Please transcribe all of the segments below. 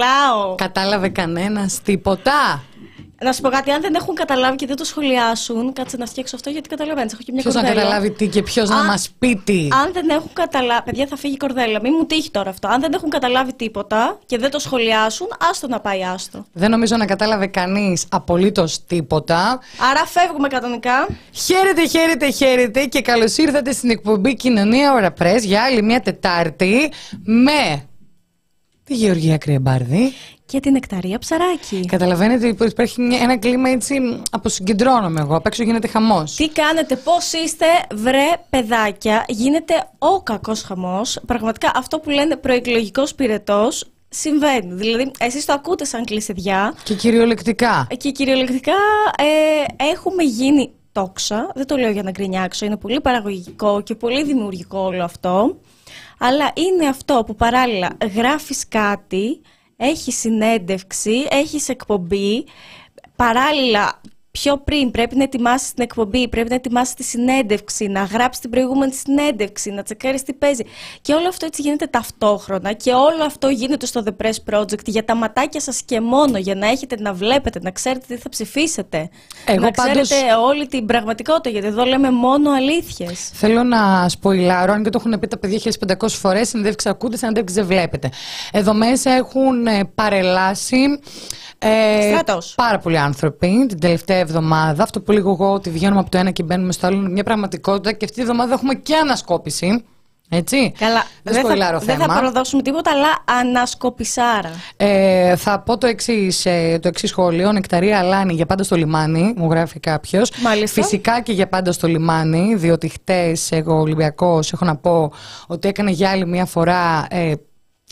Ε, Γελάω. κατάλαβε κανένας τίποτα; Να σου πω κάτι, αν δεν έχουν καταλάβει και δεν το σχολιάσουν, κάτσε να φτιάξω αυτό γιατί καταλαβαίνεις. Έχω και μια Ποιος να κορδέλα. καταλάβει τι και ποιος να Α, μας πει τι. Αν δεν έχουν καταλάβει. Παιδιά, θα φύγει η κορδέλα. Μην μου τύχει τώρα αυτό. Αν δεν έχουν καταλάβει τίποτα και δεν το σχολιάσουν, άστο να πάει άστο. Δεν νομίζω να κατάλαβε κανείς απολύτως τίποτα. Άρα φεύγουμε κανονικά. Χαίρετε, χαίρετε, χαίρετε και καλώς ήρθατε στην εκπομπή Κοινωνία Ωρα Πρες για άλλη μια Τετάρτη με τη Γεωργία Κρυεμπάρδη. Και την εκταρία ψαράκι. Καταλαβαίνετε ότι υπάρχει μια- ένα κλίμα έτσι αποσυγκεντρώνομαι εγώ. Απ' έξω γίνεται χαμός. Τι κάνετε, πώς είστε, βρε παιδάκια. Γίνεται ο κακός χαμός. Πραγματικά αυτό που λένε προεκλογικός πυρετός συμβαίνει. Δηλαδή, εσείς το ακούτε σαν κλεισεδιά. Και κυριολεκτικά. Και κυριολεκτικά ε, έχουμε γίνει τόξα. Δεν το λέω για να γκρινιάξω. Είναι πολύ παραγωγικό και πολύ δημιουργικό όλο αυτό. Αλλά είναι αυτό που παράλληλα γράφεις κάτι, έχεις συνέντευξη, έχεις εκπομπή, παράλληλα πιο πριν πρέπει να ετοιμάσεις την εκπομπή, πρέπει να ετοιμάσεις τη συνέντευξη, να γράψεις την προηγούμενη συνέντευξη, να τσεκάρεις τι παίζει. Και όλο αυτό έτσι γίνεται ταυτόχρονα και όλο αυτό γίνεται στο The Press Project για τα ματάκια σας και μόνο, για να έχετε να βλέπετε, να ξέρετε τι θα ψηφίσετε. Εγώ να πάντως- ξέρετε όλη την πραγματικότητα, γιατί εδώ λέμε μόνο αλήθειες. Θέλω να σποϊλάρω, αν και το έχουν πει τα παιδιά 1500 φορές, συνεντεύξεις ακούτε, συνεντεύξεις δεν βλέπετε. Εδώ μέσα έχουν ε, παρελάσει. Ε, Στράτος. Πάρα πολλοί άνθρωποι την τελευταία εβδομάδα. Αυτό που λέγω εγώ ότι βγαίνουμε από το ένα και μπαίνουμε στο άλλο είναι μια πραγματικότητα και αυτή τη εβδομάδα έχουμε και ανασκόπηση. Έτσι. Καλά, δεν, δεν, σποϊλάρω θα, δεν θέμα. θα προδώσουμε τίποτα, αλλά ανασκοπισάρα. Ε, θα πω το εξής το εξής σχόλιο. Νεκταρία Αλάνη για πάντα στο λιμάνι, μου γράφει κάποιος. Μάλιστα. Φυσικά και για πάντα στο λιμάνι, διότι χτες εγώ Ολυμπιακός έχω να πω ότι έκανε για άλλη μια φορά. Ε,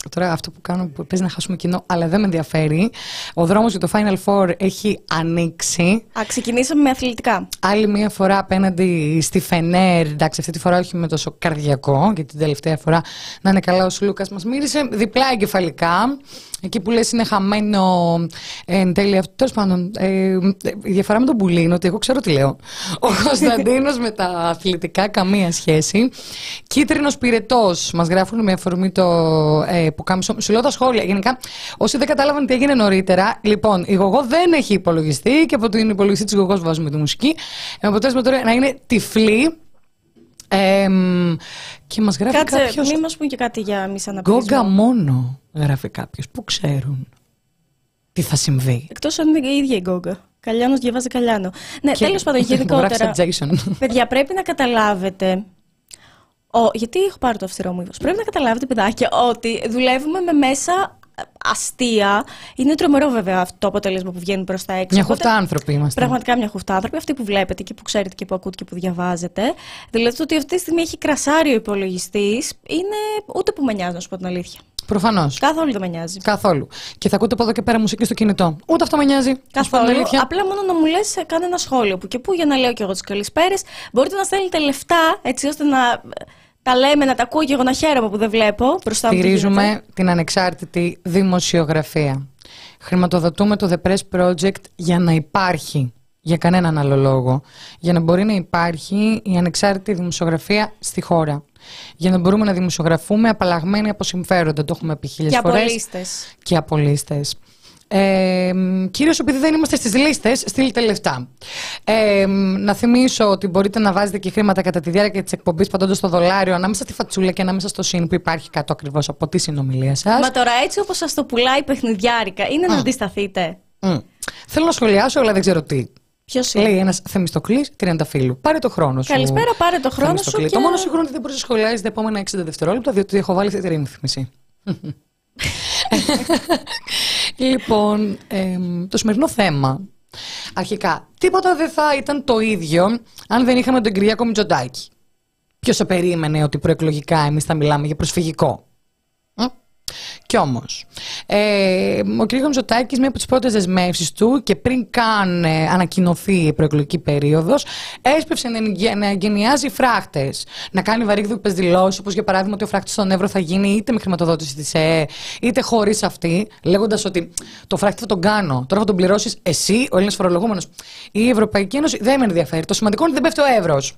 Τώρα αυτό που κάνω που παίζει να χάσουμε κοινό, αλλά δεν με ενδιαφέρει. Ο δρόμος για το Final Four έχει ανοίξει. Α, ξεκινήσαμε με αθλητικά. Άλλη μία φορά απέναντι στη Φενέρ, εντάξει, αυτή τη φορά όχι με τόσο καρδιακό, γιατί την τελευταία φορά να είναι καλά ο Σλούκας μας μύρισε διπλά εγκεφαλικά. Εκεί που λες είναι χαμένο ε, εν τέλει αυτό. Τέλος πάντων, ε, η διαφορά με τον Πουλή είναι ότι εγώ ξέρω τι λέω. Ο Κωνσταντίνος με τα αθλητικά καμία σχέση. Κίτρινος πυρετός, μας γράφουν με αφορμή το ε, που κάμισο. Σου λέω τα σχόλια. Γενικά, όσοι δεν κατάλαβαν τι έγινε νωρίτερα, λοιπόν, η γογό δεν έχει υπολογιστεί και από την υπολογιστή της γογός βάζουμε τη μουσική. Με αποτέλεσμα τώρα να είναι τυφλή. Εμ, και μας γράφει Κάτσε, κάποιος μην μας πούν και κάτι για μισαναπτυσμό. Γκόγκα μόνο γράφει κάποιος Πού ξέρουν τι θα συμβεί Εκτός αν είναι η ίδια η Γκόγκα. Καλιάνος διαβάζει Καλιάνο. Ναι, Και- τέλος πάντων, μου γενικότερα. γράφει σαν Jason Παιδιά, πρέπει να καταλάβετε. Ο, γιατί έχω πάρει το αυστηρό μου ύφος. Πρέπει να καταλάβετε, παιδάκια, ότι δουλεύουμε με μέσα αστεία. Είναι τρομερό βέβαια αυτό το αποτέλεσμα που βγαίνει προς τα έξω. Μια Οπότε, χοφτά άνθρωποι είμαστε Πραγματικά μια χουφτά άνθρωποι, αυτοί που βλέπετε και που ξέρετε και που ακούτε και που διαβάζετε. Δηλαδή το ότι αυτή τη στιγμή έχει κρασάρει ο υπολογιστής είναι ούτε που με νοιάζει, να σου πω την αλήθεια. Προφανώς Καθόλου δεν με νοιάζει. Καθόλου Και θα ακούτε από εδώ και πέρα μουσική στο κινητό Ούτε αυτό με νοιάζει να σου πω την Καθόλου. αλήθεια. Απλά μόνο να μου λες, κάνε ένα σχόλιο που και που για να λέω και εγώ τις καλησπέρες. Μπορείτε να στέλνετε λεφτά έτσι ώστε να ε, τα λέμε, να τα ακούω και εγώ να χαίρομαι που δεν βλέπω μπροστά μου. τι γίνεται. Στηρίζουμε την ανεξάρτητη δημοσιογραφία Χρηματοδοτούμε το The Press Project για να υπάρχει για κανέναν άλλο λόγο. Για να μπορεί να υπάρχει η ανεξάρτητη δημοσιογραφία στη χώρα. Για να μπορούμε να δημοσιογραφούμε απαλλαγμένοι από συμφέροντα. Το έχουμε πει χίλιες Και από φορές. λίστες. Και από λίστες. Ε, κυρίως επειδή δεν είμαστε στις λίστες, στείλτε λεφτά. Ε, να θυμίσω ότι μπορείτε να βάζετε και χρήματα κατά τη διάρκεια της εκπομπής παντώντας το δολάριο ανάμεσα στη φατσούλα και ανάμεσα στο συν που υπάρχει κάτω ακριβώς από τη συνομιλία σας. Μα τώρα έτσι όπως σας το πουλάει παιχνιδιάρικα, είναι να αντισταθείτε. Μμ. Θέλω να σχολιάσω, αλλά δεν ξέρω τι. Ποιος είναι; Λέει ένας Θεμιστοκλής 30 φίλου. Πάρε το χρόνο σου. Καλησπέρα, πάρε το χρόνο σου Θεμιστοκλή. και- Το μόνο σου χρόνο είναι ότι δεν μπορείς να σχολιάζει τα επόμενα 60 δευτερόλεπτα, διότι έχω βάλει αυτή τη ρύθμιση. λοιπόν, εμ, το σημερινό θέμα. Αρχικά, τίποτα δεν θα ήταν το ίδιο αν δεν είχαμε τον Κυριάκο Μητσοτάκη. Ποιος θα περίμενε ότι προεκλογικά εμείς θα μιλάμε για προσφυγικό; Μ; Κι όμως, ε, ο κ. Μητσοτάκη, μία από τις πρώτες δεσμεύσεις του και πριν καν ε, ανακοινωθεί η προεκλογική περίοδος, έσπευσε να, εγγε- να εγκαινιάζει φράχτες. Να κάνει βαρύγδουπες δηλώσεις, όπως για παράδειγμα ότι ο φράχτης στον Εύρο θα γίνει είτε με χρηματοδότηση της ΕΕ, είτε χωρίς αυτή, λέγοντας ότι το φράχτη θα τον κάνω. Τώρα θα τον πληρώσεις εσύ, ο Έλληνας φορολογούμενος. Η Ευρωπαϊκή Ένωση δεν με ενδιαφέρει. Το σημαντικό είναι ότι δεν πέφτει ο Εύρος.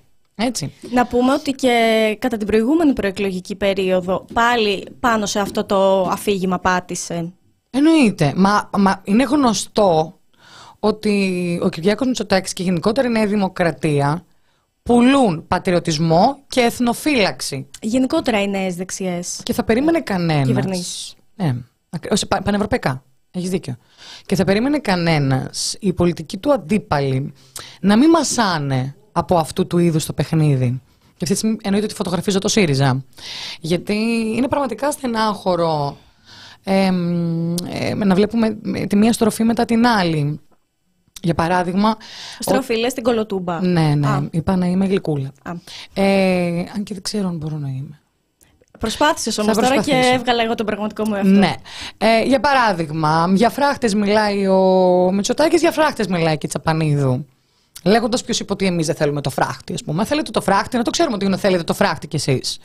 Έτσι. Να πούμε ότι και κατά την προηγούμενη προεκλογική περίοδο πάλι πάνω σε αυτό το αφήγημα πάτησε. Εννοείται. Μα, μα είναι γνωστό ότι ο Κυριάκος Μητσοτάκης και γενικότερα η Νέα Δημοκρατία πουλούν πατριωτισμό και εθνοφύλαξη. Γενικότερα οι νέες δεξιές Και θα περίμενε κανένας. κυβερνήσεις. Ναι, ακ- όχι, πα- πανευρωπαϊκά. Έχεις δίκιο. Και θα περίμενε κανένας η πολιτική του αντίπαλη να μην μασάνε από αυτού του είδους το παιχνίδι. Και αυτή τη στιγμή εννοείται ότι φωτογραφίζω το ΣΥΡΙΖΑ. Γιατί είναι πραγματικά στενάχωρο εμ, ε, να βλέπουμε ε, τη μία στροφή μετά την άλλη. Για παράδειγμα. Στροφή λες στην κολοτούμπα. ο- Ναι, ναι. Α. Είπα να είμαι γλυκούλα. Α. Ε, αν και δεν ξέρω αν μπορώ να είμαι. Προσπάθησες όμως Θα τώρα και προσπαθήσω. έβγαλα εγώ τον πραγματικό μου εαυτό. Ναι. Ε, για παράδειγμα, για φράχτες μιλάει ο Μητσοτάκης, για φράχτες μιλάει και η Τσαπανίδου. Λέγοντας ποιος είπε ότι εμείς δεν θέλουμε το φράχτη, ας πούμε. Θέλετε το φράχτη, να το ξέρουμε ότι θέλετε το φράχτη κι εσείς.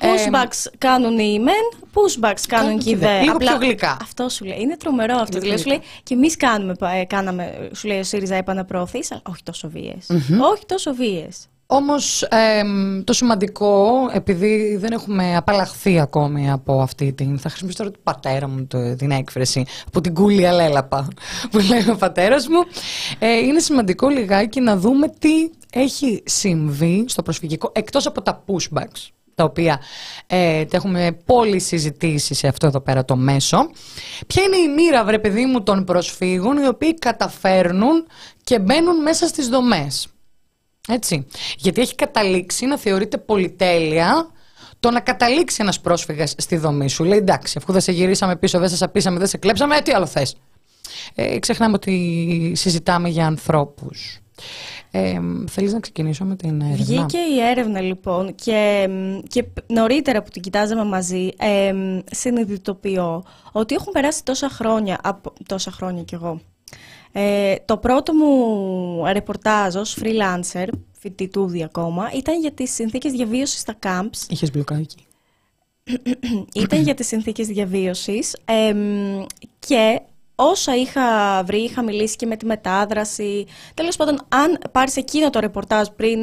Pushbacks κάνουν οι μεν, pushbacks κάνουν Κάνουν και οι και οι δε. δε. Λίγο πιο γλυκά. Αυτό σου λέει. Είναι τρομερό αυτό. Λίγο Δηλαδή, σου γλυκά. λέει και εμείς κάνουμε, ε, κάναμε, σου λέει ο ΣΥΡΙΖΑ επαναπροωθήσει, αλλά όχι τόσο βίες. Όχι τόσο βίε. Όμως το σημαντικό, επειδή δεν έχουμε απαλλαχθεί ακόμη από αυτή την. Θα χρησιμοποιήσω τώρα του πατέρα μου το- την έκφραση, από την κούλια λέλαπα που λέει ο πατέρας μου. Ε, είναι σημαντικό λιγάκι να δούμε τι έχει συμβεί στο προσφυγικό, εκτός από τα pushbacks τα οποία ε, τα έχουμε πολύ συζητήσει σε αυτό εδώ πέρα το μέσο. Ποια είναι η μοίρα, βρε παιδί μου, των προσφύγων οι οποίοι καταφέρνουν και μπαίνουν μέσα στις δομές; Έτσι. Γιατί έχει καταλήξει να θεωρείται πολυτέλεια το να καταλήξει ένας πρόσφυγας στη δομή σου. Λέει εντάξει, αφού δεν σε γυρίσαμε πίσω, δεν σε σαπίσαμε, δεν σε κλέψαμε, ε, τι άλλο θες. Ε, ξεχνάμε ότι συζητάμε για ανθρώπους. Ε, θέλεις να ξεκινήσω με την έρευνα; Βγήκε η έρευνα λοιπόν και, μ, και π- νωρίτερα που την κοιτάζαμε μαζί ε, μ, συνειδητοποιώ ότι έχουν περάσει τόσα χρόνια, από, τόσα χρόνια κι εγώ. Ε, το πρώτο μου ρεπορτάζ ως freelancer, φοιτητούδη ακόμα, ήταν για τις συνθήκες διαβίωσης στα camps Είχες μπλοκάκι. ήταν για τις συνθήκες διαβίωσης εμ, και όσα είχα βρει, είχα μιλήσει και με τη μετάδραση. Τέλος πάντων, αν πάρεις εκείνο το ρεπορτάζ πριν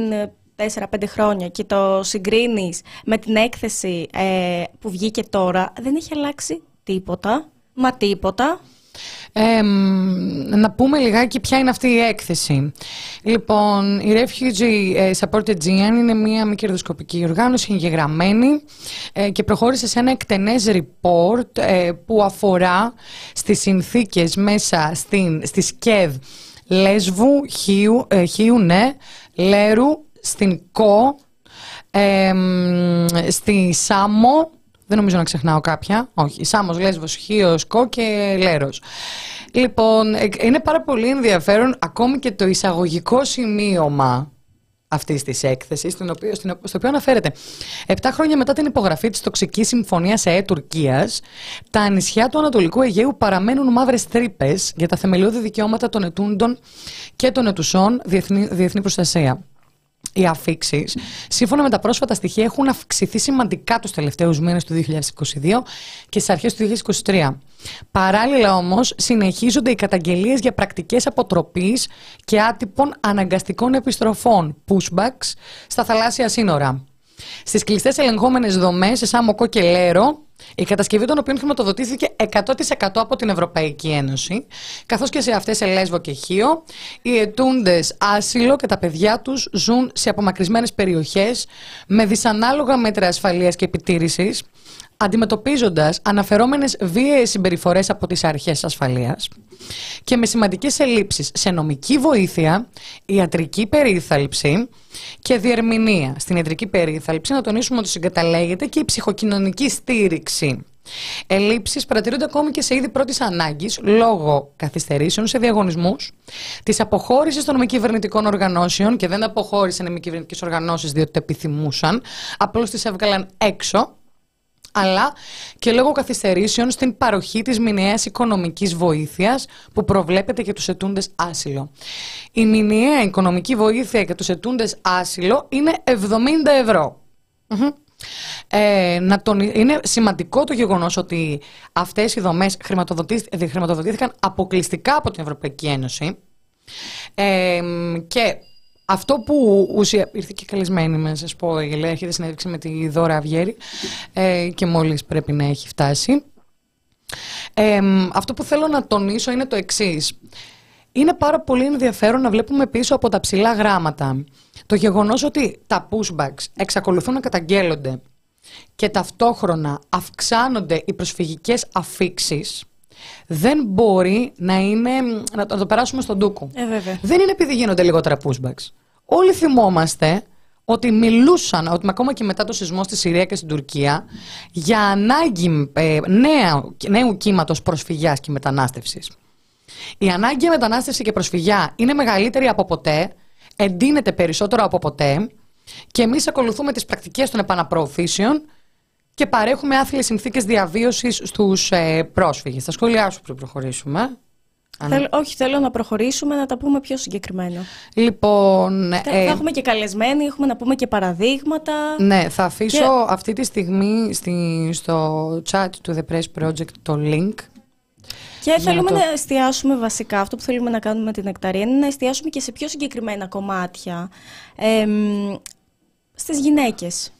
4-5 χρόνια και το συγκρίνεις με την έκθεση ε, που βγήκε τώρα, δεν έχει αλλάξει τίποτα. Μα τίποτα. Ε, μ, να πούμε λιγάκι ποια είναι αυτή η έκθεση. Λοιπόν, η Refugee ε, Support Aegean είναι μια μη κερδοσκοπική οργάνωση εγγεγραμμένη ε, και προχώρησε σε ένα εκτενές report ε, που αφορά στις συνθήκες μέσα στην, στη ΣΚΕΔ Λέσβου, Χίου, ε, Χίου ναι, Λέρου, στην ΚΟ, ε, μ, στη Σάμο, δεν νομίζω να ξεχνάω κάποια. Όχι. Σάμος, Λέσβος, Χίος, Κο και Λέρος. Λοιπόν, ε, είναι πάρα πολύ ενδιαφέρον ακόμη και το εισαγωγικό σημείωμα αυτής της έκθεσης, στο οποίο, στην- στο οποίο αναφέρεται. Επτά χρόνια μετά την υπογραφή της τοξικής συμφωνίας ΕΕ Τουρκίας, τα νησιά του Ανατολικού Αιγαίου παραμένουν μαύρες τρύπες για τα θεμελιώδη δικαιώματα των ετούντων και των ετουσών διεθνή, διεθνή προστασία. Οι αφήξεις, σύμφωνα με τα πρόσφατα στοιχεία, έχουν αυξηθεί σημαντικά τους τελευταίους μήνες του 2022 και στις αρχές του 2023. Παράλληλα όμως, συνεχίζονται οι καταγγελίες για πρακτικές αποτροπής και άτυπων αναγκαστικών επιστροφών, pushbacks, στα θαλάσσια σύνορα. Στις κλειστές ελεγχόμενες δομές σε Σάμοκο και Λέρο, η κατασκευή των οποίων χρηματοδοτήθηκε 100% από την Ευρωπαϊκή Ένωση, καθώς και σε αυτές σε Λέσβο και Χίο, οι ετούντες άσυλο και τα παιδιά τους ζουν σε απομακρυσμένες περιοχές με δυσανάλογα μέτρα ασφαλείας και επιτήρησης, αντιμετωπίζοντας αναφερόμενες βίαιες συμπεριφορές από τις αρχές ασφαλείας και με σημαντικές ελλείψεις σε νομική βοήθεια, ιατρική περίθαλψη και διερμηνία. Στην ιατρική περίθαλψη να τονίσουμε ότι συγκαταλέγεται και η ψυχοκοινωνική στήριξη. Ελλείψεις παρατηρούνται ακόμη και σε είδη πρώτης ανάγκης λόγω καθυστερήσεων σε διαγωνισμούς, της αποχώρησης των μη κυβερνητικών οργανώσεων και δεν αποχώρησαν οι μη κυβερνητικές οργανώσεις διότι το επιθυμούσαν, απλώς τις έβγαλαν έξω αλλά και λόγω καθυστερήσεων στην παροχή της μηνιαίας οικονομικής βοήθειας που προβλέπεται για τους ετούντες άσυλο. Η μηνιαία οικονομική βοήθεια για τους ετούντες άσυλο είναι 70 ευρώ. Μμμ. Ε, να τον, είναι σημαντικό το γεγονός ότι αυτές οι δομές χρηματοδοτήθ- χρηματοδοτήθηκαν αποκλειστικά από την Ευρωπαϊκή Ένωση ε, και αυτό που ουσία... Ήρθε και καλεσμένη με, σας πω, η Ελέα έρχεται συνέντευξη με τη Δώρα Αυγέρη ε, και μόλις πρέπει να έχει φτάσει. Ε, αυτό που θέλω να τονίσω είναι το εξής. Είναι πάρα πολύ ενδιαφέρον να βλέπουμε πίσω από τα ψηλά γράμματα το γεγονός ότι τα pushbacks εξακολουθούν να καταγγέλλονται και ταυτόχρονα αυξάνονται οι προσφυγικές αφήξεις δεν μπορεί να είναι, να το, περάσουμε στον τούκο. Ε, βέβαια. Δεν είναι επειδή γίνονται λιγότερα pushbacks. Όλοι θυμόμαστε ότι μιλούσαν, ότι ακόμα και μετά το σεισμό στη Συρία και στην Τουρκία, για ανάγκη ε, νέου κύματος προσφυγιάς και μετανάστευσης. Η ανάγκη για μετανάστευση και προσφυγιά είναι μεγαλύτερη από ποτέ, εντείνεται περισσότερο από ποτέ και εμείς ακολουθούμε τις πρακτικές των επαναπροωθήσεων και παρέχουμε άθλιες συνθήκες διαβίωσης στους ε, πρόσφυγες. Θα σχολιάσω πριν προχωρήσουμε. Θέλ, όχι, θέλω να προχωρήσουμε να τα πούμε πιο συγκεκριμένα. Λοιπόν. Θα, ε, έχουμε και καλεσμένοι, έχουμε να πούμε και παραδείγματα. Ναι, θα αφήσω αυτή τη στιγμή στη, στο chat του The Press Project το link. Και θέλουμε να εστιάσουμε βασικά, αυτό που θέλουμε να κάνουμε με την Εκταρία είναι να εστιάσουμε και σε πιο συγκεκριμένα κομμάτια ε, στις γυναίκες.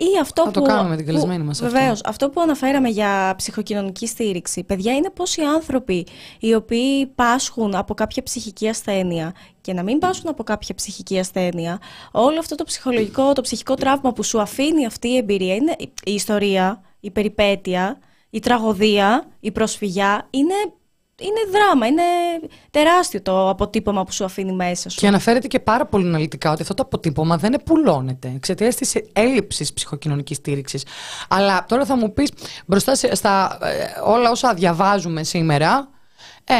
Ή αυτό θα που, το κάνουμε με την καλεσμένη μας Βεβαίως, αυτό. αυτό που αναφέραμε για ψυχοκοινωνική στήριξη. Παιδιά, είναι πόσοι άνθρωποι οι οποίοι πάσχουν από κάποια ψυχική ασθένεια και να μην πάσχουν από κάποια ψυχική ασθένεια, όλο αυτό το ψυχολογικό, το ψυχικό τραύμα που σου αφήνει αυτή η εμπειρία, είναι η ιστορία, η περιπέτεια, η τραγωδία, η προσφυγιά, είναι είναι δράμα, είναι τεράστιο το αποτύπωμα που σου αφήνει μέσα σου. Και αναφέρεται και πάρα πολύ αναλυτικά ότι αυτό το αποτύπωμα δεν επουλώνεται εξαιτίας της έλλειψης ψυχοκοινωνικής στήριξης. Αλλά τώρα θα μου πεις μπροστά στα ε, όλα όσα διαβάζουμε σήμερα, ε,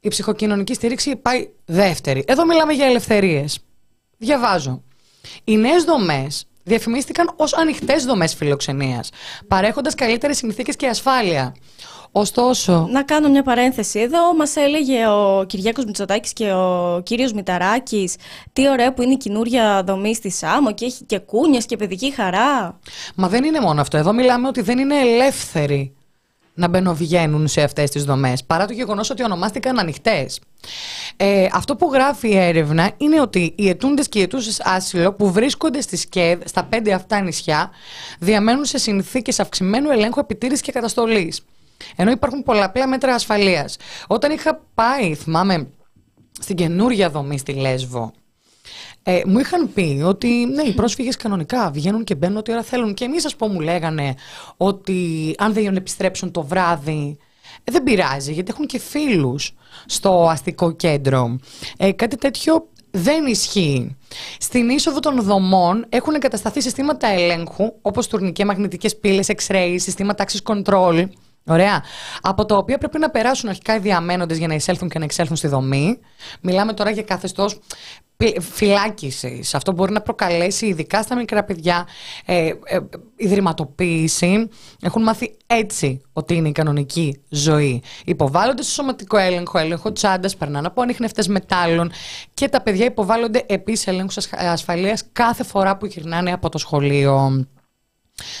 η ψυχοκοινωνική στήριξη πάει δεύτερη. Εδώ μιλάμε για ελευθερίες. Διαβάζω. Οι νέες δομές διαφημίστηκαν ως ανοιχτές δομές φιλοξενίας, παρέχοντας καλύτερες συνθήκες και ασφάλεια. Ωστόσο. Να κάνω μια παρένθεση. Εδώ μας έλεγε ο Κυριάκος Μητσοτάκης και ο κύριος Μηταράκης τι ωραία που είναι η καινούρια δομή στη ΣΑΜΟ και έχει και κούνιες και παιδική χαρά. Μα δεν είναι μόνο αυτό. Εδώ μιλάμε ότι δεν είναι ελεύθεροι να μπαινοβγαίνουν σε αυτές τις δομές, παρά το γεγονός ότι ονομάστηκαν ανοιχτές. Ε, αυτό που γράφει η έρευνα είναι ότι οι αιτούντε και οι αιτούσε άσυλο που βρίσκονται στη ΣΚΕΔ, στα πέντε αυτά νησιά, διαμένουν σε συνθήκες αυξημένου ελέγχου επιτήρησης και καταστολής. Ενώ υπάρχουν πολλαπλά μέτρα ασφαλείας. Όταν είχα πάει, θυμάμαι, στην καινούρια δομή στη Λέσβο, ε, μου είχαν πει ότι ναι, οι πρόσφυγες κανονικά βγαίνουν και μπαίνουν ό,τι ώρα θέλουν. Και εμείς, ας πούμε, μου λέγανε ότι αν δεν επιστρέψουν το βράδυ, ε, δεν πειράζει, γιατί έχουν και φίλους στο αστικό κέντρο. Ε, κάτι τέτοιο δεν ισχύει. Στην είσοδο των δομών έχουν εγκατασταθεί συστήματα ελέγχου, όπως τουρνικές μαγνητικές πύλες, X-ray, συστήματα access control, Ωραία. Από τα οποία πρέπει να περάσουν αρχικά οι διαμένοντες για να εισέλθουν και να εξέλθουν στη δομή. Μιλάμε τώρα για καθεστώς φυλάκισης. Αυτό μπορεί να προκαλέσει ειδικά στα μικρά παιδιά ε, ε, ιδρυματοποίηση. Έχουν μάθει έτσι ότι είναι η κανονική ζωή. Υποβάλλονται στο σωματικό έλεγχο, έλεγχο τσάντας, περνάνε από ανιχνευτές μετάλλων και τα παιδιά υποβάλλονται επίσης έλεγχους ασφαλείας κάθε φορά που γυρνάνε από το σχολείο.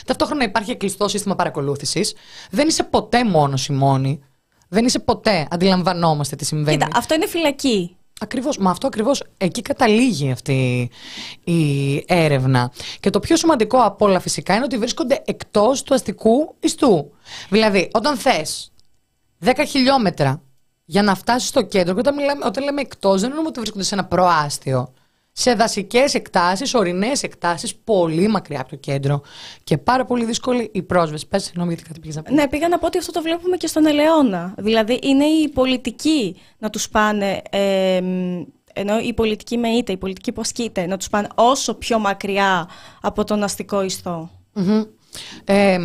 Ταυτόχρονα υπάρχει κλειστό σύστημα παρακολούθησης. Δεν είσαι ποτέ μόνος η μόνη. Δεν είσαι ποτέ. Αντιλαμβανόμαστε τι συμβαίνει. Κοίτα, αυτό είναι φυλακή. Ακριβώς, μα αυτό ακριβώς εκεί καταλήγει αυτή η έρευνα. Και το πιο σημαντικό από όλα φυσικά είναι ότι βρίσκονται εκτός του αστικού ιστού. Δηλαδή, όταν θες 10 χιλιόμετρα για να φτάσεις στο κέντρο, και όταν, μιλάμε, όταν λέμε εκτός δεν εννοούμε ότι βρίσκονται σε ένα προάστιο σε δασικές εκτάσεις, ορεινές εκτάσεις, πολύ μακριά από το κέντρο και πάρα πολύ δύσκολη η πρόσβαση. Πες, συγγνώμη, γιατί κάτι πήγες να πεις. Ναι, πήγα να πω ότι αυτό το βλέπουμε και στον Ελαιώνα. Δηλαδή, είναι η πολιτική να τους πάνε. Ε, ενώ η πολιτική με είτε, η πολιτική που ασκείται, να τους πάνε όσο πιο μακριά από τον αστικό ιστό. Ε,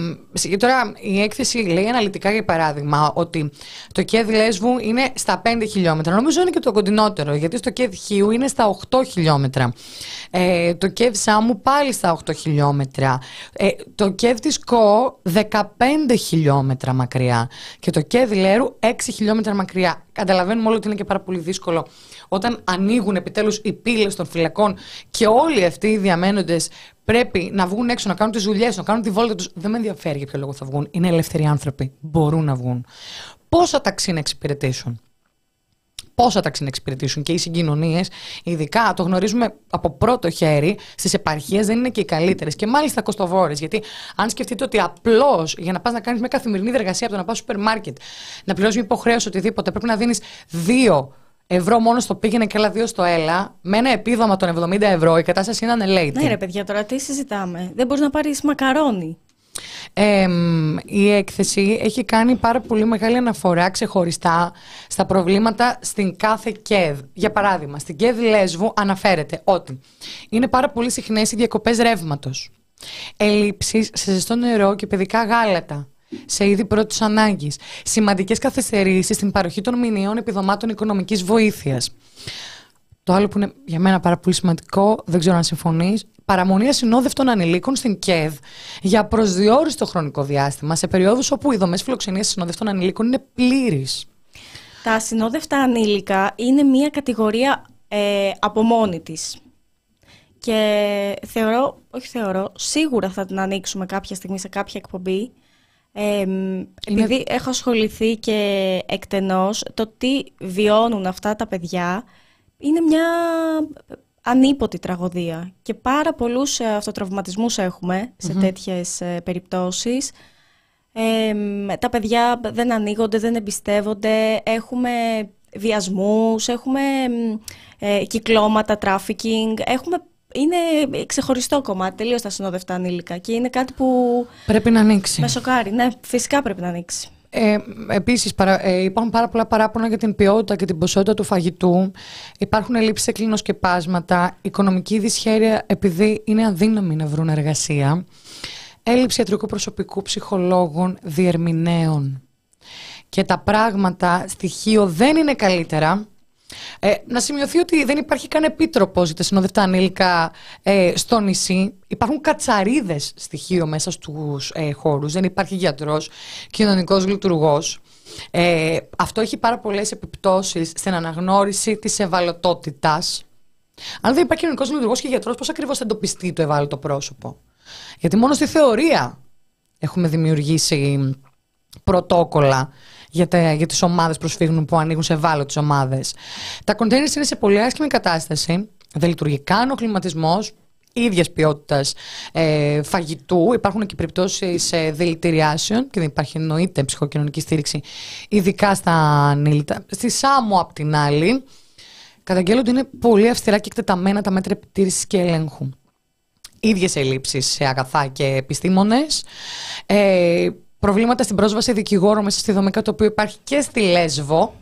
τώρα η έκθεση λέει αναλυτικά για παράδειγμα ότι το ΚΕΔ Λέσβου είναι στα 5 χιλιόμετρα. Νομίζω είναι και το κοντινότερο γιατί στο ΚΕΔ Χίου είναι στα 8 χιλιόμετρα. Ε, το ΚΕΔ Σάμου πάλι στα 8 χιλιόμετρα. Ε, το ΚΕΔ της ΚΟ 15 χιλιόμετρα μακριά. Και το ΚΕΔ Λέρου 6 χιλιόμετρα μακριά. Καταλαβαίνουμε όλοι ότι είναι και πάρα πολύ δύσκολο όταν ανοίγουν επιτέλους οι πύλες των φυλακών και όλοι αυτοί οι διαμένοντες πρέπει να βγουν έξω, να κάνουν τις δουλειές να κάνουν τη βόλτα τους. Δεν με ενδιαφέρει για ποιο λόγο θα βγουν. Είναι ελεύθεροι άνθρωποι. Μπορούν να βγουν. Πόσα ταξί να εξυπηρετήσουν; πώ θα τα εξυπηρετήσουν; Και οι συγκοινωνίες, ειδικά το γνωρίζουμε από πρώτο χέρι, στις επαρχίες δεν είναι και οι καλύτερες και μάλιστα κοστοβόρε. Γιατί αν σκεφτείτε ότι απλώς για να πας να κάνεις μια καθημερινή εργασία από το να πας στο σούπερ μάρκετ, να πληρώσεις μια υποχρέωση οτιδήποτε, πρέπει να δίνεις δύο ευρώ μόνος στο πήγαινε και άλλα δύο στο έλα, με ένα επίδομα των 70 ευρώ, η κατάσταση είναι ανελαίτη. Ναι, ρε παιδιά, τώρα τι συζητάμε; Δεν μπορείς να πάρεις μακαρόνι. Ε, η έκθεση έχει κάνει πάρα πολύ μεγάλη αναφορά ξεχωριστά στα προβλήματα στην κάθε ΚΕΔ. Για παράδειγμα, στην ΚΕΔ Λέσβου αναφέρεται ότι είναι πάρα πολύ συχνές οι διακοπές ρεύματος. Ελλείψεις σε ζεστό νερό και παιδικά γάλατα σε είδη πρώτης ανάγκης. Σημαντικές καθυστερήσεις στην παροχή των μηνιαίων επιδομάτων οικονομικής βοήθειας. Το άλλο που είναι για μένα πάρα πολύ σημαντικό, δεν ξέρω αν συμφωνείς, παραμονή ασυνόδευτων ανηλίκων στην ΚΕΔ για προσδιορίστο χρονικό διάστημα σε περιόδους όπου οι δομές φιλοξενίας ασυνόδευτων ανηλίκων είναι πλήρεις. Τα ασυνόδευτα ανήλικα είναι μία κατηγορία ε, από μόνη της. Και θεωρώ, όχι θεωρώ, σίγουρα θα την ανοίξουμε κάποια στιγμή σε κάποια εκπομπή. Ε, επειδή έχω ασχοληθεί και εκτενώς, το τι βιώνουν αυτά τα παιδιά είναι μια ανίποτη τραγωδία και πάρα πολλούς ε, αυτοτραυματισμούς έχουμε σε mm τέτοιες ε, περιπτώσεις. τα παιδιά δεν ανοίγονται, δεν εμπιστεύονται, έχουμε βιασμούς, έχουμε ε, κυκλώματα, trafficking, έχουμε είναι ξεχωριστό κομμάτι, τελείως τα συνόδευτα ανήλικα και είναι κάτι που. Πρέπει να ανοίξει. Με σοκάρει, ναι, φυσικά πρέπει να ανοίξει. Ε, Επίσης, ε, υπάρχουν πάρα πολλά παράπονα για την ποιότητα και την ποσότητα του φαγητού. Υπάρχουν ελλείψεις σε κλινοσκεπάσματα, οικονομική δυσχέρεια επειδή είναι αδύναμοι να βρουν εργασία, έλλειψη ιατρικού προσωπικού, ψυχολόγων, διερμηνέων. Και τα πράγματα στοιχείο δεν είναι καλύτερα ε, να σημειωθεί ότι δεν υπάρχει καν επίτροπος για τα συνοδευτά ανήλικα ε, στο νησί. Υπάρχουν κατσαρίδες στοιχείο μέσα στους ε, χώρους. Δεν υπάρχει γιατρός, κοινωνικός λειτουργός. Ε, αυτό έχει πάρα πολλές επιπτώσεις στην αναγνώριση της ευαλωτότητας. Αν δεν υπάρχει κοινωνικός λειτουργός και γιατρός, πώς ακριβώς θα εντοπιστεί το ευάλωτο πρόσωπο; Γιατί μόνο στη θεωρία έχουμε δημιουργήσει πρωτόκολλα για, τα, για τις ομάδες προσφύγων που ανοίγουν σε ευάλωτες ομάδες. Τα containers είναι σε πολύ άσχημη κατάσταση, δεν λειτουργεί καν ο κλιματισμός, ίδιας ποιότητας ε, φαγητού. Υπάρχουν και περιπτώσεις ε, δηλητηριάσεων και δεν υπάρχει εννοείται ψυχοκοινωνική στήριξη, ειδικά στα ανήλυτα. Στη ΣΑΜΟ, απ' την άλλη, καταγγέλλονται είναι πολύ αυστηρά και εκτεταμένα τα μέτρα επιτήρησης και ελέγχου. Ίδιες ελλείψεις σε αγαθά και επιστήμονες. Ε, προβλήματα στην πρόσβαση δικηγόρων μέσα στη δομικά το οποίο υπάρχει και στη Λέσβο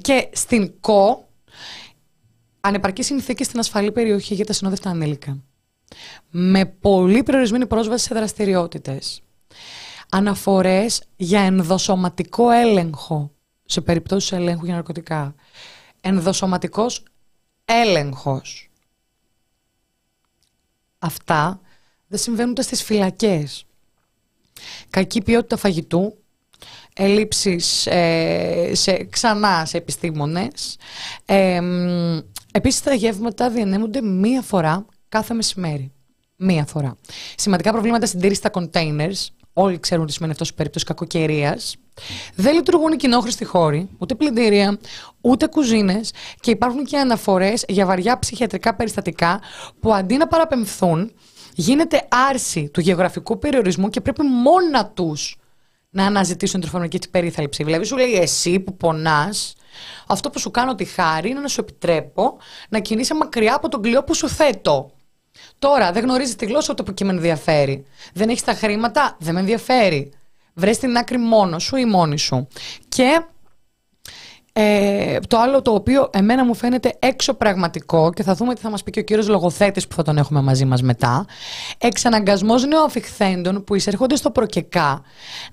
και στην ΚΟ ανεπαρκή συνθήκη στην ασφαλή περιοχή για τα συνόδευτα ανήλικα. Με πολύ περιορισμένη πρόσβαση σε δραστηριότητες. Αναφορές για ενδοσωματικό έλεγχο σε περιπτώσεις ελέγχου για ναρκωτικά. Ενδοσωματικός έλεγχος. Αυτά δεν συμβαίνουν στις φυλακές κακή ποιότητα φαγητού, ελλείψεις ε, σε, ξανά σε επιστήμονες. Ε, επίσης τα γεύματα διανέμονται μία φορά κάθε μεσημέρι. Μία φορά. Σημαντικά προβλήματα συντήρηση στα containers. Όλοι ξέρουν τι σημαίνει αυτό σε περίπτωση κακοκαιρίας. Δεν λειτουργούν οι κοινόχρηστοι χώροι, ούτε πλυντήρια, ούτε κουζίνες και υπάρχουν και αναφορές για βαριά ψυχιατρικά περιστατικά που αντί να παραπεμφθούν γίνεται άρση του γεωγραφικού περιορισμού και πρέπει μόνα τους να αναζητήσουν τροφονομική περίθαλψη. Δηλαδή, σου λέει εσύ που πονάς, αυτό που σου κάνω τη χάρη είναι να σου επιτρέπω να κινείσαι μακριά από τον κλειό που σου θέτω. Τώρα, δεν γνωρίζεις τη γλώσσα ούτε που και με ενδιαφέρει. Δεν έχεις τα χρήματα, δεν με ενδιαφέρει. Βρες την άκρη μόνος σου ή μόνη σου. Και ε, το άλλο το οποίο εμένα μου φαίνεται έξω πραγματικό και θα δούμε τι θα μας πει και ο κύριος λογοθέτης που θα τον έχουμε μαζί μας μετά εξαναγκασμός νεοαφιχθέντων που εισέρχονται στο προκεκά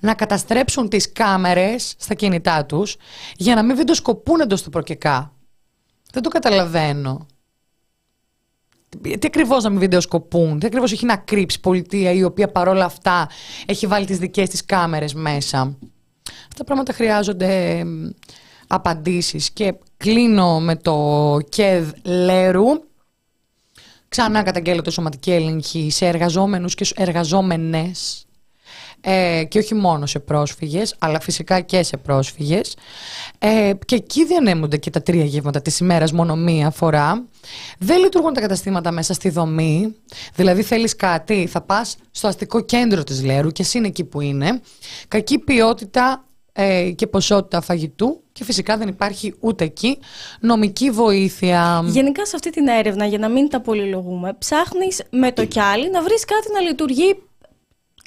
να καταστρέψουν τις κάμερες στα κινητά τους για να μην βιντεοσκοπούν εντός στο προκεκά. Δεν το καταλαβαίνω. Τι ακριβώς να μην βιντεοσκοπούν, τι ακριβώς έχει να κρύψει η πολιτεία η οποία παρόλα αυτά έχει βάλει τις δικές της κάμερες μέσα. Αυτά τα πράγματα χρειάζονται απαντήσεις και κλείνω με το ΚΕΔ Λέρου. Ξανά καταγγέλλεται σωματική έλεγχη σε εργαζόμενους και εργαζόμενες ε, και όχι μόνο σε πρόσφυγες, αλλά φυσικά και σε πρόσφυγες. Ε, και εκεί διανέμονται και τα τρία γεύματα της ημέρας μόνο μία φορά. Δεν λειτουργούν τα καταστήματα μέσα στη δομή, δηλαδή θέλεις κάτι, θα πας στο αστικό κέντρο της Λέρου και εσύ είναι εκεί που είναι. Κακή ποιότητα ε, και ποσότητα φαγητού και φυσικά δεν υπάρχει ούτε εκεί νομική βοήθεια. Γενικά σε αυτή την έρευνα, για να μην τα πολυλογούμε, ψάχνεις με το κιάλι να βρεις κάτι να λειτουργεί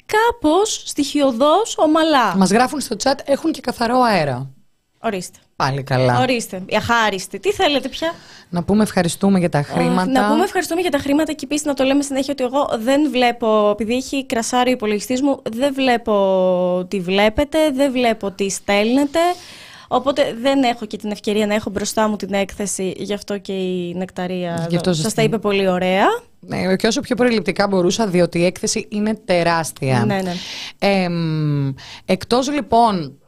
κάπως στοιχειοδός ομαλά. Μας γράφουν στο chat έχουν και καθαρό αέρα. Ορίστε. Πάλι καλά. Ορίστε. Αχάριστη. Τι θέλετε πια; Να πούμε ευχαριστούμε για τα χρήματα. να πούμε ευχαριστούμε για τα χρήματα και επίσης να το λέμε συνέχεια ότι εγώ δεν βλέπω, επειδή έχει κρασάρει ο υπολογιστής μου, δεν βλέπω τι βλέπετε, δεν βλέπω τι στέλνετε. Οπότε δεν έχω και την ευκαιρία να έχω μπροστά μου την έκθεση, γι' αυτό και η νεκταρία σας τα είπε πολύ ωραία. Ναι, και όσο πιο προληπτικά μπορούσα, διότι η έκθεση είναι τεράστια. Ναι, ναι. Ε, εκτός λοιπόν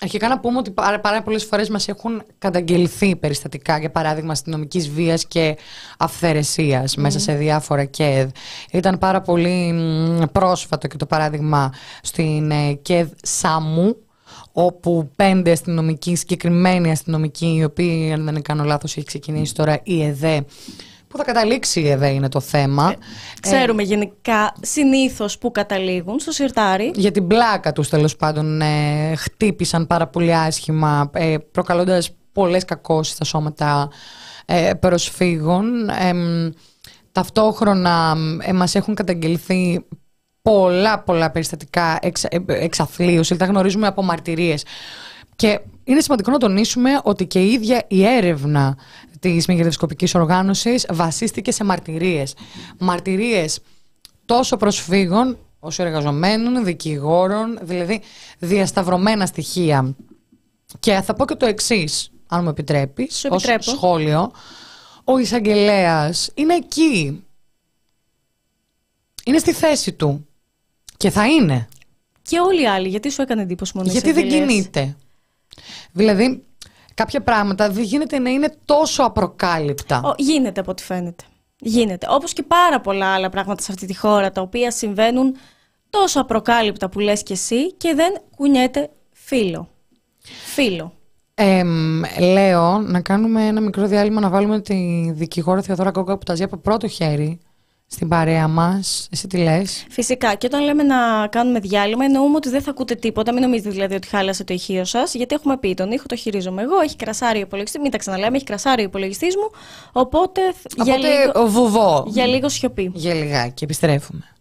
Αρχικά να πούμε ότι πάρα, πάρα πολλές φορές μας έχουν καταγγελθεί περιστατικά, για παράδειγμα, αστυνομικής βίας και αυθαιρεσίας μέσα σε διάφορα ΚΕΔ. Ήταν πάρα πολύ πρόσφατο και το παράδειγμα στην ε, ΚΕΔ Σάμου, όπου πέντε αστυνομικοί, συγκεκριμένοι αστυνομικοί, οι οποίοι, αν δεν κάνω λάθος, έχει ξεκινήσει τώρα η ΕΔΕ, που θα καταλήξει εδώ είναι το θέμα. Ε, ξέρουμε γενικά συνήθως που καταλήγουν στο σιρτάρι. Για την πλάκα τους τέλος πάντων ε, χτύπησαν πάρα πολύ άσχημα ε, προκαλώντας πολλές κακώσεις στα σώματα ε, προσφύγων. Ε, ταυτόχρονα ε, μας έχουν καταγγελθεί πολλά πολλά περιστατικά εξ, ε, εξαθλίωση, τα γνωρίζουμε από μαρτυρίες. Και είναι σημαντικό να τονίσουμε ότι και η ίδια η έρευνα της μη κερδοσκοπικής οργάνωσης βασίστηκε σε μαρτυρίες. Μαρτυρίες τόσο προσφύγων όσο εργαζομένων, δικηγόρων, δηλαδή διασταυρωμένα στοιχεία. Και θα πω και το εξής, αν μου επιτρέπεις, ως σχόλιο. Ο εισαγγελέας είναι εκεί. Είναι στη θέση του. Και θα είναι. Και όλοι οι άλλοι. Γιατί σου έκανε εντύπωση μόνο Γιατί δεν κινείται. Δηλαδή, κάποια πράγματα δεν γίνεται να είναι τόσο απροκάλυπτα. Ο, γίνεται από ό,τι φαίνεται. Γίνεται. Όπως και πάρα πολλά άλλα πράγματα σε αυτή τη χώρα τα οποία συμβαίνουν τόσο απροκάλυπτα που λες και εσύ και δεν κουνιέται φίλο. Φίλο. Ε, λέω να κάνουμε ένα μικρό διάλειμμα να βάλουμε τη δικηγόρα Θεοδόρα Κόκα που τα ζει από πρώτο χέρι στην παρέα μας. Εσύ τι λες; Φυσικά. Και όταν λέμε να κάνουμε διάλειμμα, εννοούμε ότι δεν θα ακούτε τίποτα. Μην νομίζετε δηλαδή ότι χάλασε το ηχείο σας, γιατί έχουμε πει τον ήχο το χειρίζομαι εγώ. Έχει κρασάρει ο υπολογιστής. Μην τα ξαναλέμε, έχει κρασάρει ο υπολογιστής μου. Οπότε. για λίγο, βουβό. Για λίγο σιωπή. Για λιγάκι. Επιστρέφουμε.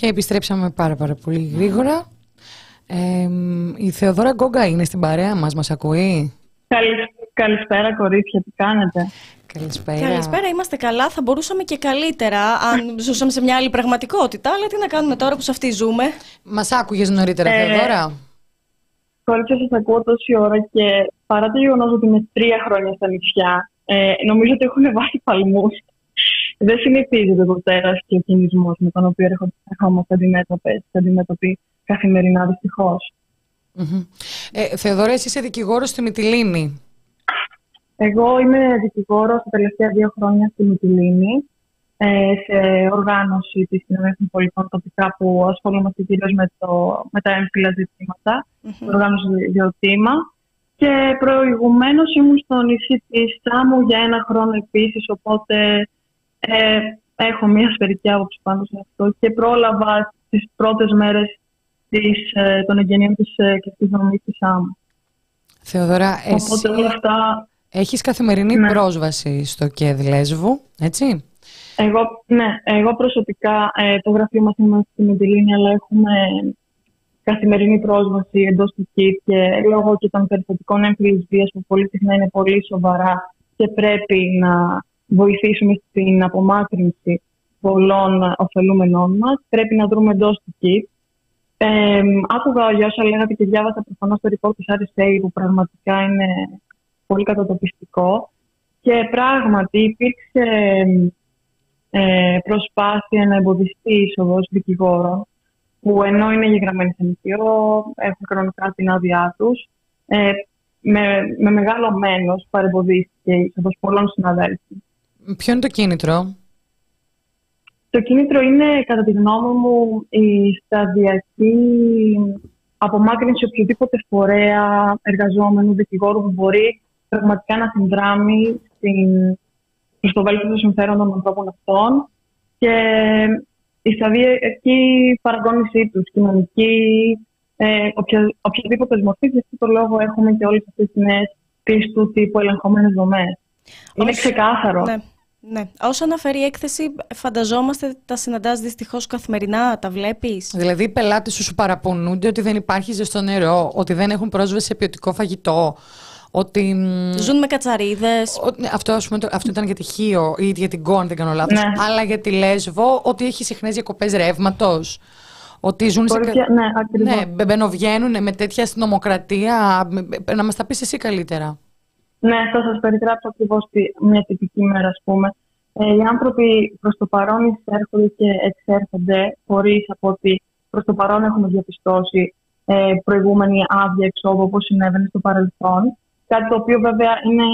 Και επιστρέψαμε πάρα πάρα πολύ γρήγορα. Ε, η Θεοδόρα Γκόγκα είναι στην παρέα μας, μας ακούει; καλησπέρα κορίτσια, τι κάνετε; Καλησπέρα. Καλησπέρα, είμαστε καλά. Θα μπορούσαμε και καλύτερα αν ζούσαμε σε μια άλλη πραγματικότητα. Αλλά τι να κάνουμε τώρα που σε αυτή ζούμε; Μας άκουγες νωρίτερα, ε, Θεοδόρα. Κορίτσια, σας ακούω τόση ώρα και παρά το γεγονός ότι είμαι τρία χρόνια στα νησιά, ε, νομίζω ότι έχουν βάλει παλμούς δεν συνηθίζεται το τέρα και ο κινησμός με τον οποίο ερχόμαστε αντιμέτωποι καθημερινά, δυστυχώς. Mm-hmm. Ε, Θεοδωρέ, είσαι δικηγόρος στη Εγώ είμαι δικηγόρος τα τελευταία δύο χρόνια στη Μυτιλίνη. ε, σε οργάνωση της κοινωνίας των πολιτών τοπικά που ασχολούμαστε κυρίως με, το, με τα έμφυλα ζητήματα, mm-hmm. οργάνωση Διοτήμα. Και προηγουμένως ήμουν στο νησί της Σάμου για ένα χρόνο επίσης, οπότε ε, έχω μια σφαιρική άποψη πάνω σε αυτό και πρόλαβα τις πρώτες μέρες της, ε, των εγγενείων της ε, της δομής της Σάμου. Θεοδώρα, εσύ αυτά... έχεις καθημερινή ναι. πρόσβαση στο ΚΕΔ Λέσβου, έτσι; Εγώ, ναι, εγώ προσωπικά ε, το γραφείο μας είμαστε στην Μεντιλίνη, αλλά έχουμε καθημερινή πρόσβαση εντός του ΚΙΤ και λόγω και των περιστατικών έμφυλης βίας που πολύ συχνά είναι πολύ σοβαρά και πρέπει να βοηθήσουμε στην απομάκρυνση πολλών ωφελούμενών μας. Πρέπει να δρούμε εντός του ΚΙΤ. Ε, άκουγα για όσα λέγατε και διάβασα προφανώς το report της RSA που πραγματικά είναι πολύ κατατοπιστικό. Και πράγματι υπήρξε ε, προσπάθεια να εμποδιστεί η είσοδος δικηγόρων που ενώ είναι γεγραμμένοι σε νοικιό, έχουν κανονικά την άδειά τους. Ε, με, με μεγάλο μένο παρεμποδίστηκε η είσοδος πολλών συναδέλφων. Ποιο είναι το κίνητρο; Το κίνητρο είναι, κατά τη γνώμη μου, η σταδιακή απομάκρυνση οποιοδήποτε φορέα εργαζόμενου δικηγόρου που μπορεί πραγματικά να συνδράμει στην, προς το βέλτιστο των συμφέρον των ανθρώπων αυτών και η σταδιακή παραγώνισή τους, κοινωνική, ε, οποια, οποιαδήποτε μορφή, γι' αυτό το λόγο έχουμε και όλες αυτές τις νέες πίστους τύπου ελεγχόμενες δομές. Είναι ξεκάθαρο. Ναι. Ναι. Όσο αναφέρει η έκθεση, φανταζόμαστε τα συναντάς δυστυχώς καθημερινά, τα βλέπεις; Δηλαδή, οι πελάτες σου σου παραπονούνται ότι δεν υπάρχει ζεστό νερό, ότι δεν έχουν πρόσβαση σε ποιοτικό φαγητό, ότι... Ζουν με κατσαρίδες. Ναι, αυτό, αυτό ήταν για τη Χίο ή για την Κο, αν δεν κάνω λάθος. Ναι. Αλλά για τη Λέσβο, ότι έχει συχνές διακοπές ρεύματος. Ότι ζουν σε. Ναι, ναι, μπαινοβγαίνουν με τέτοια αστυνομοκρατία. Να μας τα πεις εσύ καλύτερα. Ναι, θα σας περιγράψω ακριβώς μια τυπική μέρα, ας πούμε. Ε, οι άνθρωποι προς το παρόν εισέρχονται και εξέρχονται χωρίς από ότι προς το παρόν έχουμε διαπιστώσει ε, προηγούμενη άδεια εξόδου όπως συνέβαινε στο παρελθόν. Κάτι το οποίο βέβαια είναι,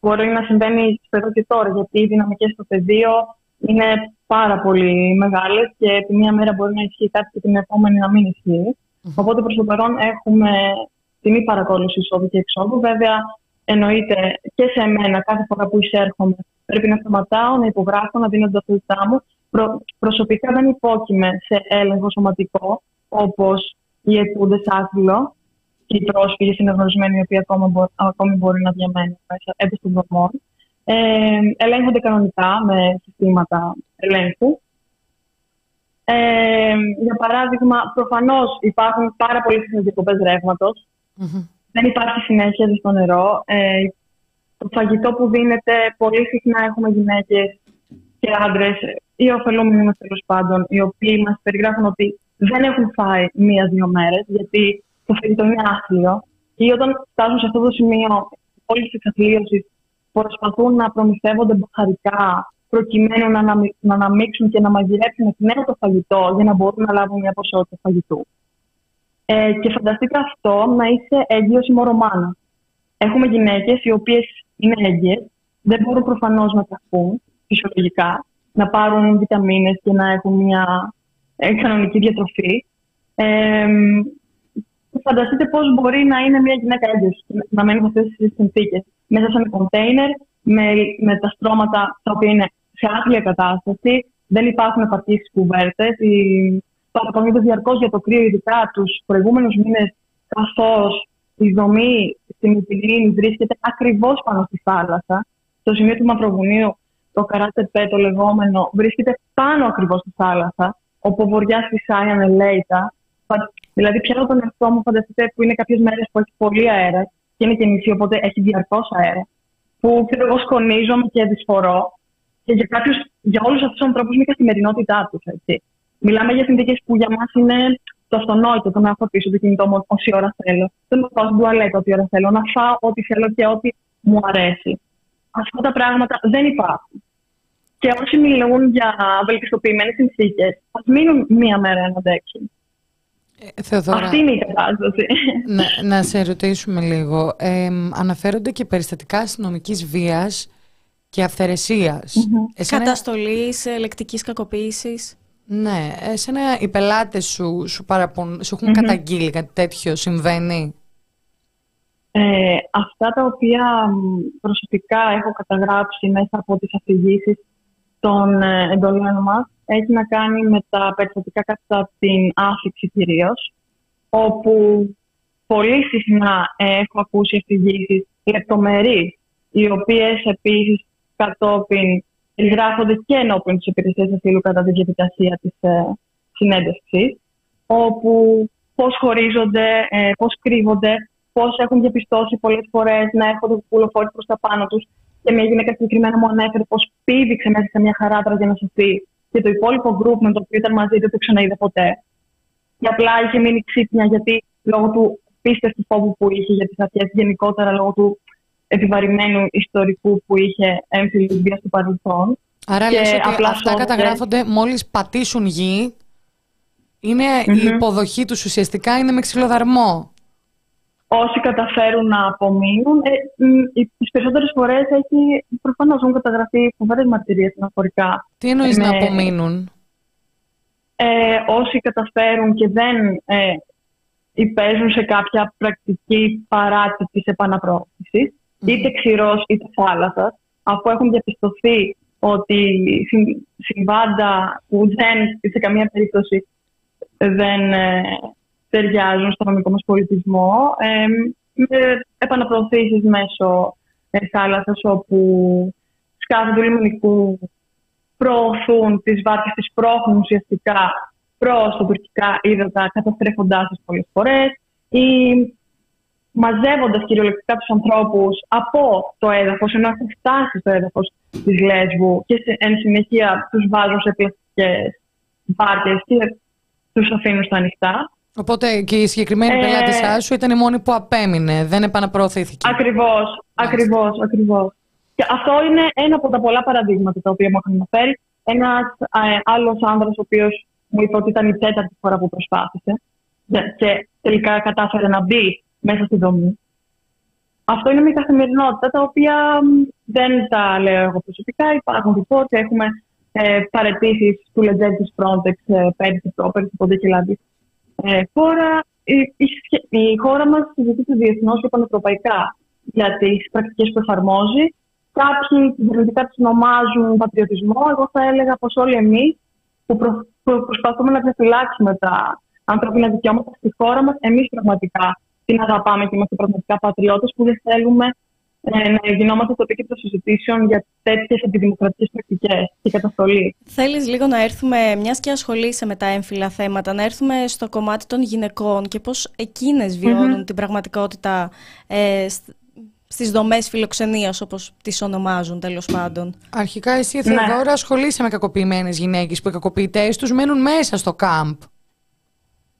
μπορεί να συμβαίνει εδώ και τώρα, γιατί οι δυναμικές στο πεδίο είναι πάρα πολύ μεγάλες και τη μία μέρα μπορεί να ισχύει κάτι και την επόμενη να μην ισχύει. Οπότε προς το παρόν έχουμε την μη παρακολούθηση εισόδου και εξόδου. Βέβαια, εννοείται και σε μένα κάθε φορά που εισέρχομαι πρέπει να σταματάω, να υπογράφω, να δίνω την ταυτότητά μου. Προ, προσωπικά δεν υπόκειμαι σε έλεγχο σωματικό, όπως οι αιτούντε άσυλο και οι πρόσφυγες είναι γνωρισμένοι, οι οποίοι ακόμα μπορεί, ακόμη μπορεί να διαμένουν μέσα εντό των δομών. Ε, ελέγχονται κανονικά με συστήματα ελέγχου. Ε, για παράδειγμα, προφανώς υπάρχουν πάρα πολλέ συχνές διακοπές Δεν υπάρχει συνέχεια στο νερό. Ε, το φαγητό που δίνεται, πολύ συχνά έχουμε γυναίκες και άντρες ή ωφελούμενοι τέλος πάντων, οι οποίοι μας περιγράφουν ότι δεν έχουν φάει μία-δύο μέρες, γιατί το φαγητό είναι άθλιο. Ή όταν φτάσουν σε αυτό το σημείο όλης της εξαθλίωση, προσπαθούν να προμηθεύονται μπαχαρικά προκειμένου να, να αναμίξουν και να μαγειρέψουν εκ νέου το φαγητό για να μπορούν να λάβουν μια ποσότητα φαγητού. Ε, και φανταστείτε αυτό να είσαι έγκυος ή μορομάνα. Έχουμε γυναίκες οι οποίες είναι έγκυες, δεν μπορούν προφανώς να ταχθούν φυσιολογικά, να πάρουν βιταμίνες και να έχουν μια ε, κανονική διατροφή. Ε, φανταστείτε πώς μπορεί να είναι μια γυναίκα έγκυος να μένει σε αυτές τις συνθήκες. Μέσα σε ένα κοντέινερ, με, με τα στρώματα τα οποία είναι σε άθλια κατάσταση, δεν υπάρχουν επαρκείς κουβέρτες. Παραπονιούνται διαρκώς για το κρύο, ειδικά τους προηγούμενους μήνες, καθώς η δομή στην Μυτιλίνη βρίσκεται ακριβώς πάνω στη θάλασσα. Το σημείο του Μαυροβουνίου, το Καράτε Πέ, το λεγόμενο, βρίσκεται πάνω ακριβώς στη θάλασσα. Ο Ποβοριά φυσάει ανελέητα. Δηλαδή, πιάνω τον εαυτό μου, φανταστείτε που είναι κάποιες μέρες που έχει πολύ αέρα και είναι και νησί, οπότε έχει διαρκώς αέρα. Που ξέρω εγώ σκονίζομαι και δυσφορώ. Και για, κάποιους, για όλους αυτούς τους ανθρώπους είναι η καθημερινότητά τους. Μιλάμε για συνθήκες που για μας είναι το αυτονόητο, το να έχω πίσω το κινητό μου όση ώρα θέλω. Το να πάω στην τουαλέτα όση ώρα θέλω, να φάω ό,τι θέλω και ό,τι μου αρέσει. Αυτά τα πράγματα δεν υπάρχουν. Και όσοι μιλούν για βελτιστοποιημένες συνθήκες, ας μείνουν μία μέρα να αντέξουν. Ε, Θεοδόρα, Αυτή είναι η κατάσταση. Να, να σε ρωτήσουμε λίγο. Ε, αναφέρονται και περιστατικά αστυνομικής βίας και αυθαιρεσίας. Mm-hmm. Καταστολής, λεκτικής κακοποίησης. Ναι, εσένα οι πελάτες σου σου, παραπον, σου εχουν καταγγείλει κάτι τέτοιο, συμβαίνει; Ε, αυτά τα οποία προσωπικά έχω καταγράψει μέσα από τις αφηγήσεις των ε, εντολών μας έχει να κάνει με τα περιστατικά κατά την άφηξη κυρίως, όπου πολύ συχνά έχω ακούσει αφηγήσεις λεπτομερείς, οι οποίες επίσης κατόπιν γράφονται και ενώπιον της υπηρεσίας ασύλου κατά τη διαδικασία της ε, συνέντευξης, όπου πώς χωρίζονται, ε, πώς κρύβονται, πώς έχουν διαπιστώσει πολλές φορές να έρχονται πουλοφόροι προς τα πάνω τους. Και μια γυναίκα συγκεκριμένα μου ανέφερε πως πήδηξε μέσα σε μια χαράτρα για να σωθεί και το υπόλοιπο γκρουπ με το οποίο ήταν μαζί δεν το ξαναείδε ποτέ. Και απλά είχε μείνει ξύπνια γιατί λόγω του πίστευτου φόβου που είχε για τις αρχές, γενικότερα λόγω του επιβαρημένου ιστορικού που είχε έμφυλη βία στο παρελθόν. Άρα λες ότι αυτά καταγράφονται μόλις πατήσουν γη, είναι η υποδοχή τους ουσιαστικά είναι με ξυλοδαρμό. Όσοι καταφέρουν να απομείνουν, ε, τις περισσότερες φορές έχει προφανώς έχουν καταγραφεί φοβερές μαρτυρίες αναφορικά. Τι εννοείς να απομείνουν, ε, Όσοι καταφέρουν και δεν ε, υπέζουν σε κάποια πρακτική παράτηση της επαναπρόθεσης, είτε ξηρός είτε θάλασσας, αφού έχουν διαπιστωθεί ότι συμβάντα που δεν, σε καμία περίπτωση δεν ε, ταιριάζουν στο νομικό μας πολιτισμό, ε, με επαναπροωθήσεις μέσω ε, θάλασσας, όπου σκάφη του λιμενικού προωθούν τις βάρκες, τις πρόχνουν ουσιαστικά προς τα τουρκικά ύδατα, καταστρέφοντάς τις πολλές φορές, ή μαζεύοντας κυριολεκτικά τους ανθρώπους από το έδαφος, ενώ έχουν φτάσει στο έδαφος της Λέσβου και σε, εν συνεχεία τους βάζουν σε πλαστικές βάρκες και τους αφήνουν στα ανοιχτά. Οπότε και η συγκεκριμένη ε, πελάτη σου ήταν η μόνη που απέμεινε, δεν επαναπροωθήθηκε. Ακριβώς, ακριβώς, ακριβώς. Και αυτό είναι ένα από τα πολλά παραδείγματα τα οποία μου έχουν αναφέρει. Ένας ε, άλλος άνδρας, ο οποίος μου είπε ότι ήταν η τέταρτη φορά που προσπάθησε και τελικά κατάφερε να μπει μέσα στη δομή. Αυτό είναι μια καθημερινότητα τα οποία δεν τα λέω εγώ προσωπικά. Υπάρχουν reports, έχουμε ε, παρετήσεις του Legend της Frontex ε, πέρυσι, πρόπερσι, πότε και λάβει ε, χώρα. Η, η, η χώρα μας συζητείται διεθνώς και πανευρωπαϊκά για τις πρακτικές που εφαρμόζει. Κάποιοι κυβερνητικά τις ονομάζουν πατριωτισμό. Εγώ θα έλεγα πως όλοι εμείς που, προ, που προσπαθούμε να διαφυλάξουμε τα ανθρώπινα δικαιώματα στη χώρα μας, εμείς πραγματικά την αγαπάμε και είμαστε πραγματικά πατριώτες που δεν θέλουμε ε, να γινόμαστε το επίκεντρο συζητήσεων για τέτοιες αντιδημοκρατικές πρακτικές και καταστολή. Θέλεις λίγο να έρθουμε, μιας και ασχολείσαι με τα έμφυλα θέματα, να έρθουμε στο κομμάτι των γυναικών και πώς εκείνες την πραγματικότητα ε, στις δομές φιλοξενίας, όπως τις ονομάζουν τέλος πάντων. Αρχικά, εσύ, Θεοδόρα, ναι. ασχολείσαι με κακοποιημένες γυναίκες που οι κακοποιητές τους μένουν μέσα στο κάμπ.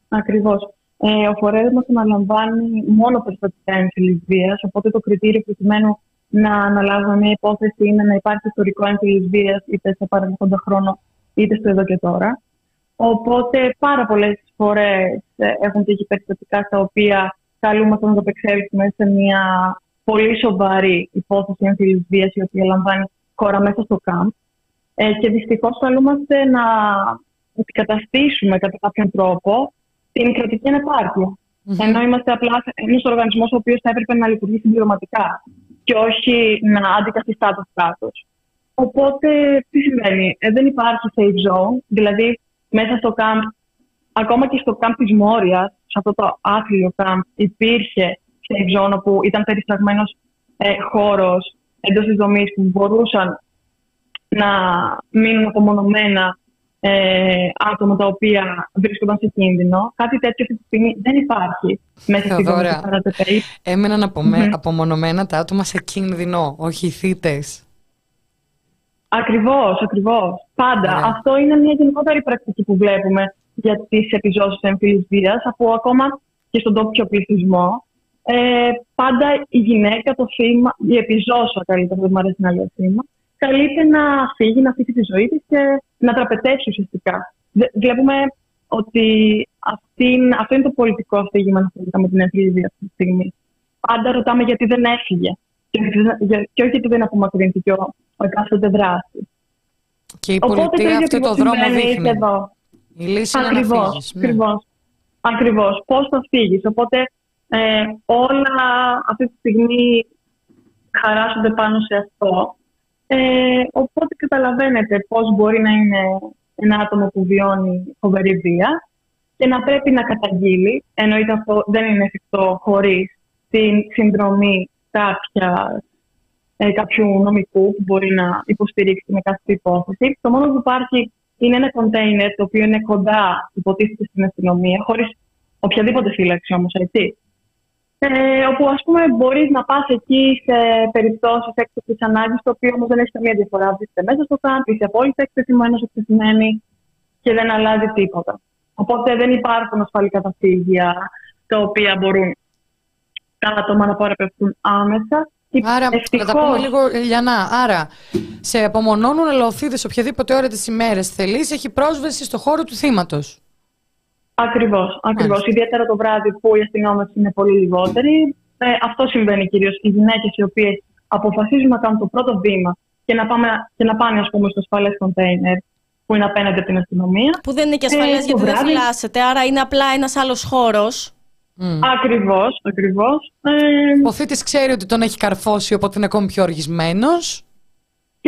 Ακριβώς. Ε, ο φορέα μας αναλαμβάνει μόνο περιστατικά έμφυλης βίας. Οπότε το κριτήριο προκειμένου να αναλάβουμε μια υπόθεση είναι να υπάρχει ιστορικό έμφυλης βίας είτε σε παρελθόντα χρόνο είτε στο εδώ και τώρα. Οπότε πάρα πολλές φορές ε, έχουν τύχει περιστατικά στα οποία καλούμαστε να το επεξέλθουμε σε μια πολύ σοβαρή υπόθεση έμφυλης βίας η οποία λαμβάνει χώρα μέσα στο κάμπ. Ε, και δυστυχώς καλούμαστε να αντικαταστήσουμε κατά κάποιον τρόπο την κρατική ανεπάρκεια. Mm-hmm. Ενώ είμαστε απλά ένας οργανισμός ο οποίος θα έπρεπε να λειτουργεί συμπληρωματικά και όχι να αντικαθιστά το κράτος. Οπότε, τι συμβαίνει, ε, δεν υπάρχει safe zone, δηλαδή μέσα στο camp, ακόμα και στο camp της Μόριας, σε αυτό το άθλιο camp, υπήρχε safe zone όπου ήταν περισταγμένος ε, χώρος εντός της δομής που μπορούσαν να μείνουν απομονωμένα ε, άτομα τα οποία βρίσκονταν σε κίνδυνο. Κάτι τέτοιο αυτή τη στιγμή δεν υπάρχει μέσα στην δομή Έμεναν απομέ, απομονωμένα τα άτομα σε κίνδυνο, όχι οι θύτες. Ακριβώς, ακριβώς. Πάντα. Αυτό είναι μια γενικότερη πρακτική που βλέπουμε για τις επιζώσεις εμφύλης βίας, από ακόμα και στον τόπιο πληθυσμό. Ε, πάντα η γυναίκα, το θύμα, η επιζώσα καλύτερα, δεν μου αρέσει να λέω θύμα, καλείται να φύγει, να φύγει τη ζωή της και να τραπετεύσει ουσιαστικά. Βλέπουμε ότι αυτή, αυτό είναι το πολιτικό αφήγημα να με την Ευρώπη αυτή τη στιγμή. Πάντα ρωτάμε γιατί δεν έφυγε. Και, και όχι γιατί δεν απομακρύνθηκε ο, ο εκάστοτε δράστης. Και η πολιτεία αυτό το δρόμο δείχνει. Εδώ. Η λύση ακριβώς, είναι να φύγεις. Ναι. Ακριβώς. Ακριβώς. Πώς θα φύγεις. Οπότε ε, όλα αυτή τη στιγμή χαράσσονται πάνω σε αυτό. Ε, οπότε καταλαβαίνετε πώς μπορεί να είναι ένα άτομο που βιώνει φοβερή βία και να πρέπει να καταγγείλει. Εννοείται αυτό δεν είναι εφικτό χωρίς την συνδρομή κάποια, ε, κάποιου νομικού που μπορεί να υποστηρίξει με κάθε υπόθεση. Το μόνο που υπάρχει είναι ένα κοντέινερ το οποίο είναι κοντά, υποτίθεται στην αστυνομία, χωρίς οποιαδήποτε φύλαξη όμως, έτσι. Ε, όπου ας πούμε μπορείς να πας εκεί σε περιπτώσεις έκτακτης ανάγκης, το οποίο όμως δεν έχει καμία διαφορά. Είστε μέσα στο κάμπ, είσαι απόλυτα εκτεθειμένος, εκτεθειμένη και δεν αλλάζει τίποτα. Οπότε δεν υπάρχουν ασφαλή καταφύγια τα οποία μπορούν τα άτομα να παραπευθούν άμεσα. Άρα, να τα πούμε λίγο Λιανά. Άρα, σε απομονώνουν ελαιοθίδες οποιαδήποτε ώρα τις ημέρες θέλεις, έχει πρόσβαση στο χώρο του θύματος. Ακριβώς, ακριβώς. Ιδιαίτερα το βράδυ που οι αστυνόμες είναι πολύ λιγότεροι. Ε, αυτό συμβαίνει κυρίως. Οι γυναίκες οι οποίες αποφασίζουν να κάνουν το πρώτο βήμα και να, πάμε, και να πάνε ας πούμε, στο ασφαλές κοντέινερ που είναι απέναντι από την αστυνομία. Που δεν είναι και ασφαλές ε, γιατί βράδυ... δεν φυλάσσεται, άρα είναι απλά ένας άλλος χώρος. Mm. Ακριβώς, ακριβώς. Ε, ο θήτης ξέρει ότι τον έχει καρφώσει, οπότε είναι ακόμη πιο οργισμένος.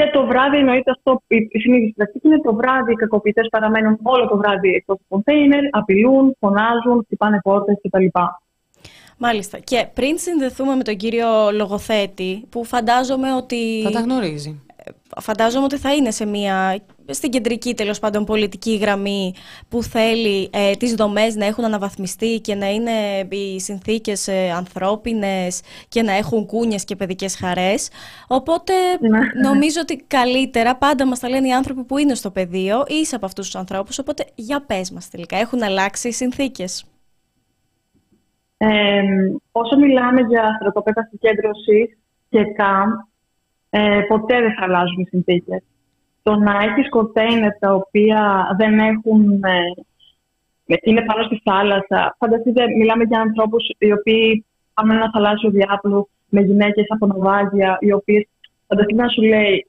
Και το βράδυ, εννοείται αυτό, η συνείδηση πρακτική είναι το βράδυ. Οι κακοποιητές παραμένουν όλο το βράδυ εκτός του κοντέινερ, απειλούν, φωνάζουν, χτυπάνε πόρτες κτλ. Μάλιστα. Και πριν συνδεθούμε με τον κύριο Λογοθέτη, που φαντάζομαι ότι. Θα τα γνωρίζει φαντάζομαι ότι θα είναι σε μια, στην κεντρική τέλος πάντων πολιτική γραμμή που θέλει ε, τις δομές να έχουν αναβαθμιστεί και να είναι οι συνθήκες ε, ανθρώπινες και να έχουν κούνιες και παιδικές χαρές. Οπότε ναι. νομίζω ότι καλύτερα πάντα μας τα λένε οι άνθρωποι που είναι στο πεδίο ή είσαι από αυτούς τους ανθρώπους. Οπότε για πες μας τελικά, έχουν αλλάξει οι συνθήκες; Ε, όσο μιλάμε για στρατοπέδα συγκέντρωση και ΚΑΜ, ε, ποτέ δεν θα αλλάζουν οι συνθήκες. Το να έχεις κοντέινερ τα οποία δεν έχουν. Ε, είναι πάνω στη θάλασσα. Φανταστείτε, μιλάμε για ανθρώπους οι οποίοι πάμε ένας θαλάσσιο διάπλου με γυναίκες από ναυάγια, οι οποίες φανταστείτε να σου λέει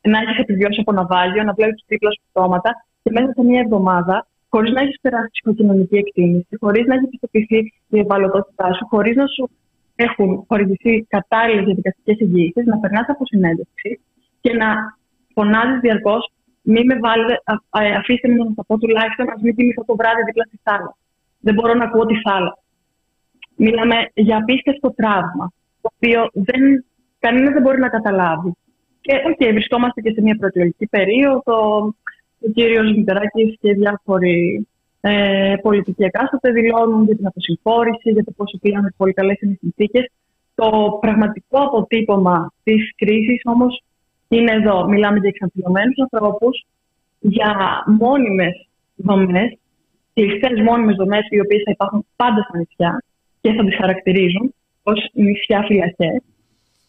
να έχεις επιβιώσει από ναυάγιο, να βλέπεις τρίπλα σου πτώματα και μέσα σε μία εβδομάδα, χωρίς να έχεις περάσει ψυχοκοινωνική εκτίμηση, χωρίς να έχει πιστοποιηθεί η ευαλωτότητά σου, χωρίς να σου έχουν χορηγηθεί κατάλληλες διαδικαστικές εγγύησεις, να περνάς από συνέντευξη και να φωνάζεις διαρκώς, μην με βάλετε, αφήστε με να σας πω τουλάχιστον, ας μην κοιμηθώ το βράδυ δίπλα στη θάλασσα. Δεν μπορώ να ακούω τη θάλασσα. Μιλάμε για απίστευτο τραύμα, το οποίο δεν, κανένας δεν μπορεί να καταλάβει. Και okay, βρισκόμαστε και σε μια προεκλογική περίοδο. Ο κύριος Μητεράκης και διάφοροι ε, πολιτικοί εκάστοτε δηλώνουν για την αποσυμφόρηση, για το πόσο πήγαν πολύ καλές είναι οι συνθήκες. Το πραγματικό αποτύπωμα της κρίσης όμως είναι εδώ. Μιλάμε για εξαντλημένους ανθρώπους, για μόνιμες δομές, κλειστές μόνιμες δομές, οι οποίες θα υπάρχουν πάντα στα νησιά και θα τις χαρακτηρίζουν ως νησιά φυλακές.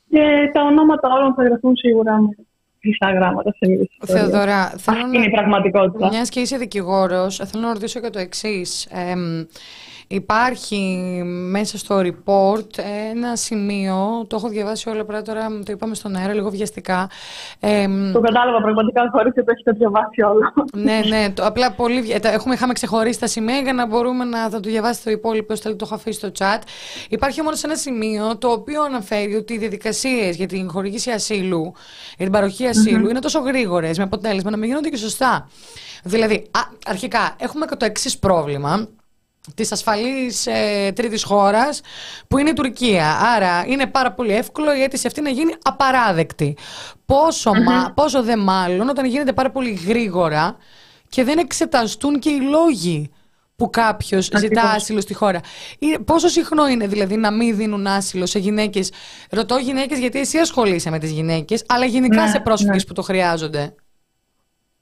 Και τα ονόματα όλων θα γραφούν σίγουρα με κλειστά γράμματα σε Θεοδωρά, θέλω Αυτή είναι η πραγματικότητα. Μιας και είσαι δικηγόρος, θέλω να ρωτήσω και το εξής. Υπάρχει μέσα στο report ένα σημείο, το έχω διαβάσει όλο πρώτα, τώρα το είπαμε στον αέρα λίγο βιαστικά. Ε, το κατάλαβα πραγματικά χωρίς ότι το έχετε διαβάσει όλο. Ναι, ναι, το, απλά πολύ, έχουμε, είχαμε ξεχωρίσει τα σημεία για να μπορούμε να θα το διαβάσει το υπόλοιπο, το έχω αφήσει στο chat. Υπάρχει όμως ένα σημείο το οποίο αναφέρει ότι οι διαδικασίες για την χορηγήση ασύλου, για την παροχή είναι τόσο γρήγορες, με αποτέλεσμα να μην γίνονται και σωστά. Δηλαδή, α, αρχικά, έχουμε το εξής πρόβλημα Της ασφαλής ε, τρίτης χώρας που είναι η Τουρκία. Άρα είναι πάρα πολύ εύκολο η αίτηση αυτή να γίνει απαράδεκτη. Πόσο, μα, πόσο δε μάλλον όταν γίνεται πάρα πολύ γρήγορα και δεν εξεταστούν και οι λόγοι που κάποιος ζητά άσυλο στη χώρα. Πόσο συχνό είναι δηλαδή να μην δίνουν άσυλο σε γυναίκες; Ρωτώ γυναίκες γιατί εσύ ασχολείσαι με τις γυναίκες, αλλά γενικά ναι, σε πρόσφυγες ναι. που το χρειάζονται.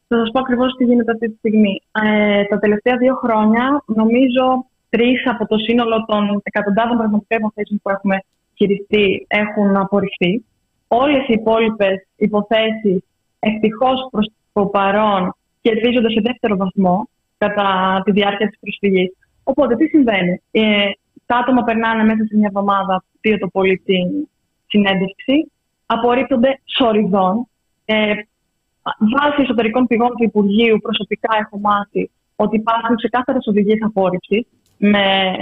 Θα σας πω ακριβώς τι γίνεται αυτή τη στιγμή. Ε, τα τελευταία δύο χρόνια, νομίζω τρεις από το σύνολο των εκατοντάδων πραγματικών υποθέσεων που έχουμε χειριστεί έχουν απορριφθεί. Όλες οι υπόλοιπες υποθέσεις ευτυχώς προς το παρόν κερδίζονται σε δεύτερο βαθμό κατά τη διάρκεια της προσφυγής. Οπότε τι συμβαίνει; Ε, τα άτομα περνάνε μέσα σε μια εβδομάδα, δύο το πολύ, την συνέντευξη, απορρίπτονται σοριδών. Ε, βάσει εσωτερικών πηγών του Υπουργείου, προσωπικά έχω μάθει ότι υπάρχουν ξεκάθαρες οδηγίες απόρριψης με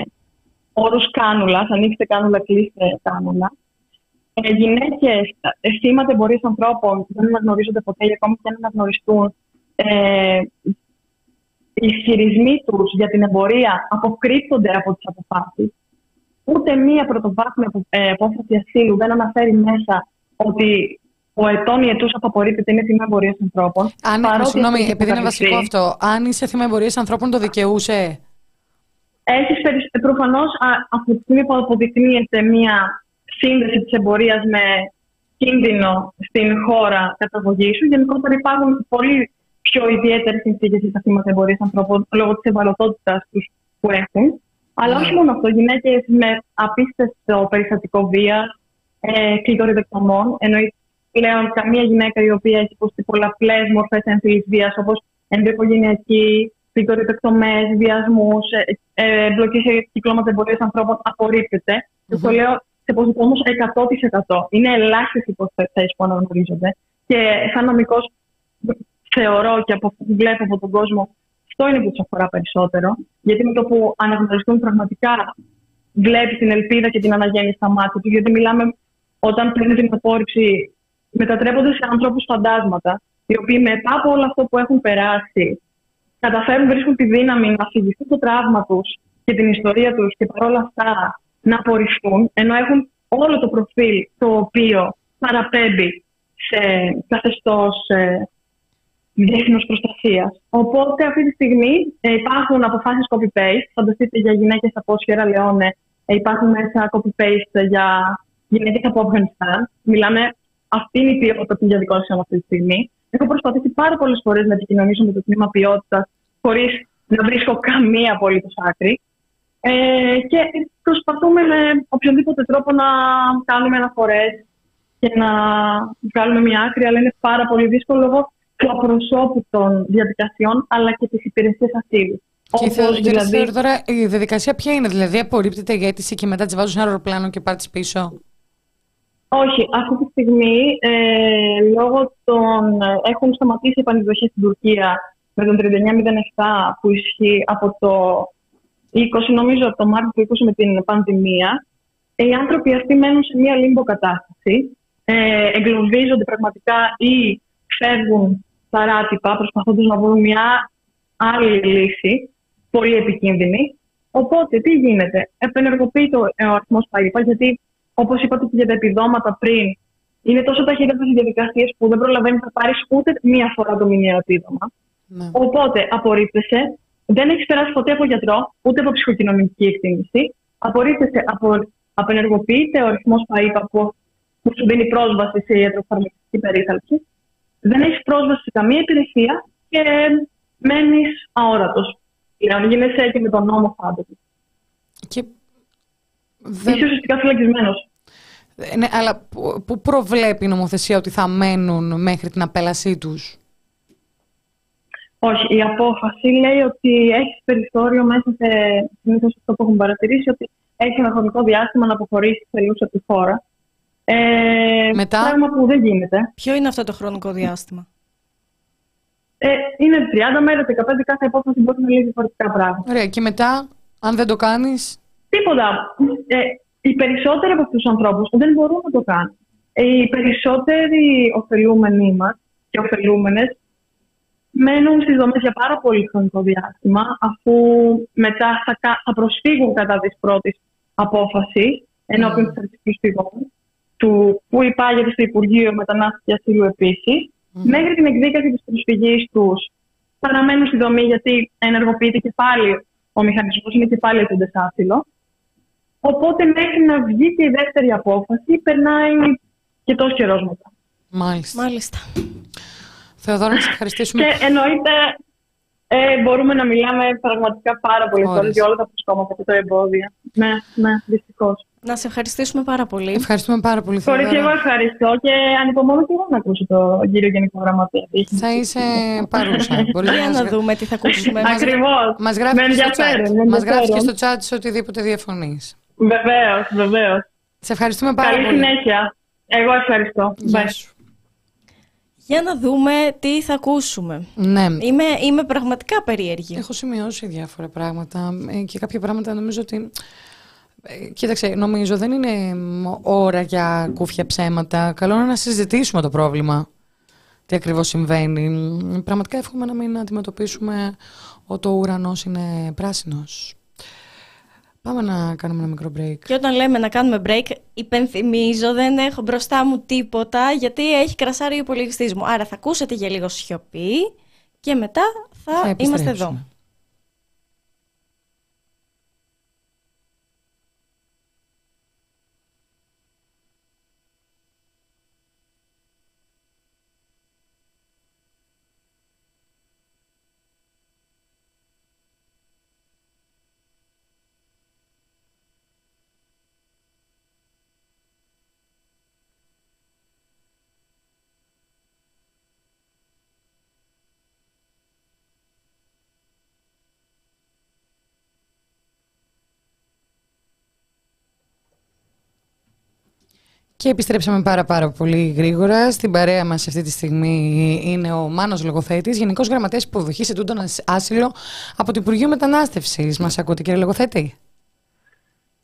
όρους κάνουλα. Ανοίξτε κάνουλα, κλείστε κάνουλα. Ε, Γυναίκες ε, θύματα εμπορίας ανθρώπων δεν αναγνωρίζονται ποτέ, ακόμη και αν αναγνωριστούν. Ε, οι ισχυρισμοί τους για την εμπορία αποκρύπτονται από τις αποφάσεις. Ούτε μία πρωτοβάθμια ε, απόφαση ασύλου δεν αναφέρει μέσα ότι ο ετών ή ετούσα που απορρίπτεται είναι θύμα εμπορίας ανθρώπων. Αν, συγγνώμη, επειδή είναι βασικό αυτό, αν είσαι θύμα εμπορίας ανθρώπων, το δικαιούσε; Έχεις προφανώς από τη στιγμή που αποδεικνύεται μία σύνδεση της εμπορίας με κίνδυνο στην χώρα καταγωγής σου, γενικότερα υπάρχουν πολύ πιο ιδιαίτερες συνθήκες για τα θύματα εμπορίας ανθρώπων λόγω της ευαλωτότητας τους που έχουν. Αλλά όχι μόνο αυτό, γυναίκες με απίστευτο περιστατικό βία, ε, κλειτοριδεκτομών, ενώ πλέον καμία γυναίκα η οποία έχει υποστεί πολλαπλές μορφές έμφυλη βίας, όπως ενδοοικογενειακή, κλειτοριδεκτομέ, βιασμούς, ε, ε, εμπλοκή σε κυκλώματα εμπορίας ανθρώπων, απορρίπτεται. Mm-hmm. Και το λέω σε ποσοστό όμως 100%. Είναι ελάχιστες οι υποθέσεις που αναγνωρίζονται. Και σαν νομικός θεωρώ και από αυτό που βλέπω από τον κόσμο, αυτό είναι που τους αφορά περισσότερο. Γιατί με το που αναγνωριστούν πραγματικά, βλέπει την ελπίδα και την αναγέννηση στα μάτια τους. Γιατί μιλάμε, όταν παίρνει την απόρριψη, μετατρέπονται σε ανθρώπους φαντάσματα, οι οποίοι μετά από όλο αυτό που έχουν περάσει, καταφέρουν, βρίσκουν τη δύναμη να αφηγηθούν το τραύμα τους και την ιστορία τους και παρόλα αυτά να απορριφθούν, ενώ έχουν όλο το προφίλ το οποίο παραπέμπει σε καθεστώς ε, διεθνούς προστασίας. Οπότε αυτή τη στιγμή ε, υπάρχουν αποφάσεις copy-paste. Φανταστείτε για γυναίκες από Σιέρα Λεόνε, ε, υπάρχουν μέσα copy-paste για γυναίκες από Αφγανιστάν. Μιλάμε, αυτή είναι η ποιότητα των διαδικασιών αυτή τη στιγμή. Έχω προσπαθήσει πάρα πολλές φορές να επικοινωνήσω με το τμήμα ποιότητας χωρίς να βρίσκω καμία απολύτω άκρη. Ε, και προσπαθούμε με οποιονδήποτε τρόπο να κάνουμε αναφορές και να βγάλουμε μια άκρη, αλλά είναι πάρα πολύ δύσκολο λόγω του απροσώπου των διαδικασιών αλλά και της υπηρεσίας ασύλου. Και Όπως, δηλαδή... τώρα η διαδικασία ποια είναι, δηλαδή απορρίπτεται η αίτηση και μετά τη βάζουν σε ένα αεροπλάνο και πάρει πίσω; Όχι, αυτή τη στιγμή ε, λόγω των. έχουν σταματήσει οι επανειδοχέ στην Τουρκία με τον 3907 που ισχύει από το 20, νομίζω από το Μάρτιο του 20 με την πανδημία. Οι άνθρωποι αυτοί μένουν σε μία λίμπο κατάσταση. Ε, εγκλωβίζονται πραγματικά ή φεύγουν παράτυπα προσπαθώντας να βρουν μια άλλη λύση, πολύ επικίνδυνη. Οπότε, τι γίνεται, επενεργοποιείται ο αριθμός ΠΑΙΠΑ, γιατί όπως είπατε και για τα επιδόματα πριν, είναι τόσο ταχύτητα οι διαδικασίες που δεν προλαβαίνεις να πάρεις ούτε μία φορά το μηνιαίο επίδομα. Ναι. Οπότε, απορρίπτεσαι, δεν έχεις περάσει ποτέ από γιατρό, ούτε από ψυχοκοινωνική εκτίμηση. Απορρίπτεσαι, απο, απενεργοποιείται ο αριθμός ΠΑΙΠΑ που, που σου δίνει πρόσβαση σε ιατροφαρμακευτική περίθαλψη δεν έχεις πρόσβαση σε καμία υπηρεσία και μένεις αόρατος. Πλέον γίνεσαι και με τον νόμο πάντοτε. Και δεν... Είσαι ουσιαστικά φυλακισμένος. Ναι, αλλά πού προβλέπει η νομοθεσία ότι θα μένουν μέχρι την απέλασή τους; Όχι, η απόφαση λέει ότι έχεις περιθώριο μέσα σε συνήθως αυτό που έχουν παρατηρήσει, ότι έχεις ένα χρονικό διάστημα να αποχωρήσεις θελούς από τη χώρα. Ε, Μετά... Πράγμα που δεν γίνεται. Ποιο είναι αυτό το χρονικό διάστημα; Ε, είναι 30 μέρες, 15 κάθε υπόθεση μπορεί να λέει διαφορετικά πράγματα. Ωραία. Και μετά, αν δεν το κάνεις... Τίποτα. Ε, οι περισσότεροι από αυτούς τους ανθρώπους δεν μπορούν να το κάνουν. Ε, οι περισσότεροι ωφελούμενοι μας και ωφελούμενες μένουν στις δομές για πάρα πολύ χρονικό διάστημα, αφού μετά θα, θα προσφύγουν κατά της πρώτης απόφασης ενώπιον mm. της προσφυγών του που υπάγεται στο Υπουργείο Μετανάστευσης και Ασύλου επίσης, μέχρι την εκδίκαση της προσφυγής τους παραμένουν στη δομή γιατί ενεργοποιείται και πάλι ο μηχανισμός, είναι και πάλι το άσυλο. Οπότε μέχρι να βγει και η δεύτερη απόφαση περνάει και τόσο καιρό μετά. Μάλιστα. Μάλιστα. Θεοδόρα, να σε ευχαριστήσουμε. Και εννοείται ε, μπορούμε να μιλάμε πραγματικά πάρα πολύ τώρα για όλα τα προσκόμματα και τα εμπόδια. Ναι, ναι, δυστυχώς. Να σε ευχαριστήσουμε πάρα πολύ. Ευχαριστούμε πάρα πολύ. Χωρί και εγώ ευχαριστώ και ανυπομονώ και εγώ να ακούσω τον κύριο Γενικό Γραμματέα. Θα είσαι παρούσα. Μπορεί να, να δούμε τι θα ακούσουμε. Ακριβώς. Μας γράφεις και στο chat σε οτιδήποτε διαφωνείς. Βεβαίως, βεβαίως. Σε ευχαριστούμε πάρα Καλή πολύ. συνέχεια. Εγώ ευχαριστώ. Γεια σου. Για να δούμε τι θα ακούσουμε. Ναι. Είμαι, είμαι πραγματικά περίεργη. Έχω σημειώσει διάφορα πράγματα ε, και κάποια πράγματα νομίζω ότι... Ε, Κοίταξε, νομίζω δεν είναι ώρα για κούφια ψέματα. Καλό είναι να συζητήσουμε το πρόβλημα. Τι ακριβώς συμβαίνει. Πραγματικά εύχομαι να μην αντιμετωπίσουμε ότι ο ουρανός είναι πράσινος. Πάμε να κάνουμε ένα μικρό break. Και όταν λέμε να κάνουμε break, υπενθυμίζω, δεν έχω μπροστά μου τίποτα, γιατί έχει κρασάρει ο υπολογιστής μου. Άρα θα ακούσετε για λίγο σιωπή και μετά θα, Θα είμαστε εδώ. Και επιστρέψαμε πάρα πάρα πολύ γρήγορα. Στην παρέα μας αυτή τη στιγμή είναι ο Μάνος Λογοθέτης, Γενικός Γραμματέας Υποδοχής Ετούντων Άσυλο από το Υπουργείο Μετανάστευσης. Μας ακούτε κύριε Λογοθέτη;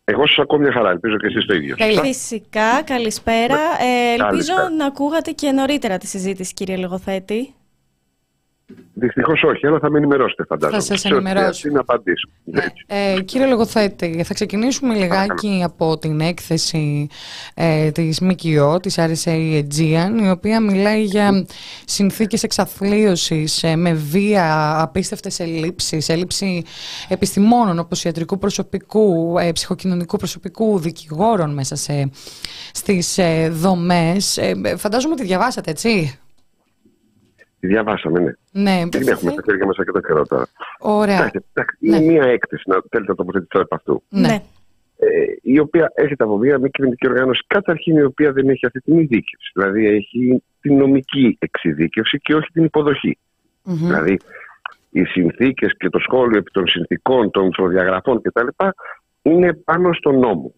Εγώ σας ακούω μια χαρά, ελπίζω και εσείς το ίδιο. Τέλεια. Φυσικά, καλησπέρα. Ε, ελπίζω Καλησπέρα. να ακούγατε και νωρίτερα τη συζήτηση, κύριε Λογοθέτη. Δυστυχώς όχι, αλλά θα με ενημερώσετε, φαντάζομαι. Θα σας Σε ό,τι ενημερώσω. χρειαστεί να απαντήσω. Έτσι. Ε, κύριε Λογοθέτη, θα ξεκινήσουμε λιγάκι από την έκθεση ε, της ΜΚΟ, της RSA Aegean, η οποία μιλάει για συνθήκες εξαθλίωσης ε, με βία, απίστευτες ελλείψεις, έλλειψη επιστημόνων όπως ιατρικού προσωπικού, ε, ψυχοκοινωνικού προσωπικού, δικηγόρων μέσα σε, στις ε, δομές. Ε, ε, φαντάζομαι ότι διαβάσατε, έτσι; Τη διαβάσαμε, ναι. Ναι, Την έχουμε στα χέρια μας αρκετό καιρό τώρα. Ωραία. Εντάξει, εντάξει, Ναι. Είναι μια έκθεση, να θέλετε να τοποθετηθώ επ' αυτού. Ναι. Ε, η οποία έρχεται από μια μη κυβερνητική οργάνωση, καταρχήν η οποία δεν έχει αυτή την ειδίκευση. Δηλαδή έχει την νομική εξειδίκευση και όχι την υποδοχή. Μμμ. Δηλαδή οι συνθήκες και το σχόλιο επί των συνθήκων, των προδιαγραφών κτλ. είναι πάνω στον νόμο.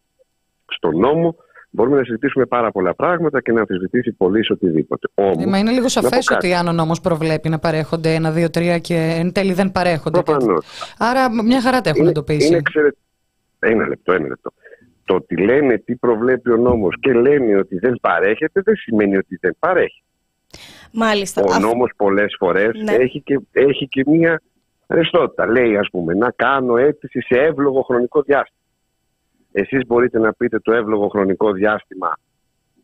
Στον νόμο μπορούμε να συζητήσουμε πάρα πολλά πράγματα και να αμφισβητήσει πολύς οτιδήποτε. Όμως, Ε, Μα είναι λίγο πω σαφές κάτι. ότι αν ο νόμος προβλέπει να παρέχονται ένα, δύο, τρία και εν τέλει δεν παρέχονται. προφανώς, Άρα μια χαρά τα έχουν είναι, εντοπίσει. είναι εξαιρετικό. Ένα λεπτό, ένα λεπτό. Το ότι λένε τι προβλέπει ο νόμος και λένε ότι δεν παρέχεται δεν σημαίνει ότι δεν παρέχει. Μάλιστα. Ο Αφ- νόμος πολλές φορές Ναι. έχει, και, έχει και μία ρευστότητα. Λέει ας πούμε να κάνω αίτηση σε εύλογο χρονικό διάστημα. Εσείς μπορείτε να πείτε το εύλογο χρονικό διάστημα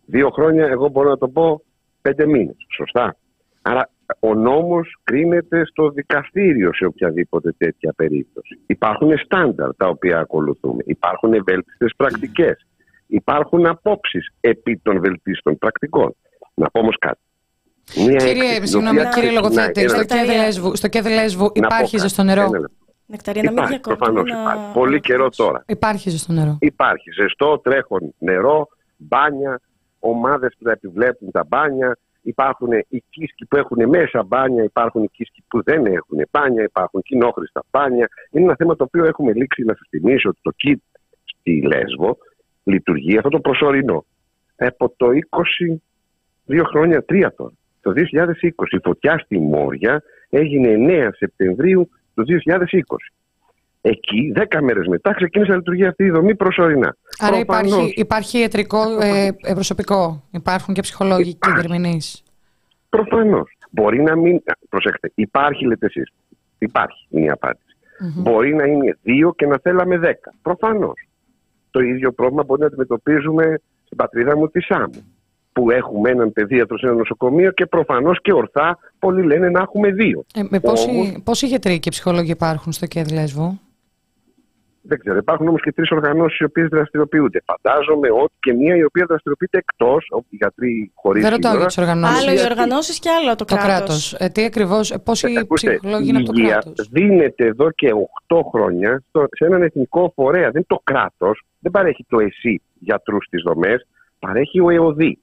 δύο χρόνια, εγώ μπορώ να το πω πέντε μήνες. Σωστά. Άρα ο νόμος κρίνεται στο δικαστήριο σε οποιαδήποτε τέτοια περίπτωση. Υπάρχουν στάνταρ τα οποία ακολουθούμε. Υπάρχουν ευέλτιστες πρακτικές. Υπάρχουν απόψεις επί των βελτίστων πρακτικών. Να πω όμως κάτι. Μία Κύριε, έκθεση, την συγγνώμη, οποία κύριε ξεκινάει Λογοθέτη, ένα στο λεπτό. Νεκταρία. κέδε Λέσβου, στο κέδε Λέσβου Να πω υπάρχει κάτι. ζεστό νερό. Ένα λεπτό. Νεκταρία, να μην Υπάρχει, διακόπτω, προφανώς να υπάρχει. Πολύ καιρό ολοκληρώσω. τώρα. Υπάρχει ζεστό νερό. Υπάρχει ζεστό, τρέχον νερό, μπάνια, ομάδες που θα επιβλέπουν τα μπάνια. Υπάρχουν οι κίσκοι που έχουν μέσα μπάνια, υπάρχουν οι κίσκοι που δεν έχουν μπάνια, υπάρχουν κοινόχρηστα μπάνια. Είναι ένα θέμα το οποίο έχουμε λήξει να σας θυμίσω ότι το ΚΙΤ στη Λέσβο λειτουργεί αυτό το προσωρινό. Από το 20, δύο χρόνια, τρία τώρα. Το 2020 η φωτιά στη Μόρια έγινε 9 Σεπτεμβρίου του 2020. Εκεί, 10 μέρες μετά, ξεκίνησε να λειτουργεί αυτή η δομή προσωρινά. Άρα Προφανώς, υπάρχει, υπάρχει ιατρικό ε, ε, προσωπικό. Υπάρχουν και ψυχολόγοι και διερμηνεί. Προφανώς. Μπορεί να μην. Προσέξτε, υπάρχει λέτε εσείς. Υπάρχει είναι η απαντηση Μπορεί να είναι δύο και να θέλαμε δέκα. Προφανώς. Το ίδιο πρόβλημα μπορεί να αντιμετωπίζουμε στην πατρίδα μου τη Σάμου. Που έχουμε έναν παιδίατρο σε ένα νοσοκομείο και προφανώς και ορθά πολλοί λένε να έχουμε δύο. Ε, με πόσοι, Όμως- πόσοι γιατροί και ψυχολόγοι υπάρχουν στο κέδε Λέσβου. Δεν ξέρω. Υπάρχουν όμως και τρεις οργανώσεις οι οποίες δραστηριοποιούνται. Φαντάζομαι ότι και μία η οποία δραστηριοποιείται εκτός, όπου οι γιατροί χωρίς Δεν ρωτάω για τις οργανώσεις. Άλλο οι γιατί- οργανώσεις και άλλο το, Το κράτος. κράτος. Ε, τι ακριβώς, πόσοι Ακούστε, ψυχολόγοι είναι η από το υγεία κράτος; δίνεται εδώ και 8 χρόνια στο- σε έναν εθνικό φορέα. Δεν είναι το κράτος, δεν παρέχει το ΕΣΥ γιατρούς στις δομές, παρέχει ο ΕΟΔΗ.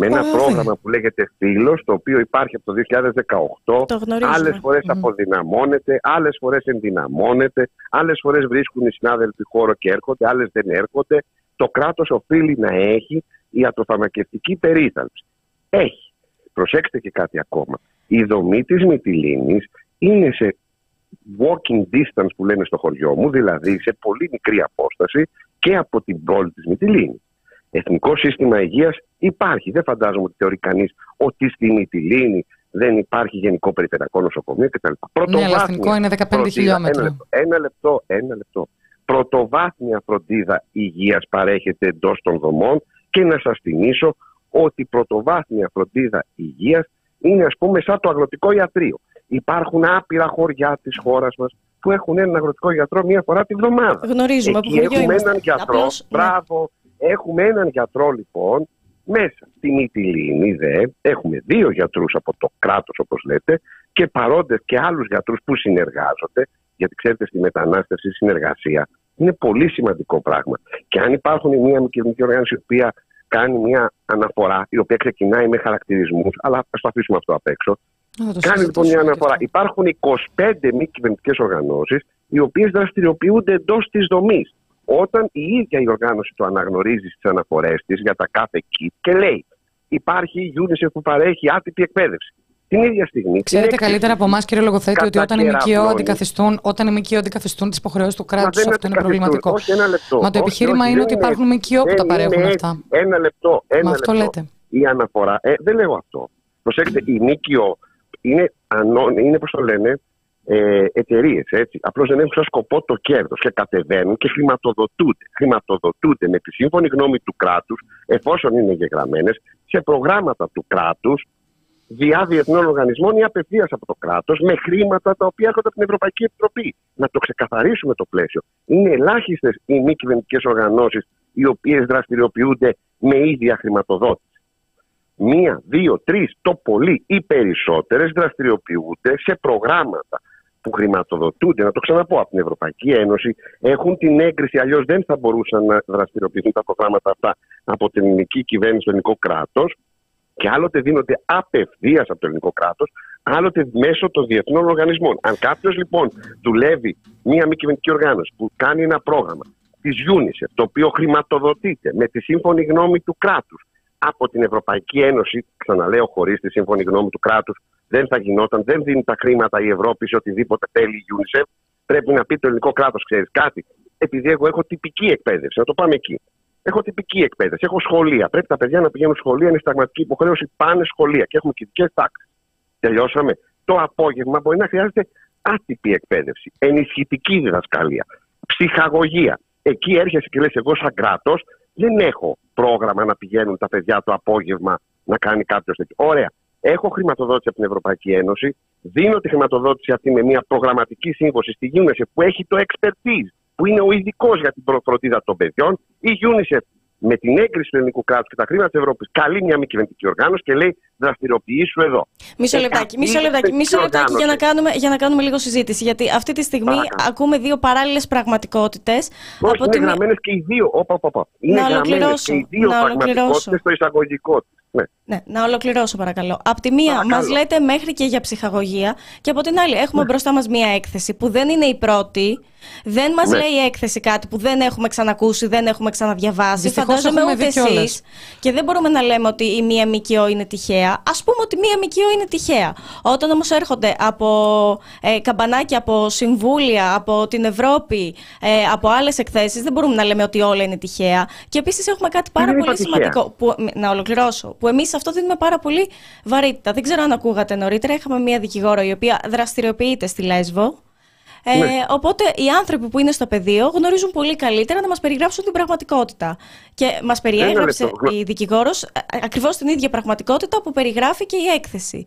Με ένα Ο ΕΟΔΗ. πρόγραμμα που λέγεται Φίλος, το οποίο υπάρχει από το 2018. Το γνωρίζουμε. Άλλες φορές Μμμ. αποδυναμώνεται, άλλες φορές ενδυναμώνεται, άλλες φορές βρίσκουν οι συνάδελφοι χώρο και έρχονται, άλλες δεν έρχονται. το κράτος οφείλει να έχει ιατροφαρμακευτική περίθαλψη. Έχει. Προσέξτε και κάτι ακόμα. Η δομή της Μυτιλίνης είναι σε walking distance που λένε στο χωριό μου, δηλαδή σε πολύ μικρή απόσταση και από την πόλη της Μυτιλίνης. Εθνικό σύστημα υγείας υπάρχει. Δεν φαντάζομαι ότι θεωρεί κανείς ότι στη Μυτιλίνη δεν υπάρχει γενικό περιφερειακό νοσοκομείο κτλ. Ναι, αλλά εθνικό είναι 15 χιλιόμετρα. Ένα, ένα λεπτό, ένα λεπτό. Πρωτοβάθμια φροντίδα υγείας παρέχεται εντός των δομών και να σας θυμίσω ότι πρωτοβάθμια φροντίδα υγείας είναι ας πούμε σαν το αγροτικό ιατρείο. Υπάρχουν άπειρα χωριά της χώρας μας που έχουν έναν αγροτικό γιατρό μία φορά τη βδομάδα. Γνωρίζουμε Εκεί έχουμε έναν γιατρό. Απλώς, ναι. μπράβο. Ναι. Έχουμε έναν γιατρό λοιπόν μέσα. Στην Μυτιλίνη δε έχουμε δύο γιατρούς από το κράτος όπως λέτε και παρόντες και άλλους γιατρούς που συνεργάζονται γιατί ξέρετε στη μετανάστευση η συνεργασία είναι πολύ σημαντικό πράγμα. Και αν υπάρχουν μια κυβερνητική οργάνωση η οποία κάνει μια αναφορά, η οποία ξεκινάει με χαρακτηρισμούς, αλλά ας το αφήσουμε αυτό απ' έξω. Κάνει λοιπόν μια αναφορά. Υπάρχουν 25 μη κυβερνητικές οργανώσεις, οι οποίες δραστηριοποιούνται εντός της δομής. Όταν η ίδια η οργάνωση το αναγνωρίζει στις αναφορές της για τα κάθε kit και λέει υπάρχει η UNICEF που παρέχει άτυπη εκπαίδευση. Την ίδια στιγμή. Ξέρετε καλύτερα από εμάς, κύριε Λογοθέτη, ότι όταν οι ΜΚΟ αντικαθιστούν, όταν οι ΜΚΟ αντικαθιστούν τις υποχρεώσεις του κράτους, αυτό είναι προβληματικό. Όχι, ένα λεπτό. Μα το επιχείρημα όχι, είναι ότι υπάρχουν ΜΚΟ που τα παρέχουν αυτά. Ένα λεπτό. Ένα Μα αυτό λεπτό. λέτε. Η αναφορά. Ε, δεν λέω αυτό. Προσέξτε, η ΜΚΟ είναι, είναι πώς το λένε, ε, εταιρείες. Απλώς δεν έχουν σαν σκοπό το κέρδος και κατεβαίνουν και χρηματοδοτούνται. Χρηματοδοτούνται με τη σύμφωνη γνώμη του κράτους, εφόσον είναι γεγραμμένε, σε προγράμματα του κράτους διά διεθνών οργανισμών ή απευθείας από το κράτος με χρήματα τα οποία έρχονται από την Ευρωπαϊκή Επιτροπή. Να το ξεκαθαρίσουμε το πλαίσιο. Είναι ελάχιστες οι μη κυβερνητικές οργανώσεις οι οποίες δραστηριοποιούνται με ίδια χρηματοδότηση. Μία, δύο, τρεις, το πολύ ή περισσότερες δραστηριοποιούνται σε προγράμματα που χρηματοδοτούνται, να το ξαναπώ, από την Ευρωπαϊκή Ένωση, έχουν την έγκριση, αλλιώς δεν θα μπορούσαν να δραστηριοποιηθούν τα προγράμματα αυτά από την ελληνική κυβέρνηση, το ελληνικό κράτος, και άλλοτε δίνονται απευθείας από το ελληνικό κράτος, άλλοτε μέσω των διεθνών οργανισμών. Αν κάποιος λοιπόν δουλεύει μία μη κυβερνητική οργάνωση που κάνει ένα πρόγραμμα της UNICEF, το οποίο χρηματοδοτείται με τη σύμφωνη γνώμη του κράτους από την Ευρωπαϊκή Ένωση, ξαναλέω χωρίς τη σύμφωνη γνώμη του κράτους, δεν θα γινόταν, δεν δίνει τα χρήματα η Ευρώπη σε οτιδήποτε θέλει η UNICEF. Πρέπει να πει το ελληνικό κράτος, ξέρεις κάτι. Επειδή εγώ έχω τυπική εκπαίδευση, να το πάμε εκεί. Έχω τυπική εκπαίδευση, έχω σχολεία. Πρέπει τα παιδιά να πηγαίνουν σχολεία, είναι σταγματική υποχρέωση, πάνε σχολεία και έχουμε και ειδικέ τάξεις. Τελειώσαμε. Το απόγευμα μπορεί να χρειάζεται άτυπη εκπαίδευση, ενισχυτική διδασκαλία, ψυχαγωγία. Εκεί έρχεσαι και λες: Εγώ, σαν κράτος, δεν έχω πρόγραμμα να πηγαίνουν τα παιδιά το απόγευμα να κάνει κάποιος τέτοιο. Ωραία. Έχω χρηματοδότηση από την Ευρωπαϊκή Ένωση. Δίνω τη χρηματοδότηση αυτή με μια προγραμματική σύμβαση στη UNICEF που έχει το expertise που είναι ο ειδικός για την φροντίδα των παιδιών, η UNICEF με την έγκριση του ελληνικού κράτους και τα χρήματα της Ευρώπης καλεί μια μη κυβερνητική οργάνωση και λέει δραστηριοποιήσου εδώ. Μισό λεπτάκι, μισό λεπτάκι, μισό λεπτάκι για, να κάνουμε, για να κάνουμε λίγο συζήτηση. Γιατί αυτή τη στιγμή Παρακαλώ. ακούμε δύο παράλληλες πραγματικότητες. Όχι, είναι τη μία- γραμμένες και οι δύο. Όπα, όπα, όπα. Είναι Να γραμμένες ολοκληρώσω, και οι δύο να ολοκληρώσω. πραγματικότητες στο εισαγωγικό τη. Ναι. Ναι, να ολοκληρώσω παρακαλώ. Απ' τη μία Παρακαλώ. μας λέτε μέχρι και για ψυχαγωγία και από την άλλη έχουμε μπροστά μας μία έκθεση που δεν είναι η πρώτη. Δεν μας Ναι. λέει η έκθεση κάτι που δεν έχουμε ξανακούσει, δεν έχουμε ξαναδιαβάσει. Δυστυχώς Φαντάζομαι έχουμε ούτε δει κιόλας. εσείς. Και δεν μπορούμε να λέμε ότι η μία ΜΚΟ είναι τυχαία. Ας πούμε ότι μία ΜΚΟ είναι τυχαία. Όταν όμως έρχονται από ε, καμπανάκια, από συμβούλια, από την Ευρώπη, ε, από άλλες εκθέσεις, δεν μπορούμε να λέμε ότι όλα είναι τυχαία. Και επίσης έχουμε κάτι πάρα Δεν είπα πολύ τυχαία. σημαντικό που, να ολοκληρώσω. Που εμείς αυτό δίνουμε πάρα πολύ βαρύτητα. Δεν ξέρω αν ακούγατε νωρίτερα. Είχαμε μία δικηγόρο η οποία δραστηριοποιείται στη Λέσβο. Ε, Ναι. Οπότε οι άνθρωποι που είναι στο πεδίο γνωρίζουν πολύ καλύτερα να μας περιγράψουν την πραγματικότητα. Και μας περιέγραψε λεπτό. η δικηγόρος ε, ακριβώς την ίδια πραγματικότητα που περιγράφει και η έκθεση.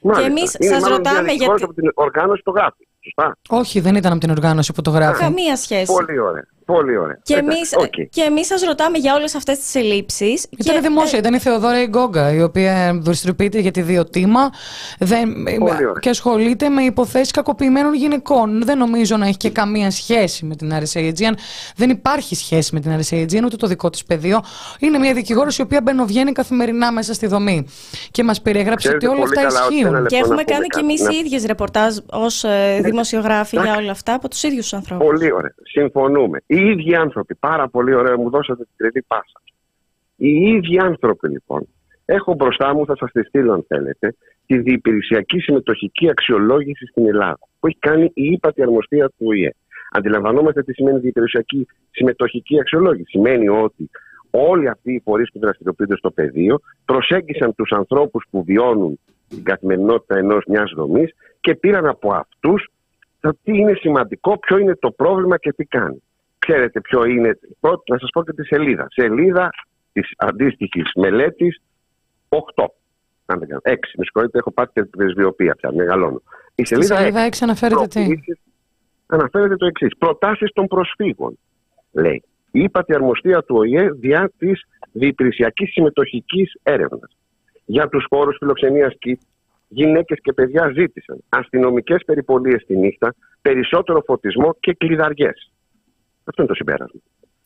Μάλιστα. εμείς Είναι σας μάλλον ρωτάμε διαδικηγόρος γιατί- από την οργάνωση το γράφει. Σωστά; Όχι, δεν ήταν από την οργάνωση που το γράφει. Καμία σχέση. Πολύ ωραία. Πολύ ωραία. Και Εντάξει, εμείς, οκ. και εμείς σας ρωτάμε για όλες αυτές τις ελλείψεις. Ήταν και, δημόσια, ε, ήταν η Θεοδόρα Ιγκόγκα, η οποία δραστηριοποιείται για τη διοτήμα δεν, ωραία. και ασχολείται με υποθέσεις κακοποιημένων γυναικών. Δεν νομίζω να έχει και καμία σχέση με την RSA Aegean. Δεν υπάρχει σχέση με την RSA Aegean, ούτε το δικό της πεδίο. Είναι μια δικηγόρος η οποία μπαινοβγαίνει καθημερινά μέσα στη δομή. Και μας περιέγραψε Ξέρετε ότι όλα πολύ αυτά καλά ότι ισχύουν. ένα Και λεπτό να έχουμε πούμε κάνει και κάτι. εμείς Να- οι ίδιες ρεπορτάζ ως δημοσιογράφοι για όλα αυτά από τους ίδιους ανθρώπους. Πολύ ωραία. Συμφωνούμε. Οι ίδιοι άνθρωποι, πάρα πολύ ωραία, μου δώσατε την τρίτη πάσα. Οι ίδιοι άνθρωποι λοιπόν, έχω μπροστά μου, θα σας τη στείλω αν θέλετε, τη διυπηρεσιακή συμμετοχική αξιολόγηση στην Ελλάδα, που έχει κάνει η ύπατη αρμοστία του ΟΗΕ. Αντιλαμβανόμαστε τι σημαίνει διυπηρεσιακή συμμετοχική αξιολόγηση. Σημαίνει ότι όλοι αυτοί οι φορείς που δραστηριοποιούνται στο πεδίο προσέγγισαν τους ανθρώπους που βιώνουν την καθημερινότητα ενός μιας δομής και πήραν από αυτούς το τι είναι σημαντικό, ποιο είναι το πρόβλημα και τι κάνει. Ξέρετε ποιο είναι, να σας πω και τη σελίδα. Σελίδα της αντίστοιχης μελέτης 8. Αν δεν κάνω. 6, με συγχωρείτε, έχω πάρει την πρεσβειοποία πια, μεγαλώνω. Η σελίδα, σελίδα 6, 6 αναφέρεται τι; Αναφέρεται το εξής. Προτάσεις των προσφύγων. Λέει. Η ύπατη αρμοστία του ΟΗΕ διά της διυπηρεσιακή συμμετοχικής έρευνας. Για τους χώρους φιλοξενίας ΚΙΤ, γυναίκες και παιδιά ζήτησαν αστυνομικές περιπολίες τη νύχτα, περισσότερο φωτισμό και κλειδαριές. Αυτό είναι το συμπέρασμα.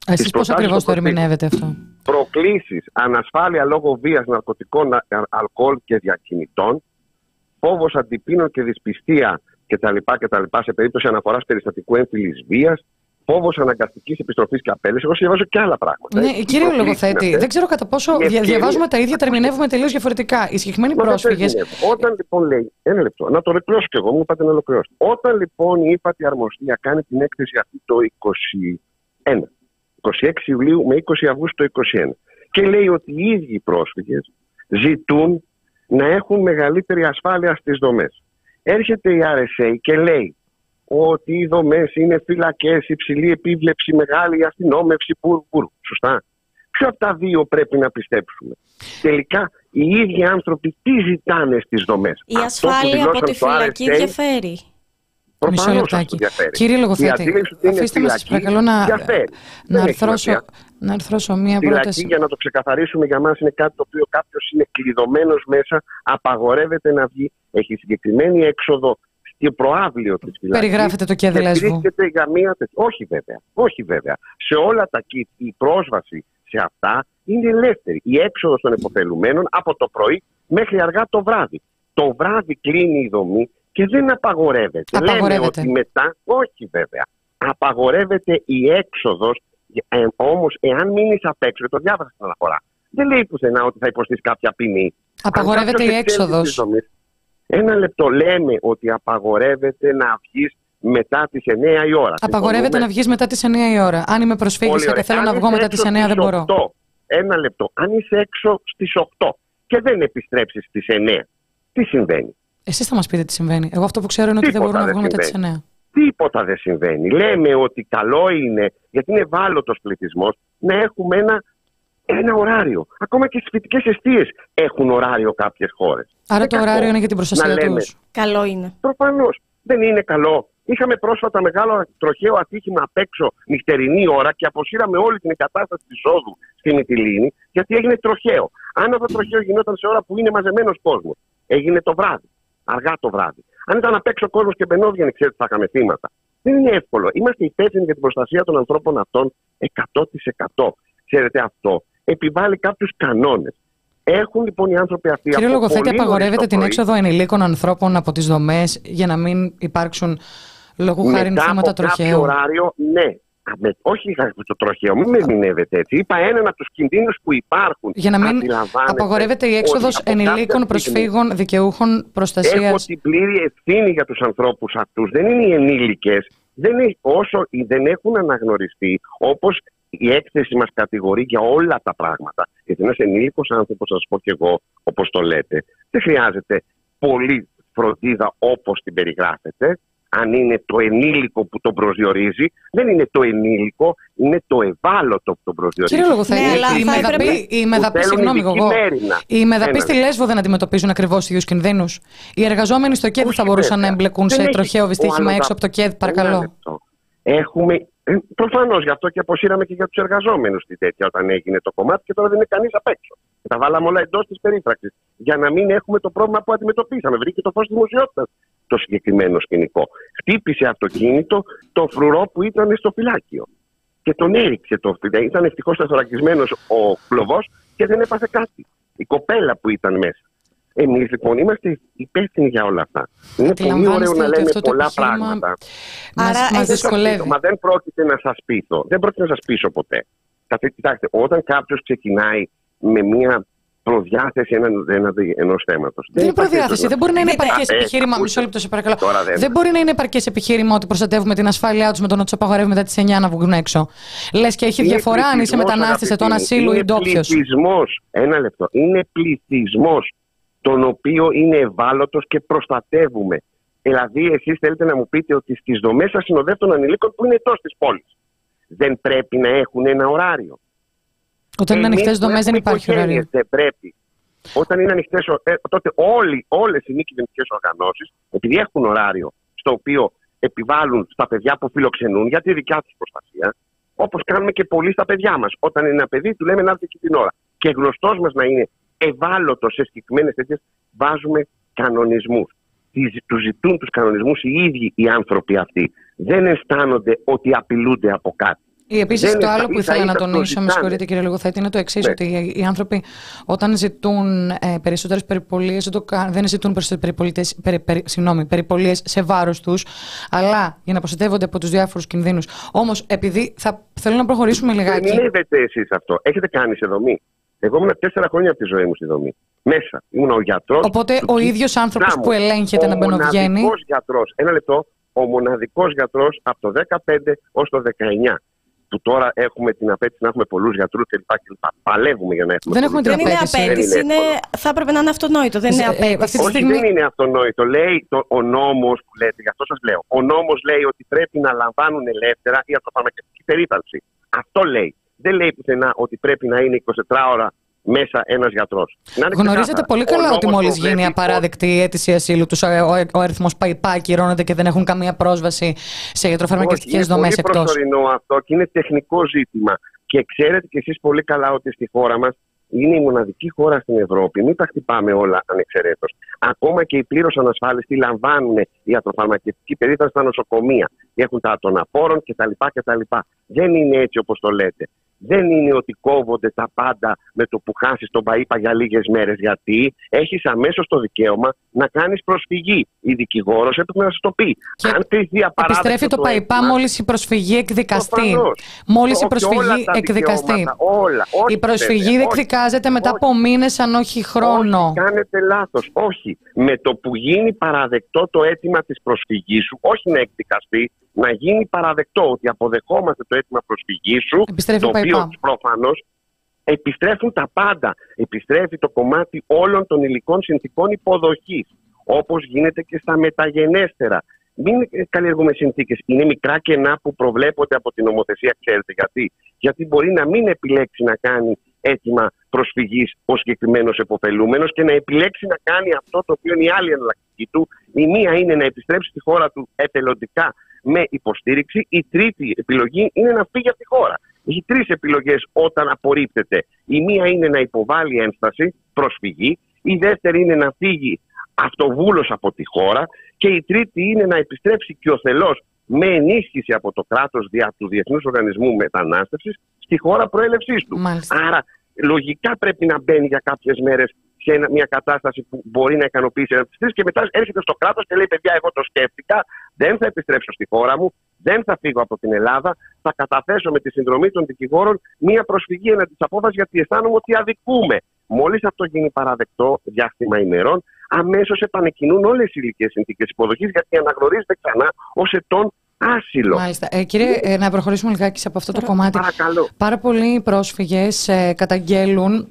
Εσείς πώς ακριβώς το ερμηνεύετε αυτό; Προκλήσεις, ανασφάλεια λόγω βίας, ναρκωτικών, αλκοόλ και διακινητών, φόβος αντιπίνων και δυσπιστία κτλ. σε περίπτωση αναφοράς περιστατικού έμφυλης βίας, φόβος αναγκαστικής επιστροφής και απέλεση. Εγώ διαβάζω και άλλα πράγματα. Ναι, κύριε Λογοθέτη, δεν ξέρω κατά πόσο διαβάζουμε τα ίδια, τα ερμηνεύουμε τελείως διαφορετικά. Οι συγκεκριμένοι πρόσφυγε. Όταν λοιπόν λέει. Ένα λεπτό, να το ολοκληρώσω κι εγώ, μου είπατε να ολοκληρώσω. Όταν λοιπόν η ύπατη αρμοστία κάνει την έκθεση αυτή το 21, 26 Ιουλίου με 20 Αυγούστου το 2021 και λέει ότι οι ίδιοι οι πρόσφυγες ζητούν να έχουν μεγαλύτερη ασφάλεια στις δομές. Έρχεται η RSA και λέει ότι οι δομές είναι φυλακές, υψηλή επίβλεψη, μεγάλη αστυνόμευση, πουρ, πουρ. Σωστά. Ποιο από τα δύο πρέπει να πιστέψουμε. Τελικά οι ίδιοι άνθρωποι τι ζητάνε στις δομές. Η ασφάλεια από τη φυλακή διαφέρει. Μισό λεπτάκι. Κύριε Λογοθέτη, αφήστε με σας παρακαλώ να, να, αρθρώσω, να αρθρώσω μία πρόταση. για να το ξεκαθαρίσουμε για μας είναι κάτι το οποίο κάποιος είναι κλειδωμένος μέσα, απαγορεύεται να βγει, έχει συγκεκριμένη έξοδο και προάβλιο της φυλακής. Περιγράφεται το κέδε λέσβου. για μία Όχι βέβαια. Όχι βέβαια. Σε όλα τα κίτ η πρόσβαση σε αυτά είναι ελεύθερη. Η έξοδος των υποφελουμένων από το πρωί μέχρι αργά το βράδυ. Το βράδυ κλείνει η δομή και δεν απαγορεύεται. απαγορεύεται. Λέμε ότι μετά, όχι βέβαια, απαγορεύεται η έξοδος. Ε, Όμως, εάν μείνεις απ' έξω, το διάβασα στην αναφορά, δεν λέει πουθενά ότι θα υποστείς κάποια ποινή. Απαγορεύεται η έξοδος. Ένα λεπτό. Λέμε ότι απαγορεύεται να βγεις μετά τις 9 η ώρα. Απαγορεύεται να βγεις μετά τις 9 η ώρα. Αν είμαι προσφύγης και θέλω να βγω μετά τις 9, δεν μπορώ. Ένα λεπτό. Αν είσαι έξω στις 8 και δεν επιστρέψεις στις 9, τι συμβαίνει; Εσείς θα μας πείτε τι συμβαίνει. Εγώ αυτό που ξέρω είναι ότι δεν μπορούμε να βγούμε μετά τις 9. Τίποτα δεν συμβαίνει. Λέμε ότι καλό είναι, γιατί είναι ευάλωτος πληθυσμός, να έχουμε ένα, ένα ωράριο. Ακόμα και στις φοιτητικές αιστείες έχουν ωράριο κάποιες χώρες. Άρα το ωράριο είναι για την προστασία τους. Καλό είναι. Προφανώς. Δεν είναι καλό. Είχαμε πρόσφατα μεγάλο τροχαίο ατύχημα απ' έξω νυχτερινή ώρα και αποσύραμε όλη την εγκατάσταση της όδου στη Μυτιλίνη γιατί έγινε τροχαίο. Αν αυτό το τροχαίο γινόταν σε ώρα που είναι μαζεμένος κόσμος, έγινε το βράδυ αργά το βράδυ. Αν ήταν απ' έξω κόσμος και μπαινόβγαινε, ξέρετε, θα είχαμε θύματα. Δεν είναι εύκολο. Είμαστε υπεύθυνοι για την προστασία των ανθρώπων αυτών 100%. Ξέρετε, αυτό επιβάλλει κάποιους κανόνες. Έχουν λοιπόν οι άνθρωποι αυτοί. Κύριε Λογοθέτη, απαγορεύεται την έξοδο ενηλίκων ανθρώπων από τις δομές για να μην υπάρξουν λόγω χάρη θύματα τροχαίου. Κάποιο ωράριο, ναι με, όχι το τροχαίο, μην με ερμηνεύετε έτσι. Είπα έναν από τους κινδύνους που υπάρχουν. Για να μην απαγορεύεται η έξοδος ενηλίκων προσφύγων δικαιούχων προστασίας. Έχω την πλήρη ευθύνη για τους ανθρώπους αυτούς. Δεν είναι οι ενήλικες. Δεν όσο δεν έχουν αναγνωριστεί όπως η έκθεση μας κατηγορεί για όλα τα πράγματα. Γιατί ένας ενήλικος άνθρωπος, θα σας πω και εγώ, όπως το λέτε, δεν χρειάζεται πολύ φροντίδα όπως την περιγράφεται αν είναι το ενήλικο που τον προσδιορίζει. Δεν είναι το ενήλικο, είναι το ευάλωτο που τον προσδιορίζει. Κύριε Λογοθέτη, ναι, η, μεδαπή, η μεδαπή, συγγνώμη, εγώ, οι μεδαποί στη Λέσβο δεν αντιμετωπίζουν ακριβώς ίδιους κινδύνους. Οι εργαζόμενοι στο ΚΕΔ θα μπορούσαν να εμπλεκούν σε τροχαίο δυστύχημα έξω από το ΚΕΔ, παρακαλώ. Έχουμε ε, Προφανώς γι' αυτό και αποσύραμε και για τους εργαζόμενους τη τέτοια όταν έγινε το κομμάτι και τώρα δεν είναι κανείς απ' έξω. Τα βάλαμε όλα εντός της περίφραξη. Για να μην έχουμε το πρόβλημα που αντιμετωπίσαμε. Βρήκε το φως τη δημοσιότητας το συγκεκριμένο σκηνικό. Χτύπησε αυτοκίνητο το φρουρό που ήταν στο φυλάκιο. Και τον έριξε το φυλάκιο. Ήταν ευτυχώς τεθωρακισμένος ο κλοβό και δεν έπαθε κάτι. Η κοπέλα που ήταν μέσα. Εμείς λοιπόν είμαστε υπεύθυνοι για όλα αυτά. Είναι πολύ ωραίο να λέμε πολλά πράγματα. Άρα μας, δυσκολεύει. Μα δεν πρόκειται να σας πείσω. Δεν πρόκειται να σας πείσω ποτέ. Κοιτάξτε, όταν κάποιος ξεκινάει με μια προδιάθεση ενός θέματος. Δεν είναι προδιάθεση. Δεν μπορεί να είναι επαρκές επιχείρημα. Μισό λεπτό, σε παρακαλώ. Δεν μπορεί να είναι επαρκές επιχείρημα ότι προστατεύουμε την ασφάλειά τους με το να τους απαγορεύουμε μετά τι 9 να βγουν έξω. Λες και έχει διαφορά αν είσαι μετανάστης, ετών ασύλου ή ντόπιος. Ένα λεπτό. Είναι πληθυσμός τον οποίο είναι ευάλωτος και προστατεύουμε. Δηλαδή, εσείς θέλετε να μου πείτε ότι στις δομές ασυνοδεύτων ανηλίκων που είναι εκτό της πόλης δεν πρέπει να έχουν ένα ωράριο. Όταν είναι ανοιχτές δομές δεν υπάρχει ωράριο. Δεν πρέπει. Όταν είναι ανοιχτές, ε, τότε όλες οι μη κυβερνητικές οργανώσεις, επειδή έχουν ωράριο στο οποίο επιβάλλουν στα παιδιά που φιλοξενούν για τη δικιά τους προστασία, όπως κάνουμε και πολλοί στα παιδιά μας. Όταν είναι ένα παιδί, του λέμε να έρθει εκεί την ώρα. Και γνωστός μας να είναι ευάλωτο σε συγκεκριμένες τέτοιε, βάζουμε κανονισμούς. Τους ζητούν τους κανονισμούς οι ίδιοι οι άνθρωποι αυτοί. Δεν αισθάνονται ότι απειλούνται από κάτι. Επίσης, το άλλο που ήθελα να τονίσω, με συγχωρείτε κύριε Λογοθέτη, είναι το εξής: ναι. Ότι οι άνθρωποι όταν ζητούν ε, περισσότερες περιπολίες, δεν ζητούν περισσότερες περι, περιπολίες σε βάρος τους, αλλά για να προστατεύονται από τους διάφορους κινδύνους. Όμως, επειδή θα θέλω να προχωρήσουμε λιγάκι. Δεν είδετε εσείς αυτό. Έχετε κάνει σε δομή. Εγώ ήμουν τέσσερα χρόνια από τη ζωή μου στη δομή. Μέσα. Ήμουν ο γιατρός. Οπότε ο ίδιος άνθρωπος που ελέγχεται να μπαινοβγαίνει. Ο γιατρός. Ένα λεπτό. Ο μοναδικός γιατρός από το 15 ως το 19 που τώρα έχουμε την απέτηση να έχουμε πολλούς γιατρούς κλπ. Παλεύουμε για να έχουμε. Δεν έχουμε την δεν απέτηση. Είναι απέτηση είναι, θα έπρεπε να είναι αυτονόητο. Δεν είναι ε, απέτηση. Όχι, στιγμή... δεν είναι αυτονόητο. Λέει το, ο νόμος που λέτε, γι' αυτό σας λέω. Ο νόμος λέει ότι πρέπει να λαμβάνουν ελεύθερα η ατροφαρμακευτική περίθαλψη. Αυτό λέει. Δεν λέει πουθενά ότι πρέπει να είναι 24 ώρα μέσα ένας γιατρός. Γνωρίζετε πολύ καλά ότι μόλις γίνει απαράδεκτη η αίτηση ασύλου τους, ο, ο αριθμός ΠΑΙΠΑ ακυρώνεται και δεν έχουν καμία πρόσβαση σε γιατροφαρμακευτικέ δομές εκτός. Είναι προσωρινό αυτό και είναι τεχνικό ζήτημα. Και ξέρετε κι εσείς πολύ καλά ότι στη χώρα μας είναι η μοναδική χώρα στην Ευρώπη. Μην τα χτυπάμε όλα ανεξαιρέτως. Ακόμα και οι πλήρως ανασφάλιστοι λαμβάνουν ιατροφαρμακευτική περίθαλψη στα νοσοκομεία. Έχουν τα των απόρων κτλ. Δεν είναι έτσι όπως το λέτε δεν είναι ότι κόβονται τα πάντα με το που χάσεις τον ΠΑΙΠΑ για λίγες μέρες. Γιατί έχεις αμέσως το δικαίωμα να κάνεις προσφυγή. Η δικηγόρος έπρεπε να σα το πει. Και Αν επιστρέφει το, το ΠΑΙΠΑ μόλις η προσφυγή εκδικαστεί. Μόλις η προσφυγή εκδικαστεί. Όλα, η προσφυγή δεν εκδικάζεται μετά από μήνες, αν όχι χρόνο. Όχι, κάνετε λάθος. Όχι. Με το που γίνει παραδεκτό το αίτημα της προσφυγής σου, όχι να εκδικαστεί, να γίνει παραδεκτό ότι αποδεχόμαστε το αίτημα προσφυγής σου, Επιστρέφει το οποίο προφανώς επιστρέφουν τα πάντα. Επιστρέφει το κομμάτι όλων των υλικών συνθήκων υποδοχής. Όπως γίνεται και στα μεταγενέστερα. Μην καλλιεργούμε συνθήκες. Είναι μικρά κενά που προβλέπονται από την νομοθεσία, ξέρετε γιατί. Γιατί μπορεί να μην επιλέξει να κάνει αίτημα προσφυγής ο συγκεκριμένος εποφελούμενο και να επιλέξει να κάνει αυτό το οποίο είναι η άλλη εναλλακτική του. Η μία είναι να επιστρέψει στη χώρα του εθελοντικά με υποστήριξη. Η τρίτη επιλογή είναι να φύγει από τη χώρα. Έχει τρεις επιλογές όταν απορρίπτεται. Η μία είναι να υποβάλει ένσταση, προσφυγή. Η δεύτερη είναι να φύγει αυτοβούλος από τη χώρα. Και η τρίτη είναι να επιστρέψει και ο θελός με ενίσχυση από το κράτος δια του Διεθνούς Οργανισμού Μετανάστευσης στη χώρα προέλευσής του. Άρα, λογικά πρέπει να μπαίνει για κάποιες μέρες σε μια κατάσταση που μπορεί να ικανοποιήσει ένα από και μετά έρχεται στο κράτος και λέει: Παιδιά, εγώ το σκέφτηκα, δεν θα επιστρέψω στη χώρα μου, δεν θα φύγω από την Ελλάδα, θα καταθέσω με τη συνδρομή των δικηγόρων μια προσφυγή εναντί της απόφασης γιατί αισθάνομαι ότι αδικούμε. Μόλις αυτό γίνει παραδεκτό διάστημα ημερών, αμέσως επανεκκινούν όλες οι ηλικίες συνθήκες υποδοχής γιατί αναγνωρίζεται ξανά ως ετών άσυλο. Μάλιστα. Ε, κύριε, ε, να προχωρήσουμε λιγάκι από αυτό το κομμάτι. Παρακαλώ. Πάρα πολλοί πρόσφυγες ε, καταγγέλουν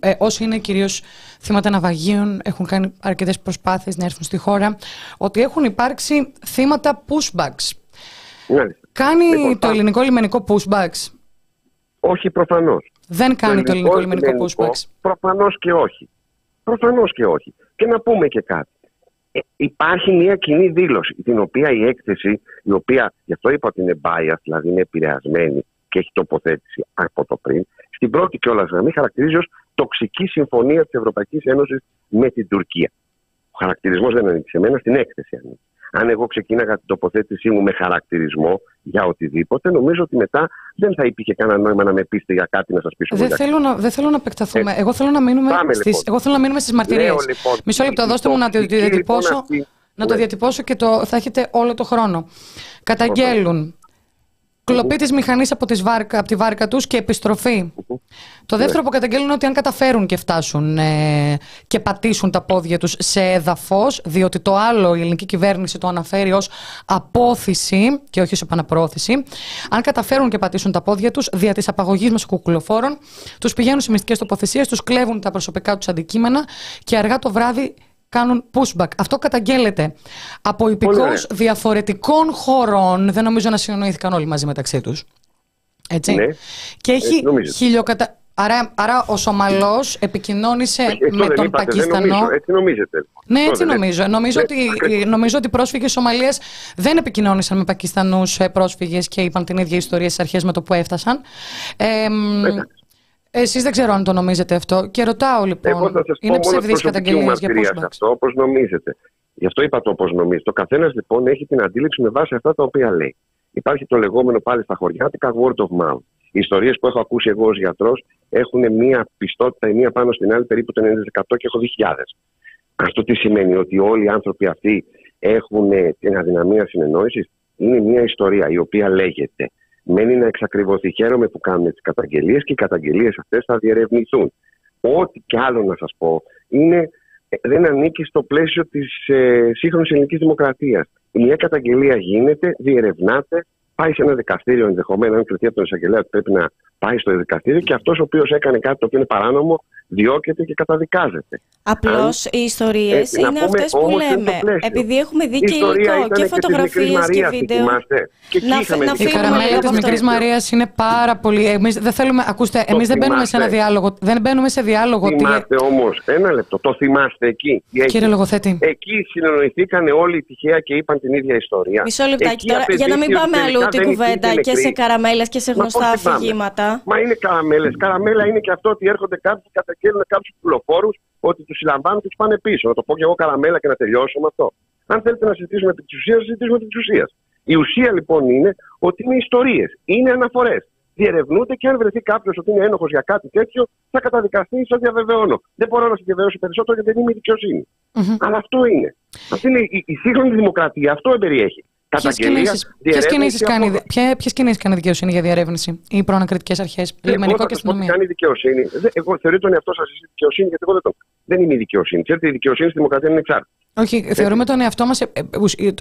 ε, όσοι είναι κυρίως θύματα ναυαγίων, έχουν κάνει αρκετές προσπάθειες να έρθουν στη χώρα, ότι έχουν υπάρξει θύματα pushbacks. Ναι. Κάνει λοιπόν, το ελληνικό λιμενικό pushbacks; Όχι προφανώς. Δεν κάνει το ελληνικό, λιμενικό pushbacks. Προφανώς και όχι. Προφανώς και όχι. Και να πούμε και κάτι. Ε, υπάρχει μια κοινή δήλωση, την οποία η έκθεση, η οποία, γι' αυτό είπα ότι είναι bias, δηλαδή είναι επηρεασμένη και έχει τοποθέτηση από το πριν, στην πρώτη κιόλας γραμμή χαρακτηρίζει ως τοξική συμφωνία της Ευρωπαϊκής Ένωσης με την Τουρκία. Ο χαρακτηρισμός δεν ανήκει σε μένα, στην έκθεση ανήκει. Αν εγώ ξεκίναγα την τοποθέτησή μου με χαρακτηρισμό για οτιδήποτε, νομίζω ότι μετά δεν θα υπήρχε κανένα νόημα να με πείστε για κάτι να σας πείσω. Δεν, θέλω να, δεν θέλω να επεκταθούμε. Ε, εγώ θέλω να μείνουμε στι λοιπόν. Εγώ θέλω να μείνουμε στις μαρτυρίες. Λοιπόν, Μισό λεπτό, δώστε μου να το διατυπώσω. Λοιπόν, να το διατυπώσω και το, θα έχετε όλο το χρόνο. Καταγγέλουν κλοπή τη μηχανής από, από τη βάρκα τους και επιστροφή. Το ναι. δεύτερο που καταγγέλνουν είναι ότι αν καταφέρουν και φτάσουν ε, και πατήσουν τα πόδια τους σε έδαφος, διότι το άλλο η ελληνική κυβέρνηση το αναφέρει ως απόθεση και όχι ως επαναπρόθεση, αν καταφέρουν και πατήσουν τα πόδια τους δια της απαγωγής κουκουλοφόρων, τους πηγαίνουν σε μυστικές τοποθεσίες, τους κλέβουν τα προσωπικά τους αντικείμενα και αργά το βράδυ κάνουν pushback. Αυτό καταγγέλλεται από υπηκού διαφορετικών χωρών. Δεν νομίζω να συνεννοήθηκαν όλοι μαζί μεταξύ τους. Έτσι. Ναι. Και έχει χιλιοκατα... Άρα, άρα ο Σομαλός επικοινώνησε με τον είπατε, Πακιστανό. Νομίζω, έτσι νομίζετε. Ναι, έτσι νομίζω. Νομίζω, ναι, ότι, νομίζω ότι οι πρόσφυγες Σομαλία δεν επικοινώνησαν με Πακιστανούς ε, πρόσφυγες και είπαν την ίδια ιστορία στις αρχές με το που έφτασαν. Ε, Εσείς δεν ξέρω αν το νομίζετε αυτό. Και ρωτάω λοιπόν. Εγώ θα σας είναι ψευδή καταγγελία για pushbacks. αυτό, όπως νομίζετε. Γι' αυτό είπα το όπω νομίζετε. Ο καθένας λοιπόν έχει την αντίληψη με βάση αυτά τα οποία λέει. Υπάρχει το λεγόμενο πάλι στα χωριάτικα word of mouth. Οι ιστορίες που έχω ακούσει εγώ ως γιατρός έχουν μία πιστότητα η μία πάνω στην άλλη περίπου το 90% και έχω δει χιλιάδες. Αυτό τι σημαίνει, ότι όλοι οι άνθρωποι αυτοί έχουν την αδυναμία συνεννόησης; Είναι μια ιστορία η οποία λέγεται Μένει να εξακριβωθεί. Χαίρομαι που κάνουν τις καταγγελίες και οι καταγγελίες αυτές θα διερευνηθούν. Ό,τι κι άλλο να σας πω είναι, ε, δεν ανήκει στο πλαίσιο της ε, σύγχρονης ελληνικής δημοκρατίας. Μια καταγγελία γίνεται, διερευνάται, πάει σε ένα δικαστήριο ενδεχομένω, αν κρυθεί από τον εισαγγελέα ότι πρέπει να πάει στο δικαστήριο και αυτός ο οποίος έκανε κάτι το οποίο είναι παράνομο διώκεται και καταδικάζεται. Απλώς οι ιστορίες είναι αυτές που λέμε. Επειδή έχουμε δει και υλικό και φωτογραφίες και βίντεο. Και να, να η καραμέλα της Μικρής Μαρίας είναι πάρα πολύ. Εμείς δεν θέλουμε. Ακούστε, εμείς δεν μπαίνουμε σε ένα διάλογο. Δεν μπαίνουμε σε διάλογο. Θυμάστε τι... όμως, ένα λεπτό, το θυμάστε εκεί. Κύριε Λογοθέτη. Εκεί συνεννοηθήκαν όλοι τυχαία και είπαν την ίδια ιστορία. Μισό λεπτάκι τώρα, για να μην πάμε αλλού την κουβέντα και σε καραμέλες και σε γνωστά αφηγήματα. Μα είναι καραμέλες. Καραμέλα είναι και αυτό ότι έρχονται κάποιοι καταγγέλνουν κάποιους πουλοφόρου ότι τους συλλαμβάνουν και τους πάνε πίσω. Να το πω και εγώ καραμέλα και να τελειώσω με αυτό. Αν θέλετε να συζητήσουμε την ουσία, συζητήσουμε την ουσία. Η ουσία λοιπόν είναι ότι είναι ιστορίες, είναι αναφορές. Διερευνούνται και αν βρεθεί κάποιος ότι είναι ένοχος για κάτι τέτοιο, θα καταδικαστεί, σα διαβεβαιώνω. Δεν μπορώ να σα διαβεβαιώσω περισσότερο γιατί δεν είμαι δικαιοσύνη. Mm-hmm. Αλλά αυτό είναι. Αυτή είναι η, η σύγχρονη δημοκρατία. Αυτό εμπεριέχει. Ποιες κινήσει κάνει, κάνει δικαιοσύνη για διερεύνηση, οι προανακριτικές αρχές, λιμενικό και αστυνομία; κάνει δικαιοσύνη. Εγώ θεωρώ τον εαυτό σας δικαιοσύνη, γιατί εγώ δεν, το, δεν είμαι η δικαιοσύνη. Ξέρετε, η δικαιοσύνη στη δημοκρατία είναι εξάρτητη. Όχι, θεωρούμε τον εαυτό μας ε,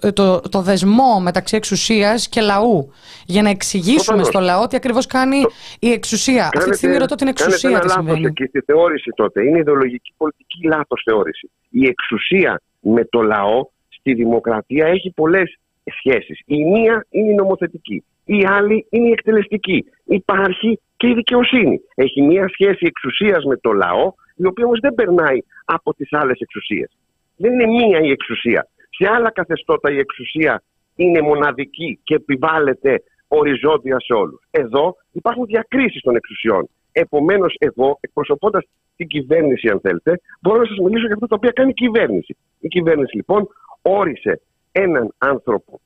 ε, το, το δεσμό μεταξύ εξουσίας και λαού. Για να εξηγήσουμε στο λαό τι ακριβώς κάνει η εξουσία. Κάνετε, Αυτή τη στιγμή ρωτώ την εξουσία τι συμβαίνει. Εκεί στη θεώρηση τότε. Είναι ιδεολογική πολιτική λάθος θεώρηση. Η εξουσία με το λαό στη δημοκρατία έχει πολλές σχέσεις. Η μία είναι η νομοθετική, η άλλη είναι η εκτελεστική. Υπάρχει και η δικαιοσύνη. Έχει μία σχέση εξουσίας με το λαό, η οποία όμως δεν περνάει από τις άλλες εξουσίες. Δεν είναι μία η εξουσία. Σε άλλα καθεστώτα η εξουσία είναι μοναδική και επιβάλλεται οριζόντια σε όλους. Εδώ υπάρχουν διακρίσεις των εξουσιών. Επομένως εγώ, εκπροσωπώντας την κυβέρνηση αν θέλετε, μπορώ να σας μιλήσω για αυτό το οποίο κάνει η κυβέρνηση. Η κυβέρνηση λοιπόν όρισε έναν άνθρωπο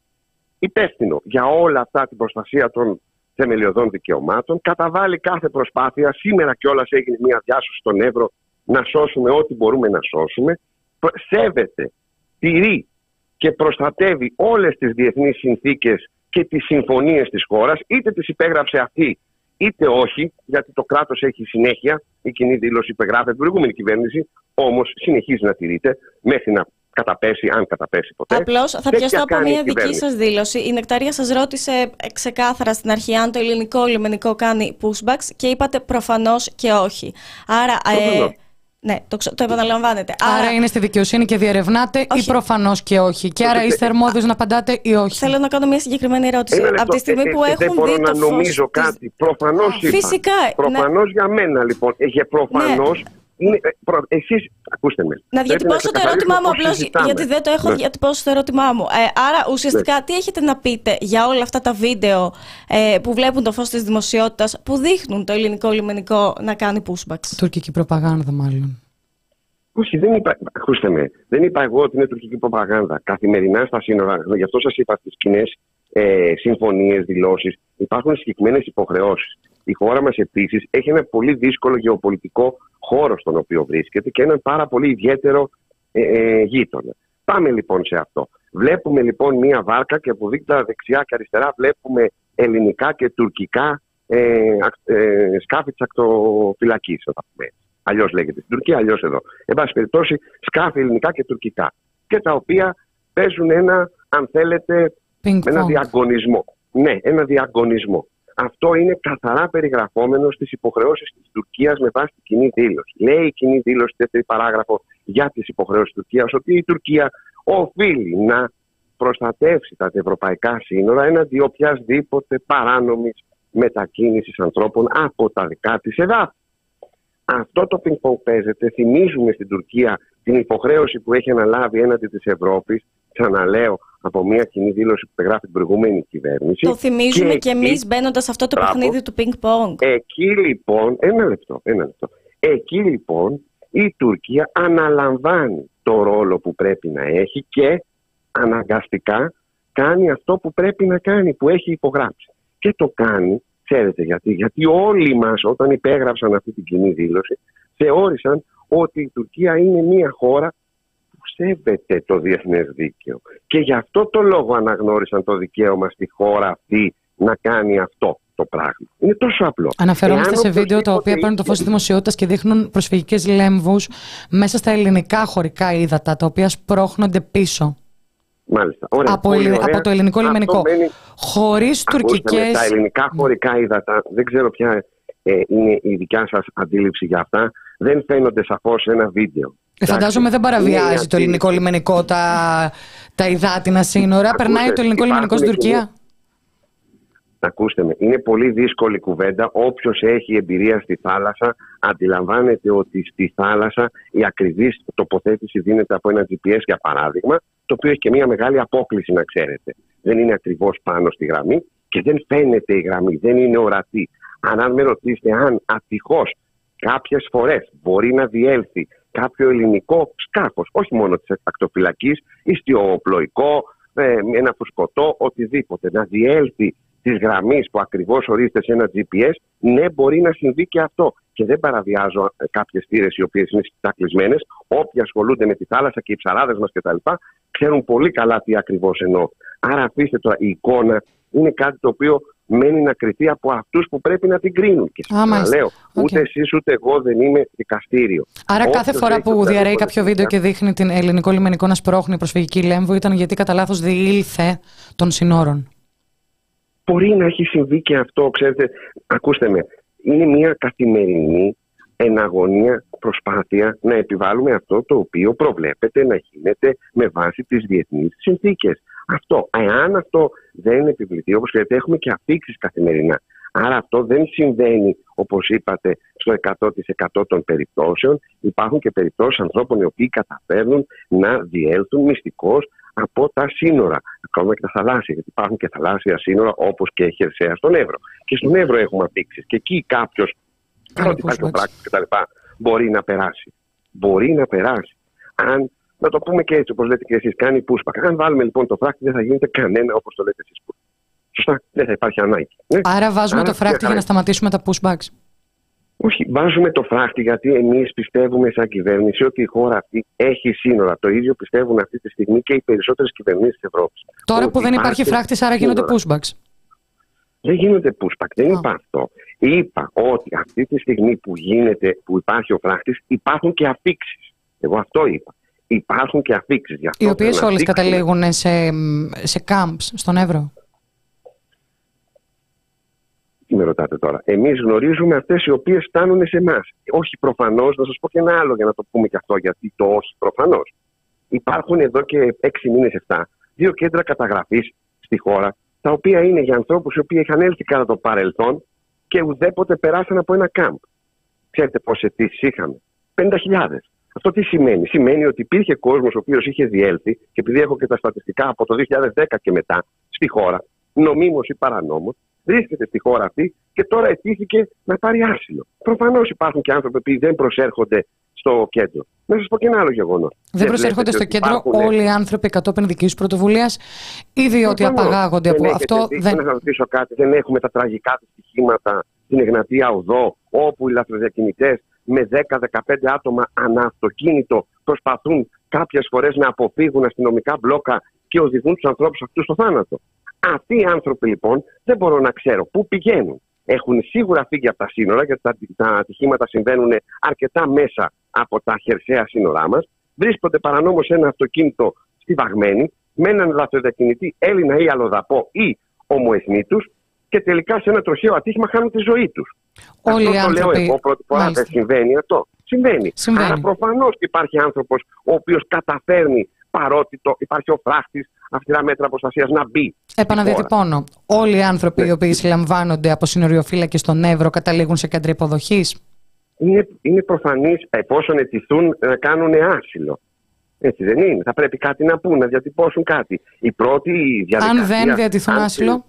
υπεύθυνο για όλα αυτά την προστασία των θεμελιωδών δικαιωμάτων, καταβάλει κάθε προσπάθεια. Σήμερα κιόλας έγινε μια διάσωση στον Εύρο να σώσουμε ό,τι μπορούμε να σώσουμε. Σέβεται, τηρεί και προστατεύει όλες τις διεθνείς συνθήκες και τις συμφωνίες της χώρας, είτε τις υπέγραψε αυτή είτε όχι, γιατί το κράτος έχει συνέχεια, η κοινή δήλωση υπεγράφεται την προηγούμενη κυβέρνηση, όμως συνεχίζει να τηρείται μέχρι να καταπέσει, αν καταπέσει ποτέ. Απλώς θα πιαστώ από μια δική σας δήλωση. Η Νεκταρία σας ρώτησε ξεκάθαρα στην αρχή αν το ελληνικό λιμενικό κάνει pushbacks και είπατε προφανώς και όχι. Άρα. Ε, ναι, το, το επαναλαμβάνετε. Άρα, άρα είναι στη δικαιοσύνη και διερευνάτε ή προφανώς και όχι. Και άρα είστε αρμόδιο να απαντάτε ή όχι. Θέλω να κάνω μια συγκεκριμένη ερώτηση. Από τη στιγμή που έχουν δεν μπορώ δει να νομίζω κάτι. Προφανώς Φυσικά. Προφανώς για μένα λοιπόν. Και προφανώς ναι. Είναι, ε, εσείς, ακούστε με. Να διατυπώσω το ερώτημά μου απλώς, γιατί δεν το έχω ναι. διατυπώσει το ερώτημά μου. Ε, άρα, ουσιαστικά, ναι. τι έχετε να πείτε για όλα αυτά τα βίντεο ε, που βλέπουν το φως της δημοσιότητας, που δείχνουν το ελληνικό λιμενικό να κάνει pushbacks; Τουρκική προπαγάνδα, μάλλον. Όχι, δεν είπα, ακούστε με, δεν είπα εγώ ότι είναι τουρκική προπαγάνδα. Καθημερινά στα σύνορα, γι' αυτό σας είπα στις κοινές ε, συμφωνίες, δηλώσεις, υπάρχουν συγκεκριμένες υποχρεώσεις. Η χώρα μας επίσης έχει ένα πολύ δύσκολο γεωπολιτικό χώρο στον οποίο βρίσκεται και έναν πάρα πολύ ιδιαίτερο ε, ε, γείτονα. Πάμε λοιπόν σε αυτό. Βλέπουμε λοιπόν μία βάρκα και από δίκτυα δεξιά και αριστερά βλέπουμε ελληνικά και τουρκικά ε, ε, σκάφη της ακτοφυλακής, Αλλιώς λέγεται στην Τουρκία, αλλιώς εδώ. Εν πάση περιπτώσει, σκάφη ελληνικά και τουρκικά. Και τα οποία παίζουν ένα, αν θέλετε, ένα διαγωνισμό. Ναι, ένα διαγωνισμό. Αυτό είναι καθαρά περιγραφόμενο στις υποχρεώσεις της Τουρκίας με βάση την κοινή δήλωση. Λέει η κοινή δήλωση, δεύτερη παράγραφο, για τις υποχρεώσεις της Τουρκίας, ότι η Τουρκία οφείλει να προστατεύσει τα ευρωπαϊκά σύνορα έναντι οποιασδήποτε παράνομης μετακίνησης ανθρώπων από τα δικά της εδάφη. Αυτό το πινκ παίζεται. Θυμίζουμε στην Τουρκία την υποχρέωση που έχει αναλάβει έναντι της Ευρώπης, ξαναλέω, από μια κοινή δήλωση που γράφει την προηγούμενη κυβέρνηση. Το θυμίζουμε και, και εμείς μπαίνοντας αυτό το Μπράβο. παιχνίδι του πινκ-πονγκ. Εκεί λοιπόν, ένα λεπτό, ένα λεπτό. Εκεί λοιπόν η Τουρκία αναλαμβάνει το ρόλο που πρέπει να έχει και αναγκαστικά κάνει αυτό που πρέπει να κάνει, που έχει υπογράψει. Και το κάνει, ξέρετε γιατί, γιατί όλοι μας όταν υπέγραψαν αυτή την κοινή δήλωση θεώρησαν ότι η Τουρκία είναι μια χώρα που σέβεται το διεθνές δίκαιο. Και γι' αυτό το λόγο αναγνώρισαν το δικαίωμα στη χώρα αυτή να κάνει αυτό το πράγμα. Είναι τόσο απλό. Αναφερόμαστε σε βίντεο τα οποία παίρνουν το φως της δημοσιότητας και δείχνουν προσφυγικές λέμβους μέσα στα ελληνικά χωρικά ύδατα, τα οποία σπρώχνονται πίσω. Μάλιστα. Ωραία, από, ωραία. από το ελληνικό λιμενικό. Μένει... Χωρίς τουρκικέ. Τα ελληνικά χωρικά ύδατα, δεν ξέρω ποια ε, είναι η δικιά σας αντίληψη για αυτά, δεν φαίνονται σαφώς σε ένα βίντεο. Ε, φαντάζομαι δεν παραβιάζει το ελληνικό λιμενικό τα, τα υδάτινα σύνορα. Περνάει το ελληνικό λιμενικό στην Τουρκία; Ακούστε με, είναι πολύ δύσκολη κουβέντα. Όποιος έχει εμπειρία στη θάλασσα, αντιλαμβάνεται ότι στη θάλασσα η ακριβή τοποθέτηση δίνεται από ένα GPS, για παράδειγμα, το οποίο έχει και μια μεγάλη απόκληση, να ξέρετε. Δεν είναι ακριβώς πάνω στη γραμμή και δεν φαίνεται η γραμμή, δεν είναι ορατή. Αν, με ρωτήσετε αν ατυχώς κάποιες φορές μπορεί να διέλθει κάποιο ελληνικό σκάφο, όχι μόνο της ακτοφυλακή, ιστιοπλοϊκό, ε, ένα φουσκωτό, οτιδήποτε, να διέλθει τη γραμμή που ακριβώς ορίζεται σε ένα GPS, ναι, μπορεί να συμβεί και αυτό. Και δεν παραβιάζω ε, κάποιες θύρες οι οποίες είναι κλεισμένε. Όποιοι ασχολούνται με τη θάλασσα και οι ψαράδες μας κτλ. ξέρουν πολύ καλά τι ακριβώς εννοώ. Άρα, αφήστε τώρα, η εικόνα είναι κάτι το οποίο μένει να κρυθεί από αυτούς που πρέπει να την κρίνουν. Και σας λέω, okay. ούτε εσείς ούτε εγώ δεν είμαι δικαστήριο. Άρα, Όποιος κάθε φορά που διαρρέει κάποιο βίντεο και δείχνει την ελληνικό λιμενικό να σπρώχνει προσφυγική λέμβο, ήταν γιατί κατά λάθος διήλθε των συνόρων. Μπορεί να έχει συμβεί και αυτό, ξέρετε, ακούστε με, είναι μια καθημερινή εναγωνία προσπάθεια να επιβάλλουμε αυτό το οποίο προβλέπεται να γίνεται με βάση τις διεθνείς συνθήκες. Αυτό, εάν αυτό δεν επιβληθεί, όπως ξέρετε, έχουμε και αφήξεις καθημερινά. Άρα αυτό δεν συμβαίνει, όπως είπατε, στο 100% των περιπτώσεων. Υπάρχουν και περιπτώσεις ανθρώπων οι οποίοι καταφέρνουν να διέλθουν μυστικώς από τα σύνορα, ακόμα και τα θαλάσσια, γιατί υπάρχουν και θαλάσσια σύνορα όπως και χερσαία στον Εύρο. Και στον Εύρο έχουμε απτύξει. Και εκεί κάποιος, παρότι υπάρχει ο φράκτη κτλ., μπορεί να περάσει. Μπορεί να περάσει. Αν, να το πούμε και έτσι, όπως λέτε και εσείς, κάνει pushback. Αν βάλουμε λοιπόν το φράκτη, δεν θα γίνεται κανένα όπως το λέτε εσείς. Σωστά, δεν θα υπάρχει ανάγκη. Ναι. Άρα βάζουμε το φράκτη για να σταματήσουμε τα pushbacks. Όχι, βάζουμε το φράχτη γιατί εμείς πιστεύουμε σαν κυβέρνηση ότι η χώρα αυτή έχει σύνορα. Το ίδιο πιστεύουν αυτή τη στιγμή και οι περισσότερες κυβερνήσεις της Ευρώπης. Τώρα που δεν υπάρχει φράχτης, άρα γίνονται pushbacks. Δεν γίνονται pushback, δεν είπα αυτό. Είπα ότι αυτή τη στιγμή που, γίνεται, που υπάρχει ο φράχτης υπάρχουν και αφήξεις. Εγώ αυτό είπα. Υπάρχουν και αφήξεις. Οι οποίες όλες καταλήγουν σε, σε camps στον Εύρο τι με ρωτάτε τώρα. Εμείς γνωρίζουμε αυτές οι οποίες φτάνουν σε εμάς. Όχι προφανώς, να σας πω και ένα άλλο για να το πούμε και αυτό, γιατί το όχι προφανώς. Υπάρχουν εδώ και 6 μήνες, 7, δύο κέντρα καταγραφής στη χώρα, τα οποία είναι για ανθρώπους οι οποίοι είχαν έλθει κατά το παρελθόν και ουδέποτε περάσαν από ένα κάμπ. Ξέρετε πόσες αιτήσεις είχαμε; 50.000. Αυτό τι σημαίνει; Σημαίνει ότι υπήρχε κόσμος ο οποίος είχε διέλθει, και επειδή έχω και τα στατιστικά από το 2010 και μετά στη χώρα, νομίμως ή παρανόμως, βρίσκεται στη χώρα αυτή και τώρα αιτήθηκε να πάρει άσυλο. Προφανώς υπάρχουν και άνθρωποι που δεν προσέρχονται στο κέντρο. Να σας πω και ένα άλλο γεγονός. Δεν προσέρχονται στο κέντρο υπάρχουν... όλοι οι άνθρωποι κατόπιν δική σου πρωτοβουλίας ή διότι απαγάγονται από αυτό. Δεν... Να σας ρωτήσω κάτι. Δεν έχουμε τα τραγικά του στοιχήματα στην Εγνατία Οδό, όπου οι λαθροδιακινητές με 10-15 άτομα ανά αυτοκίνητο προσπαθούν κάποιες φορές να αποφύγουν αστυνομικά μπλόκα και οδηγούν τους ανθρώπους αυτούς στο θάνατο. Αυτοί οι άνθρωποι λοιπόν δεν μπορώ να ξέρω πού πηγαίνουν. Έχουν σίγουρα φύγει από τα σύνορα, γιατί τα, τα ατυχήματα συμβαίνουν αρκετά μέσα από τα χερσαία σύνορά μας. Βρίσκονται παρανόμως σε ένα αυτοκίνητο στη Βαγμένη, με έναν λαθροδιακινητή Έλληνα ή αλλοδαπό ή ομοεθνήτους και τελικά σε ένα τροχαίο άτυχημα χάνουν τη ζωή τους. Όλοι αυτό οι άνθρωποι... το λέω εγώ πρώτη φορά. Δεν συμβαίνει αυτό. Συμβαίνει. συμβαίνει. Άρα προφανώς υπάρχει άνθρωπος ο οποίος καταφέρνει παρότι το, υπάρχει ο φράχτης αυστηρά μέτρα προστασίας να μπει. Επαναδιατυπώνω. Όλοι οι άνθρωποι ναι. οι οποίοι συλλαμβάνονται από συνοριοφύλακες στον Εύρο καταλήγουν σε κέντρα υποδοχής. Είναι, είναι προφανής εφόσον αιτηθούν να κάνουν άσυλο. Έτσι δεν είναι. Θα πρέπει κάτι να πούν, να διατυπώσουν κάτι. Η πρώτη διαδικασία. Αν δεν διατηθούν άσυλο;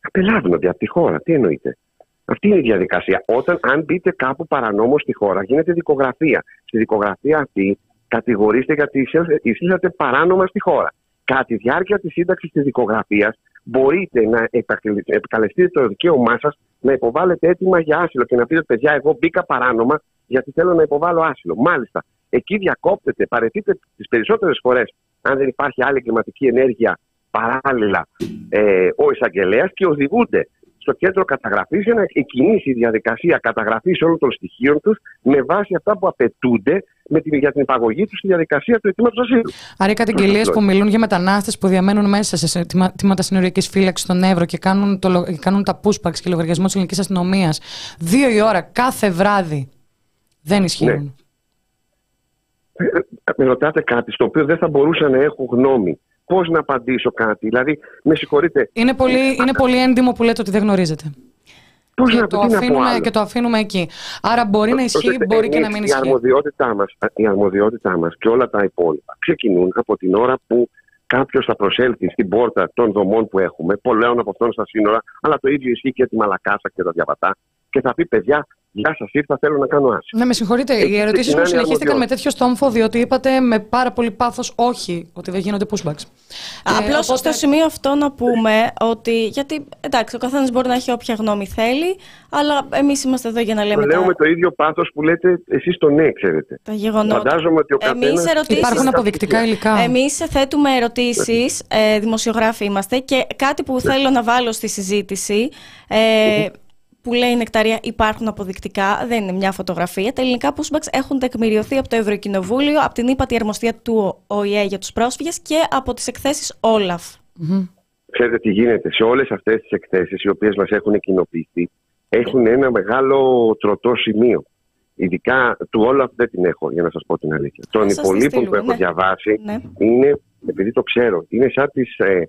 Απελάβνονται από τη χώρα. Τι εννοείται; Αυτή είναι η διαδικασία. Όταν, αν μπείτε κάπου παρανόμως στη χώρα, γίνεται δικογραφία. Στη δικογραφία αυτή κατηγορείστε γιατί εισήλθατε παράνομα στη χώρα. Κατά τη διάρκεια της σύνταξης της δικογραφίας, μπορείτε να επικαλεστείτε το δικαίωμά σας να υποβάλλετε έτοιμα για άσυλο και να πείτε: Παιδιά, εγώ μπήκα παράνομα γιατί θέλω να υποβάλω άσυλο. Μάλιστα, εκεί διακόπτεται, παρετείτε τις περισσότερες φορές, αν δεν υπάρχει άλλη κλιματική ενέργεια παράλληλα, ε, ο εισαγγελέας και οδηγούνται στο κέντρο καταγραφής για να εκκινήσει η διαδικασία καταγραφής όλων των στοιχείων τους με βάση αυτά που απαιτούνται με την, για την υπαγωγή τους στη διαδικασία του αιτήματος ασύλου. Άρα οι καταγγελίες που μιλούν για μετανάστες που διαμένουν μέσα σε τμήματα συνοριακή φύλαξης στον Εύρο και κάνουν, το, κάνουν τα πούσπαξ και λογαριασμό της ελληνικής αστυνομίας δύο η ώρα κάθε βράδυ δεν ισχύουν. Ναι. Ε, ε, με ρωτάτε κάτι στο οποίο δεν θα μπορούσα να έχω γνώμη πώς να απαντήσω κάτι. Δηλαδή, με συγχωρείτε. Είναι πολύ, είναι πολύ έντιμο που λέτε ότι δεν γνωρίζετε. Πώς και, να το αφήνουμε, και το αφήνουμε εκεί. Άρα μπορεί να ισχύει, μπορεί και να μην ισχύει. Η αρμοδιότητά μας, η αρμοδιότητά μας και όλα τα υπόλοιπα ξεκινούν από την ώρα που κάποιος θα προσέλθει στην πόρτα των δομών που έχουμε, πολλαίων από αυτών στα σύνορα, αλλά το ίδιο ισχύει και για τη Μαλακάσα και τα Διαβατά, και θα πει: Παιδιά, Γεια σας, ήρθα, θέλω να κάνω άσυλο. Ναι, με συγχωρείτε. οι ερωτήσει μου συνεχίστηκαν με τέτοιο στόμφο, διότι είπατε με πάρα πολύ πάθος όχι, ότι δεν γίνονται pushbacks. Απλώς ε, οπότε... στο σημείο αυτό να πούμε ότι. Γιατί εντάξει, ο καθένας μπορεί να έχει όποια γνώμη θέλει, αλλά εμείς είμαστε εδώ για να λέμε. Το λέω με το ίδιο πάθος που λέτε εσείς το ναι, ξέρετε. Τα γεγονότα. Φαντάζομαι ότι ο καθένας... ερωτήσεις... Υπάρχουν αποδεικτικά υλικά. Εμείς θέτουμε ερωτήσεις, ε, δημοσιογράφοι είμαστε, και κάτι που ναι. θέλω να βάλω στη συζήτηση. Ε, που λέει η Νεκταρία υπάρχουν αποδεικτικά, δεν είναι μια φωτογραφία. Τα ελληνικά pushbacks έχουν τεκμηριωθεί από το Ευρωκοινοβούλιο, από την ύπατη αρμοστία του ΟΗΕ για τους πρόσφυγες και από τις εκθέσεις Όλαφ. Mm-hmm. Ξέρετε τι γίνεται. Σε όλες αυτές τις εκθέσεις, οι οποίες μας έχουν κοινοποιηθεί, έχουν ένα μεγάλο τροτό σημείο. Ειδικά του Όλαφ δεν την έχω, για να σας πω την αλήθεια. Των υπολείπων που έχω ναι. διαβάσει ναι. είναι, επειδή το ξέρω, είναι σαν τις ε,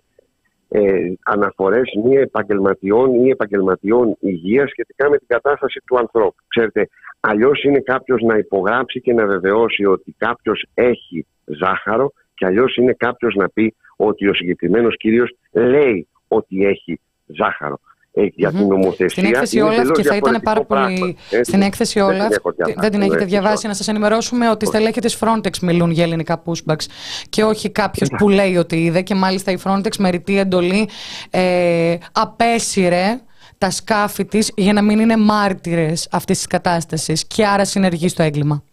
ε, αναφορές μη επαγγελματιών ή επαγγελματιών υγείας σχετικά με την κατάσταση του ανθρώπου. Ξέρετε, αλλιώς είναι κάποιος να υπογράψει και να βεβαιώσει ότι κάποιος έχει ζάχαρο και αλλιώς είναι κάποιος να πει ότι ο συγκεκριμένος κύριος λέει ότι έχει ζάχαρο. Ε, για την νομοθεσία. Στην έκθεση Όλαφ και θα ήταν πάρα πολύ. Στην έκθεση Όλαφ, δεν την έχετε διαβάσει, να σας ενημερώσουμε ότι στα στελέχη της Frontex μιλούν για ελληνικά pushbacks και όχι κάποιος που λέει ότι είδε. Και μάλιστα η Frontex με ρητή εντολή ε, απέσυρε τα σκάφη της για να μην είναι μάρτυρες αυτής της κατάστασης και άρα συνεργεί στο έγκλημα.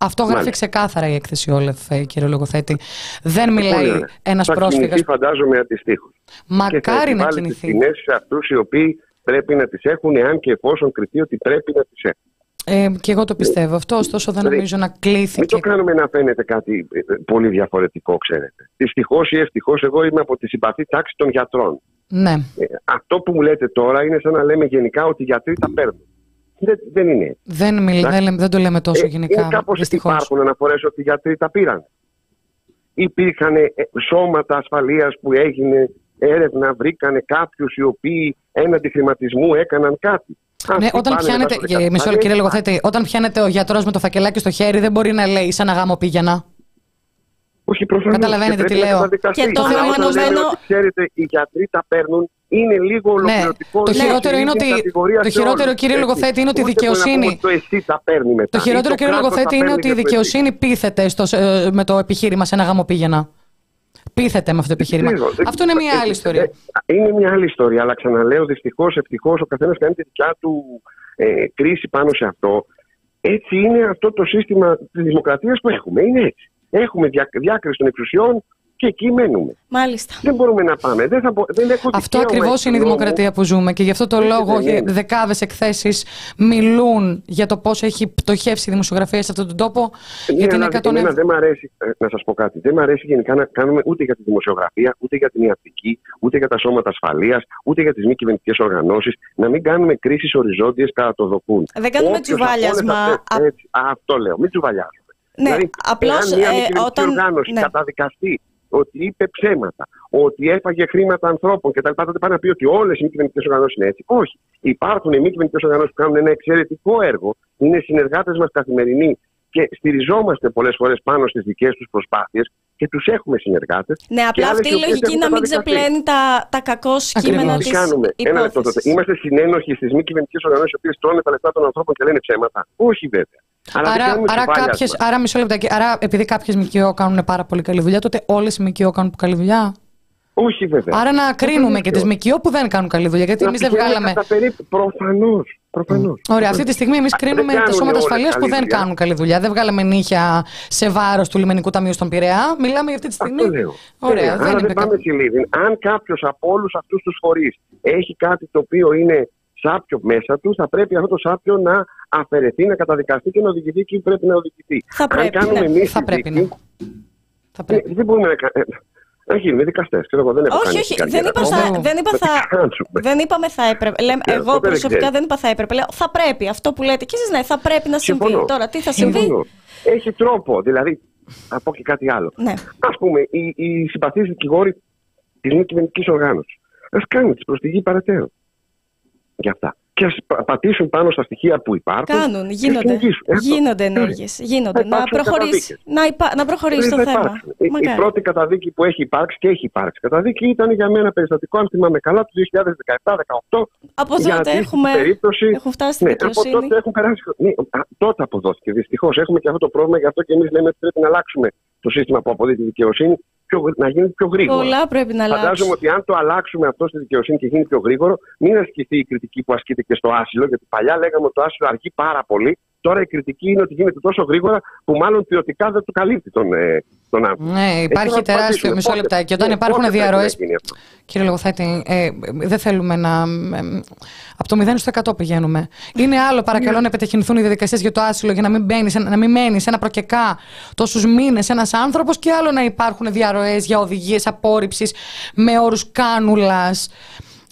Αυτό γράφει Μάλιστα. ξεκάθαρα η έκθεση Όλεφ, ε, κύριε Λογοθέτη. Δεν μιλάει ένας πρόσφυγας. φαντάζομαι αντιστοίχως. Μακάρι να κινηθεί. Και σε αυτούς οι οποίοι πρέπει να τις έχουν, εάν και εφόσον κριθεί ότι πρέπει να τις έχουν. Ε, και εγώ το πιστεύω αυτό, ωστόσο δεν δηλαδή, νομίζω να κλείθηκε. Μην το κάνουμε να φαίνεται κάτι ε, πολύ διαφορετικό, ξέρετε. Δυστυχώς ή ευτυχώς, εγώ είμαι από τη συμπαθή τάξη των γιατρών. Ναι. Ε, αυτό που μου λέτε τώρα είναι σαν να λέμε γενικά ότι οι γιατροί τα παίρνουν. Δεν, δεν είναι. Δεν, μιλ, δεν, δεν το λέμε τόσο ε, γενικά. Ε, κάπως υπάρχουν αναφορέ ότι οι γιατροί τα πήραν. Υπήρχαν ε, σώματα ασφαλείας που έγινε έρευνα, βρήκανε κάποιους οι οποίοι έναντι χρηματισμού έκαναν κάτι. Ναι, όταν πιάνετε, μισό κύριε Λογοθέτη, όταν πιάνετε ο γιατρός με το φακελάκι στο χέρι δεν μπορεί να λέει σαν αγάμο πήγαινα. Όχι προφανώς. Καταλαβαίνετε Και τι πρέπει να λέω. καταδικαστεί. Και το Αλλά όταν μεμονωμένο- λένε ότι, Ξέρετε, οι γιατροί τα παίρνουν, είναι λίγο ολοκληρωτικό. Ναι. Το είναι χειρότερο η είναι ίδια ότι- κατηγορία το σε χειρότερο, όλους, κύριε έτσι. Λογοθέτη, είναι ότι η Ούτε μπορεί να πούμε δικαιοσύνη- ότι Το εσύ τα παίρνει μετά. Το ή χειρότερο, κύριε κράτος Λογοθέτη, τα είναι παίρνει ότι η για το εσύ. δικαιοσύνη πείθεται στο, ε, με το επιχείρημα σε ένα γάμο πήγαινα. Πείθεται με αυτό το επιχείρημα. Ξέρω, δεν- Αυτό είναι μια ε, άλλη ε, ιστορία. ε, Είναι μια άλλη ιστορία, αλλά ξαναλέω δυστυχώς, ευτυχώς ο καθένας κάνει τη δικιά του ε, κρίση πάνω σε αυτό. Έτσι είναι αυτό το σύστημα της δημοκρατίας που έχουμε. Είναι έτσι. Έχουμε δια, διάκριση των εξουσιών και εκεί μένουμε. Μάλιστα. Δεν μπορούμε να πάμε. Δεν, θα, μπο- δεν έχω Αυτό δικαίωμα ακριβώς εξ είναι η νόμου. δημοκρατία που ζούμε και γι' αυτό το Έτσι λόγο δεν είναι. δεκάδες εκθέσεις μιλούν για το πώς έχει πτωχεύσει η δημοσιογραφία σε αυτόν τον τόπο. Ναι, γιατί είναι αλλά εκατόν- εμένα δεν μ' αρέσει, ε, να σας πω κάτι. Δεν μ' αρέσει γενικά να κάνουμε ούτε για τη δημοσιογραφία, ούτε για την ιατρική, ούτε για τα σώματα ασφαλείας, ούτε για τις μη κυβερνητικές οργανώσεις, να μην κάνουμε κρίσεις οριζόντιες κατά το δοκούν. Δεν κάνουμε Όποιος από τσουβάλιασμα. όλες αυτές- Α- έτσι, αυτό λέω, μην τσουβαλιάζουμε. Ναι, δηλαδή, απλώς, εάν μια ε, μη κυβερνητική όταν- οργάνωση ναι. καταδικαστεί ότι είπε ψέματα, ότι έφαγε χρήματα ανθρώπων κτλ. Τότε πάει να πει ότι όλες οι μη κυβερνητικές οργανώσεις είναι έτσι. Όχι. Υπάρχουν μη κυβερνητικές οργανώσεις που κάνουν ένα εξαιρετικό έργο, είναι συνεργάτες μας καθημερινοί και στηριζόμαστε πολλές φορές πάνω στις δικές τους προσπάθειες και τους έχουμε συνεργάτες. Ναι, απλά αυτή η λογική να μην ξεπλένει τα, τα κακό κείμενα Ακριβώς. της Τι κάνουμε, ένα λεπτό τότε. υπόθεση. Είμαστε συνένοχοι στις μη κυβερνητικές οργανώσεις οι οποίες τρώνε τα λεφτά των ανθρώπων και λένε ψέματα; Όχι βέβαια. Αλλά δεν Άρα, κάνουμε άρα, τσουβάλιασμα. κάποιες, άρα, μισό λεπτάκι. Άρα, επειδή κάποιες ΜΚΟ κάνουν πάρα πολύ καλή δουλειά, τότε όλες οι ΜΚΟ κάνουν καλή δουλειά; Όχι βέβαια. Άρα, να κρίνουμε και τέτοιο. τις ΜΚΟ που δεν κάνουν καλή δουλειά. Γιατί Να εμείς δεν πηγαίνουμε βγάλαμε. κατά περίπτωση. Προφανώς. Προφανώς. Ωραία, αυτή τη στιγμή εμείς Α, κρίνουμε δεν τα κάνουν σώματα όλες ασφαλείας που καλή δεν δουλειά. κάνουν καλή δουλειά. Δεν βγάλαμε νύχια σε βάρος του λιμενικού ταμείου στον Πειραιά. Μιλάμε για αυτή τη στιγμή. Αυτό λέω. Ωραία, Ωραία, δεν Άρα είπε δεν πάμε κα- στη Λίβιν. Αν κάποιος από όλους αυτούς τους φορείς έχει κάτι το οποίο είναι σάπιο μέσα του, θα πρέπει αυτό το σάπιο να αφαιρεθεί, να καταδικαστεί και να οδηγηθεί εκεί που πρέπει να οδηγηθεί. Θα Αν πρέπει, κάνουμε ναι. εμείς Θα τη πρέπει, δίκη, ναι. Θα πρέπει. ε, δεν μπορούμε να κάνουμε. Να γίνουμε δικαστές. Εγώ δεν έχω Όχι, κάνει όχι, την δεν καριέρα είπα, ακόμα. θα, δεν είπα Θα θα, την κάνουμε. δεν είπαμε θα έπρεπε. Λέμε, Ναι, εγώ τότε δεν προσωπικά ξέρεις. δεν είπα θα έπρεπε. Λέω θα πρέπει. Αυτό που λέτε και εσείς ναι, θα πρέπει να συμβεί. Συμφωνώ. Τώρα τι θα συμβεί; Συμφωνώ. Έχει τρόπο. Δηλαδή, θα πω και κάτι άλλο. Ναι. Α πούμε, οι, οι συμπαθείς δικηγόροι της μη κυβερνητικής οργάνωσης. Α κάνουν τη προσφυγή παρατέρω. Για αυτά. Και ας πατήσουν πάνω στα στοιχεία που υπάρχουν. Κάνουν, και γίνονται. συνεχίσουν. Ε, αυτό. Γίνονται Ε, ενέργειες. Γίνονται. θα Να υπάρξουν προχωρήσει. καταδίκες. Να, υπά, να προχωρήσει το θα θέμα. υπάρξουν. Η- Η, Μακάρι. πρώτη καταδίκη που έχει υπάρξει και έχει υπάρξει καταδίκη ήταν για μένα περιστατικό, αν θυμάμαι καλά, του 2017-2018. Από για τότε αντίστοιχη έχουμε, περίπτωση. έχουν φτάσει στη Ναι, από δικαιοσύνη. τότε έχουν περάσει. Ναι, α, τότε αποδόθηκε. Δυστυχώς έχουμε και αυτό το πρόβλημα, γι' αυτό και εμείς λέμε ότι πρέπει να αλλάξουμε το σύστημα που αποδίδει τη δικαιοσύνη πιο, γρ- να γίνει πιο γρήγορα. Πολλά πρέπει να Φαντάζομαι αλλάξουν. ότι αν το αλλάξουμε αυτό στη δικαιοσύνη και γίνει πιο γρήγορο, μην ασκηθεί η κριτική που ασκείται και στο άσυλο, γιατί παλιά λέγαμε ότι το άσυλο αργεί πάρα πολύ. Τώρα η κριτική είναι ότι γίνεται τόσο γρήγορα που μάλλον ποιοτικά δεν του καλύπτει τον, ε, τον άνθρωπο. Ναι, Ε, υπάρχει τώρα τεράστιο. απαντήσουμε. Μισό Πότε- λεπτάκι. Και όταν ναι, υπάρχουν πότε πρέπει να διαρροέ. γίνει αυτό. Κύριε Λογοθέτη, ε, δεν θέλουμε να. ε, από το 0 στο 100 πηγαίνουμε. Είναι άλλο, παρακαλώ, να επιταχυνθούν οι διαδικασίες για το άσυλο για να μην, μπαίνεις, σε- να μην μένεις σε ένα προκεκά τόσους μήνες ένας άνθρωπος και άλλο να υπάρχουν διαρροές για οδηγίες απόρριψης με όρους κάνουλας.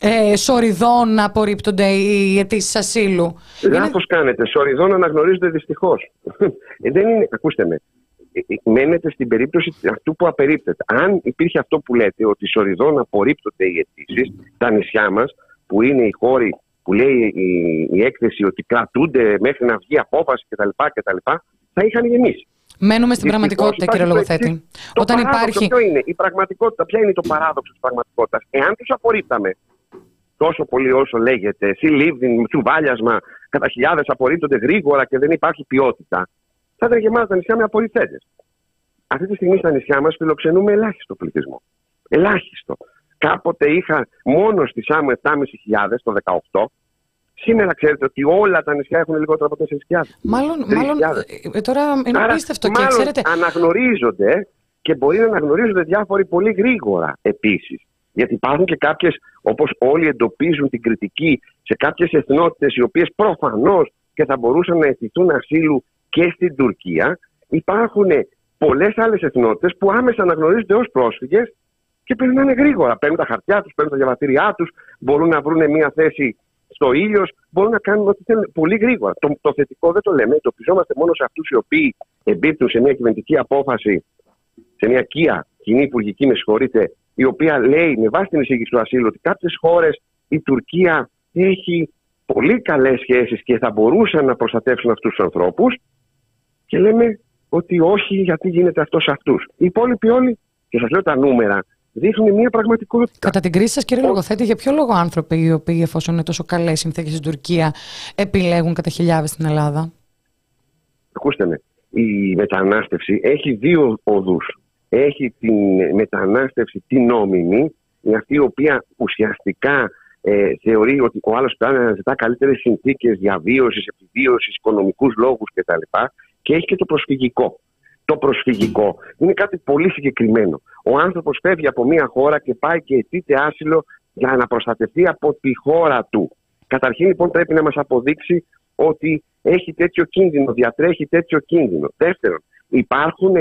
Ε, σοριδών να απορρίπτονται οι αιτήσεις ασύλου. Λάθος κάνετε. Σοριδών αναγνωρίζονται δυστυχώς. ε, δεν είναι, ακούστε με. Ε, ε, Μένετε στην περίπτωση αυτού που απερίπτεται. Αν υπήρχε αυτό που λέτε, ότι σοριδών απορρίπτονται οι αιτήσεις, τα νησιά μας, που είναι οι χώροι που λέει η, η έκθεση ότι κρατούνται μέχρι να βγει απόφαση κτλ. κτλ θα είχαν γεννήσει. Μένουμε στην Δυστυχώς πραγματικότητα, υπάρχει κύριε το Λογοθέτη. εξής. Το Όταν παράδοξο υπάρχει. Ποιο είναι; Η πραγματικότητα, ποια είναι το παράδοξο της πραγματικότητας; Εάν τους απορρίπταμε τόσο πολύ όσο λέγεται, εσύ λίβδιν, τσουβάλιασμα, κατά χιλιάδες απορρίπτονται γρήγορα και δεν υπάρχει ποιότητα, θα ήταν γεμάτα τα νησιά με απορριφθέντες. Αυτή τη στιγμή στα νησιά μας φιλοξενούμε ελάχιστο πληθυσμό. Ελάχιστο. Κάποτε είχα μόνο στη Σάμου 7.500 το 18. Σήμερα ξέρετε ότι όλα τα νησιά έχουν λιγότερο από 4.000. Μάλλον, 3.000. μάλλον ε, τώρα είναι Άρα, απίστευτο και μάλλον ξέρετε. αναγνωρίζονται και μπορεί να αναγνωρίζονται διάφοροι πολύ γρήγορα επίσης. Γιατί υπάρχουν και κάποιες, όπως όλοι εντοπίζουν την κριτική σε κάποιες εθνότητες, οι οποίες προφανώς και θα μπορούσαν να αιτηθούν ασύλου και στην Τουρκία. Υπάρχουν πολλές άλλες εθνότητες που άμεσα αναγνωρίζονται ως πρόσφυγες και περνάνε γρήγορα. Παίρνουν τα χαρτιά τους, παίρνουν τα διαβατήριά τους, μπορούν να βρουν μια θέση στο ήλιος, μπορούν να κάνουν ό,τι θέλουν πολύ γρήγορα. Το, το θετικό δεν το λέμε. Εντοπιζόμαστε μόνο σε αυτούς οι οποίοι εμπίπτουν σε μια κυβερνητική απόφαση, σε μια κία κοινή υπουργική, με συγχωρείτε, η οποία λέει με βάση την εισήγηση του ασύλου ότι κάποιες χώρες, η Τουρκία έχει πολύ καλές σχέσεις και θα μπορούσαν να προστατεύσουν αυτούς τους ανθρώπους. Και λέμε, ότι όχι, γιατί γίνεται αυτός σε αυτούς. Οι υπόλοιποι όλοι, και σας λέω τα νούμερα, δείχνουν μια πραγματικότητα. Κατά την κρίση σας, κύριε Λογοθέτη, για ποιο λόγο άνθρωποι οι οποίοι, εφόσον είναι τόσο καλές συνθήκες στην Τουρκία, επιλέγουν κατά χιλιάδες στην Ελλάδα; Ακούστε με. Η μετανάστευση έχει δύο οδούς. Έχει την μετανάστευση την νόμιμη, αυτή η οποία ουσιαστικά ε, θεωρεί ότι ο άλλος πρέπει να ζητά καλύτερες συνθήκες διαβίωσης, επιβίωσης, οικονομικούς λόγους κτλ. Και έχει και το προσφυγικό. Το προσφυγικό είναι κάτι πολύ συγκεκριμένο. Ο άνθρωπος φεύγει από μια χώρα και πάει και αιτείται άσυλο για να προστατευτεί από τη χώρα του. Καταρχήν λοιπόν πρέπει να μας αποδείξει ότι έχει τέτοιο κίνδυνο, διατρέχει τέτοιο κίνδυνο. Δεύτερον, υπάρχουν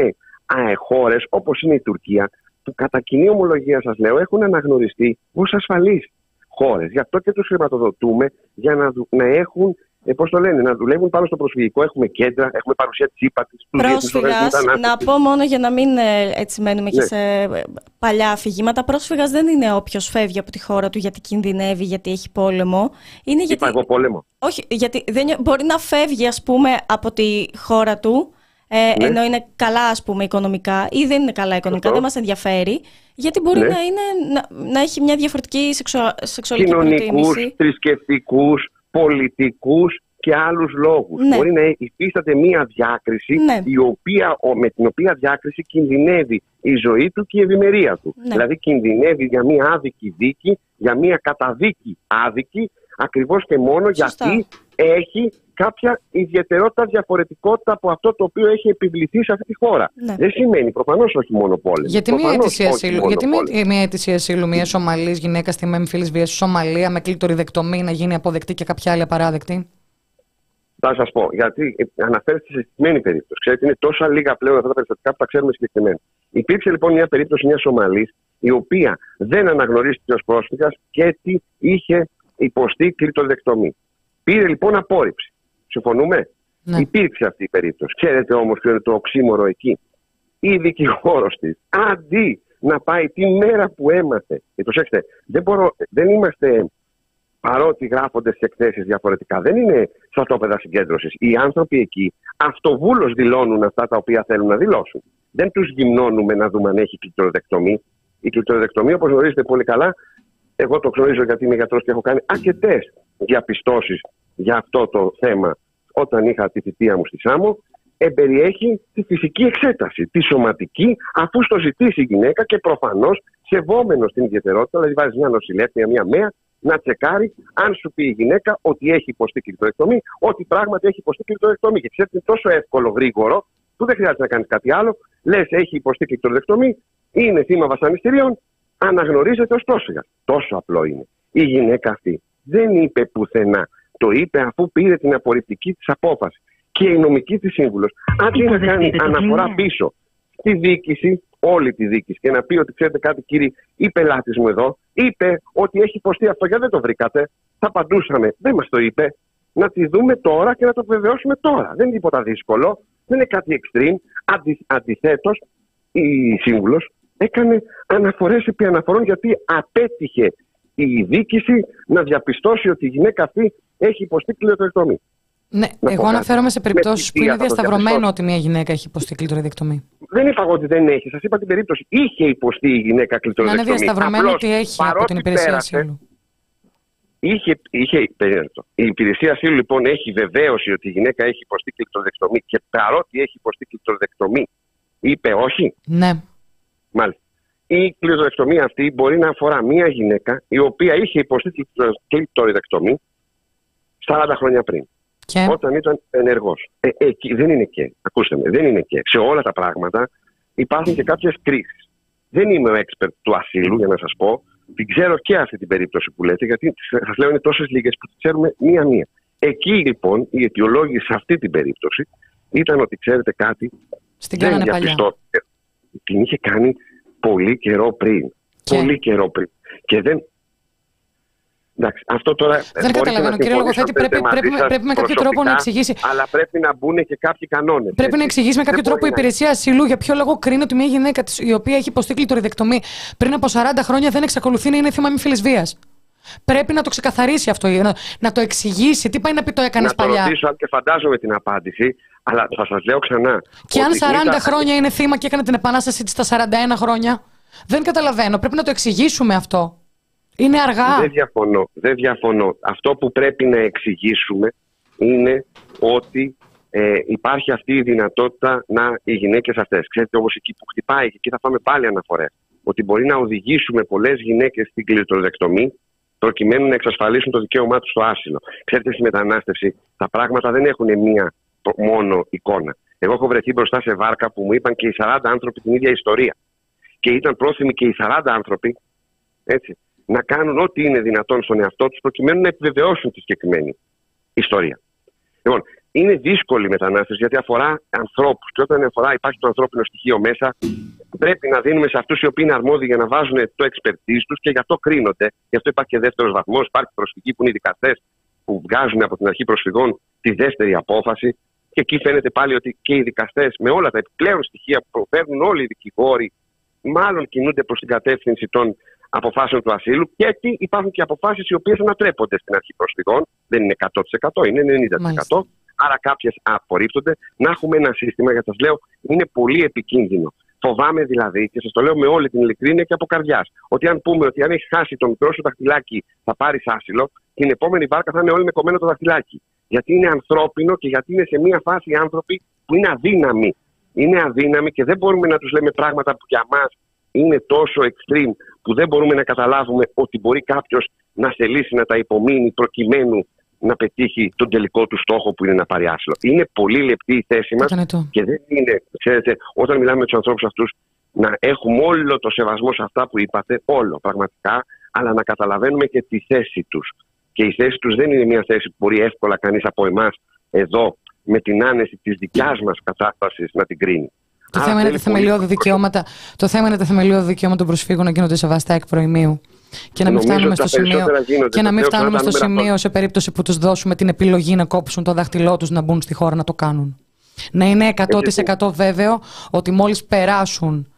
χώρες όπως είναι η Τουρκία που κατά κοινή ομολογία σας λέω έχουν αναγνωριστεί ως ασφαλείς χώρες. Γι' αυτό και τους χρηματοδοτούμε για να, να έχουν ε, πώς το λένε, να δουλεύουν πάνω στο προσφυγικό. Έχουμε κέντρα, έχουμε παρουσία της ύπατη. Πρόσφυγας, να πω μόνο για να μην ε, έτσι μένουμε και ναι. σε παλιά αφηγήματα. Πρόσφυγας δεν είναι όποιος φεύγει από τη χώρα του γιατί κινδυνεύει, γιατί έχει πόλεμο. Είναι γιατί... Είπα εγώ πόλεμο. Όχι, γιατί δεν... μπορεί να φεύγει, ας πούμε, από τη χώρα του. Ε, ναι. ενώ είναι καλά ας πούμε οικονομικά ή δεν είναι καλά οικονομικά, δεν μας ενδιαφέρει γιατί μπορεί ναι. να, είναι, να, να, έχει μια διαφορετική σεξουα, σεξουαλική Κοινωνικούς, προτίμηση. θρησκευτικούς, πολιτικούς και άλλους λόγους. Ναι. Μπορεί να υφίσταται μία διάκριση Ναι. η οποία, με την οποία διάκριση κινδυνεύει η ζωή του και η ευημερία του. Ναι. Δηλαδή κινδυνεύει για μία άδικη δίκη, για μία καταδίκη άδικη, ακριβώς και μόνο Σωστά. γιατί έχει κάποια ιδιαιτερότητα, διαφορετικότητα από αυτό το οποίο έχει επιβληθεί σε αυτή τη χώρα. Ναι. Δεν σημαίνει προφανώς όχι μόνο πόλεμο. Γιατί μια Προφανώς αίτηση όχι ασύλου, μόνο γιατί πόλεμο. μια, μια αίτηση ασύλου μιας Σομαλής γυναίκας στη έμφυλη βίας στη Σομαλία με κλειτοριδεκτομή να γίνει αποδεκτή και κάποια άλλη απαράδεκτη; Θα σας πω, γιατί ε, αναφέρεστε σε συγκεκριμένη περίπτωση. Ξέρετε, είναι τόσα λίγα πλέον αυτά τα περιστατικά που τα ξέρουμε συγκεκριμένα. Υπήρξε λοιπόν μια περίπτωση μιας Σομαλής, η οποία δεν αναγνωρίστηκε ως πρόσφυγας και έτσι είχε υποστεί κλειτοδεκτομή. Πήρε λοιπόν απόρριψη. Συμφωνούμε; Ναι. Υπήρξε αυτή η περίπτωση. Ξέρετε όμως ποιο είναι το οξύμορο εκεί; Η δικηγόρος της, αντί να πάει τη μέρα που έμαθε. Και προσέξτε, δεν, μπορώ, δεν είμαστε παρότι γράφονται στι εκθέσεις διαφορετικά, δεν είναι στρατόπεδα συγκέντρωσης. Οι άνθρωποι εκεί αυτοβούλως δηλώνουν αυτά τα οποία θέλουν να δηλώσουν. Δεν τους γυμνώνουμε να δούμε αν έχει κλειτοροδεκτομή. Η κλειτοροδεκτομή, όπως γνωρίζετε πολύ καλά, εγώ το γνωρίζω γιατί είμαι γιατρός και έχω κάνει αρκετές διαπιστώσεις για αυτό το θέμα όταν είχα τη θητεία μου στη ΣΑΜΟ, εμπεριέχει τη φυσική εξέταση, τη σωματική, αφού στο ζητήσει η γυναίκα και προφανώς σεβόμενος την ιδιαιτερότητα, δηλαδή βάζεις μια νοσηλεύτρια, μια μέα, να τσεκάρει αν σου πει η γυναίκα ότι έχει υποστεί κλειτορεκτομή, ότι πράγματι έχει υποστεί κλειτορεκτομή. Και ξέρετε, είναι τόσο εύκολο, γρήγορο, που δεν χρειάζεται να κάνεις κάτι άλλο. Λες, έχει υποστεί κλειτορεκτομή, είναι θύμα βασανιστήριων, αναγνωρίζεται ως πρόσφυγας. Τόσο απλό είναι. Η γυναίκα αυτή δεν είπε πουθενά. Το είπε αφού πήρε την απορριπτική της απόφασης. Και η νομική της σύμβουλος, αντί να κάνει αναφορά πίσω στη διοίκηση, όλη τη διοίκηση, και να πει ότι ξέρετε κάτι, κύριε, η πελάτη μου εδώ είπε ότι έχει υποστεί αυτό, γιατί δεν το βρήκατε. Θα απαντούσαμε. Δεν μας το είπε. Να τη δούμε τώρα και να το βεβαιώσουμε τώρα. Δεν είναι τίποτα δύσκολο. Δεν είναι κάτι extreme. Αντι, Αντιθέτως, η σύμβουλος έκανε αναφορές επί αναφορών γιατί απέτυχε η διοίκηση να διαπιστώσει ότι η γυναίκα αυτή έχει υποστεί κλειοτοεκτομή. Ναι, Να εγώ πω αναφέρομαι σε κάτι. περιπτώσεις Με που είναι θητεία θα το διασταυρωμένο διαπιστώσω. ότι μια γυναίκα έχει υποστεί κλειτοριδεκτομή. Δεν είπα εγώ ότι δεν έχει. Σας είπα την περίπτωση. Είχε υποστεί η γυναίκα Να κλειτορεκτομή. είναι διασταυρωμένο Απλώς, ότι έχει από παρότι την υπηρεσία πέρασε, ασύλου. Είχε, είχε, περίμενε το. η υπηρεσία ασύλου λοιπόν έχει βεβαίωση ότι η γυναίκα έχει υποστεί κλειτοροδεκτομή και παρότι έχει υποστεί κλειτοροδεκτομή, είπε όχι; Ναι. Μάλιστα. Η κλειτοροδεκτομή αυτή μπορεί να αφορά μία γυναίκα η οποία είχε υποστεί κλειτοροδεκτομή 40 χρόνια πριν, Και; όταν ήταν ενεργός. Ε, εκεί δεν είναι και. Ακούστε με, δεν είναι και. Σε όλα τα πράγματα υπάρχουν και κάποιες κρίσεις. Δεν είμαι ο expert του ασύλου, για να σας πω. Την ξέρω και αυτή την περίπτωση που λέτε, γιατί σας λέω είναι τόσες λίγες που τις ξέρουμε μία-μία. Εκεί λοιπόν η αιτιολόγηση σε αυτή την περίπτωση ήταν ότι ξέρετε κάτι. Στην δεν κάνανε παλιά. διαπιστώθηκε. Την είχε κάνει πολύ καιρό πριν. Και; Πολύ καιρό πριν. Και δεν. Εντάξει, αυτό τώρα. Δεν μπορείτε καταλαβαίνω, να κύριε συμφωνήσω Λογοθέτη, αν πρέπει, θέλετε μαζί πρέπει, σας πρέπει με κάποιο τρόπο να προσωπικά, εξηγήσει. Αλλά πρέπει να μπουν και κάποιοι κανόνες. Πρέπει να εξηγήσει με κάποιο τρόπο η υπηρεσία ασύλου για ποιο λόγο κρίνει ότι μια γυναίκα της, η οποία έχει υποστεί κλειτοριδεκτομή πριν από 40 χρόνια δεν εξακολουθεί να είναι θύμα έμφυλη βίας; Πρέπει να το ξεκαθαρίσει αυτό, να, να το εξηγήσει. Τι πάει να πει το έκανες Να το παλιά; ρωτήσω, αν και φαντάζομαι την απάντηση, Αλλά θα σας λέω ξανά. Και αν ότι 40 είδα- χρόνια είναι θύμα και έκανε την επανάσταση της στα 41 χρόνια. Δεν καταλαβαίνω. Πρέπει να το εξηγήσουμε αυτό. Είναι αργά. Δεν διαφωνώ, δεν διαφωνώ. Αυτό που πρέπει να εξηγήσουμε είναι ότι ε, υπάρχει αυτή η δυνατότητα να οι γυναίκες αυτές. Ξέρετε, όπω εκεί που χτυπάει, και εκεί θα πάμε πάλι αναφορές. Ότι μπορεί να οδηγήσουμε πολλές γυναίκες στην κλειτοδεκτομή προκειμένου να εξασφαλίσουν το δικαίωμά τους στο άσυλο. Ξέρετε, στη μετανάστευση τα πράγματα δεν έχουν μία προ- μόνο εικόνα. Εγώ έχω βρεθεί μπροστά σε βάρκα που μου είπαν και οι 40 άνθρωποι την ίδια ιστορία. Και ήταν πρόθυμοι και οι 40 άνθρωποι έτσι, να κάνουν ό,τι είναι δυνατόν στον εαυτό τους προκειμένου να επιβεβαιώσουν τη συγκεκριμένη ιστορία. Λοιπόν, είναι δύσκολη η μετανάστευση γιατί αφορά ανθρώπους. Και όταν αφορά, υπάρχει το ανθρώπινο στοιχείο μέσα, πρέπει να δίνουμε σε αυτούς οι οποίοι είναι αρμόδιοι για να βάζουν το expertise τους και γι' αυτό κρίνονται. Γι' αυτό υπάρχει και δεύτερος βαθμός. Υπάρχει προσφυγή που είναι οι δικαστές που βγάζουν από την αρχή προσφυγών τη δεύτερη απόφαση. Και εκεί φαίνεται πάλι ότι και οι δικαστές με όλα τα επιπλέον στοιχεία που προφέρουν όλοι οι δικηγόροι, μάλλον κινούνται προς την κατεύθυνση των αποφάσεων του ασύλου. Και εκεί υπάρχουν και αποφάσεις οι οποίες ανατρέπονται στην αρχή προσφυγών. Δεν είναι 100%, είναι 90%. Μάλιστα. Άρα κάποιες απορρίπτονται. Να έχουμε ένα σύστημα, γιατί σας λέω, είναι πολύ επικίνδυνο. Φοβάμαι δηλαδή, και σας το λέω με όλη την ειλικρίνεια και από καρδιάς, ότι αν πούμε ότι αν έχει χάσει το μικρό σου δαχτυλάκι θα πάρεις άσυλο, την επόμενη βάρκα θα είναι όλοι με κομμένο το δαχτυλάκι. Γιατί είναι ανθρώπινο και γιατί είναι σε μια φάση οι άνθρωποι που είναι αδύναμοι. Είναι αδύναμοι και δεν μπορούμε να τους λέμε πράγματα που για μας είναι τόσο extreme που δεν μπορούμε να καταλάβουμε ότι μπορεί κάποιος να θελήσει να τα υπομείνει προκειμένου να πετύχει τον τελικό του στόχο που είναι να πάρει άσυλο. Είναι πολύ λεπτή η θέση μας Κατανοητό. και δεν είναι, ξέρετε, όταν μιλάμε με τους ανθρώπους αυτούς, να έχουμε όλο το σεβασμό σε αυτά που είπατε, όλο πραγματικά, αλλά να καταλαβαίνουμε και τη θέση τους. Και η θέση τους δεν είναι μια θέση που μπορεί εύκολα κανείς από εμάς εδώ με την άνεση της δικιάς μας κατάσταση να την κρίνει. Το Άρα θέμα, είναι τα θέλει πολύ θεμελιώδη δικαιώματα, το θέμα είναι τα θεμελιώδη δικαιώματα των προσφύγων να γίνονται σεβαστά εκ προημίου. Και να μην Νομίζω φτάνουμε ότι στο τα σημείο, περισσότερα γίνονται. και να Το μην λέω φτάνουμε ξανά, στο τα νούμερα σημείο σε περίπτωση που τους δώσουμε την επιλογή να κόψουν το δάχτυλό τους να μπουν στη χώρα να το κάνουν. Να είναι 100% βέβαιο ότι μόλις περάσουν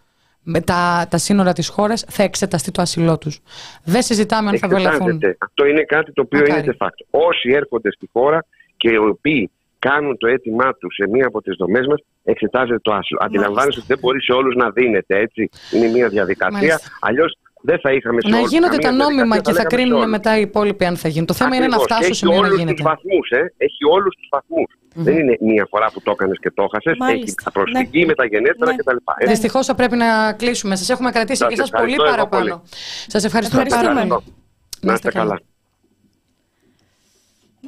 με τα, τα σύνορα της χώρας θα εξεταστεί το ασυλό τους. Δεν συζητάμε αν θα βελαθούν. Εξετάζεται. Αυτό είναι κάτι το οποίο Μακάρι. είναι de facto. Όσοι έρχονται στη χώρα και οι οποίοι κάνουν το αίτημά τους σε μία από τις δομές μας, εξετάζεται το άσυλο. Αντιλαμβάνεστε ότι δεν μπορεί σε όλους να δίνεται έτσι. Είναι μία διαδικασία. Μάλιστα. Αλλιώς δεν θα είχαμε σε Να όλους γίνονται τα καμία νόμιμα διαδικασία, και θα λέγαμε σε κρίνουν όλους. μετά οι υπόλοιποι αν θα γίνουν. Το θέμα είναι να Ακριβώς. φτάσουν Έχει στο σημείο να όλους γίνεται. Τους βαθμούς, ε. Έχει όλους τους βαθμούς. Δεν είναι μία φορά που το έκανες και το έχασες. Έχει Μάλιστα. τα προσφυγή, Ναι. μεταγενέστερα Ναι. κτλ. Ε, Δυστυχώς θα πρέπει να κλείσουμε. Σας έχουμε κρατήσει Σας και εσά πολύ ευχαριστώ εγώ παραπάνω. Σας ευχαριστούμε πάρα Ευχαριστούμε. πολύ. Να είστε καλά.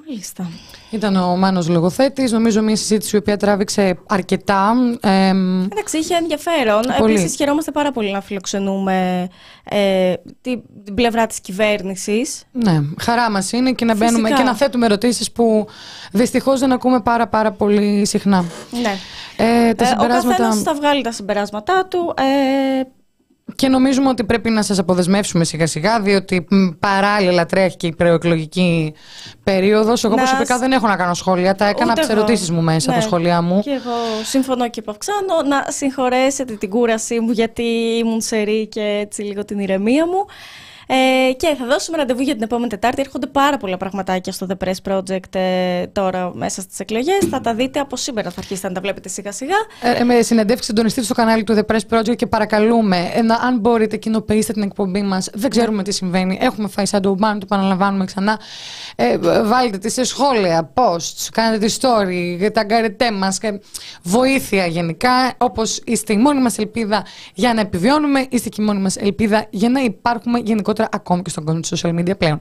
Μάλιστα. Ήταν ο Μάνος Λογοθέτης, νομίζω μια συζήτηση η οποία τράβηξε αρκετά. εμ, Εντάξει, είχε ενδιαφέρον. Πολύ. Επίσης, χαιρόμαστε πάρα πολύ να φιλοξενούμε ε, την, την πλευρά της κυβέρνησης. ναι, χαρά μας είναι και να μπαίνουμε Φυσικά. και να θέτουμε ερωτήσεις που δυστυχώς δεν ακούμε πάρα πάρα πολύ συχνά. Ναι. Ε, τα Ε, ο συμπεράσματα... καθένας θα βγάλει τα συμπεράσματά του. Ε, Και νομίζουμε ότι πρέπει να σας αποδεσμεύσουμε σιγά σιγά, διότι μ, παράλληλα τρέχει και η προεκλογική περίοδος. Εγώ Να προσωπικά σ- δεν έχω να κάνω σχόλια, τα έκανα ούτε από τις εγώ. ερωτήσεις μου μέσα Ναι. τα σχόλιά μου. Και εγώ συμφωνώ και επαυξάνω. Να συγχωρέσετε την κούρασή μου γιατί ήμουν σερή και έτσι λίγο την ηρεμία μου. Ε, και θα δώσουμε ραντεβού για την επόμενη Τετάρτη. Έρχονται πάρα πολλά πραγματάκια στο The Press Project ε, τώρα μέσα στις εκλογές. Θα τα δείτε από σήμερα. Θα αρχίσετε να τα βλέπετε σιγά σιγά. Ε, με συνεντεύξει συντονιστή στο κανάλι του The Press Project και παρακαλούμε, ε, να, αν μπορείτε, κοινοποιήστε την εκπομπή μας. Δεν ξέρουμε τι συμβαίνει. Έχουμε φάει σαν το μπάνο, το επαναλαμβάνουμε ξανά. Ε, βάλτε τη σε σχόλια, posts, κάνετε τη story, τα γκαρετέ μας. Βοήθεια γενικά. Όπως είστε η μόνη μας ελπίδα για να επιβιώνουμε, είστε και η μόνη μας ελπίδα για να υπάρχουμε γενικότερα ακόμη και στον κόσμο του social media πλέον.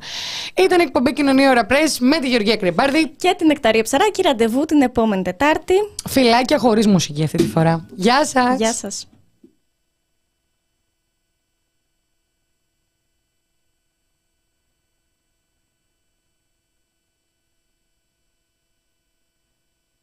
Ήταν η εκπομπή Κοινωνία Ωρα Press με τη Γεωργία Κρυμπάρδη. Και την Εκταρία Ψαράκη, ραντεβού την επόμενη Τετάρτη. Φιλάκια χωρίς μουσική αυτή τη φορά. Γεια σας! Γεια σας.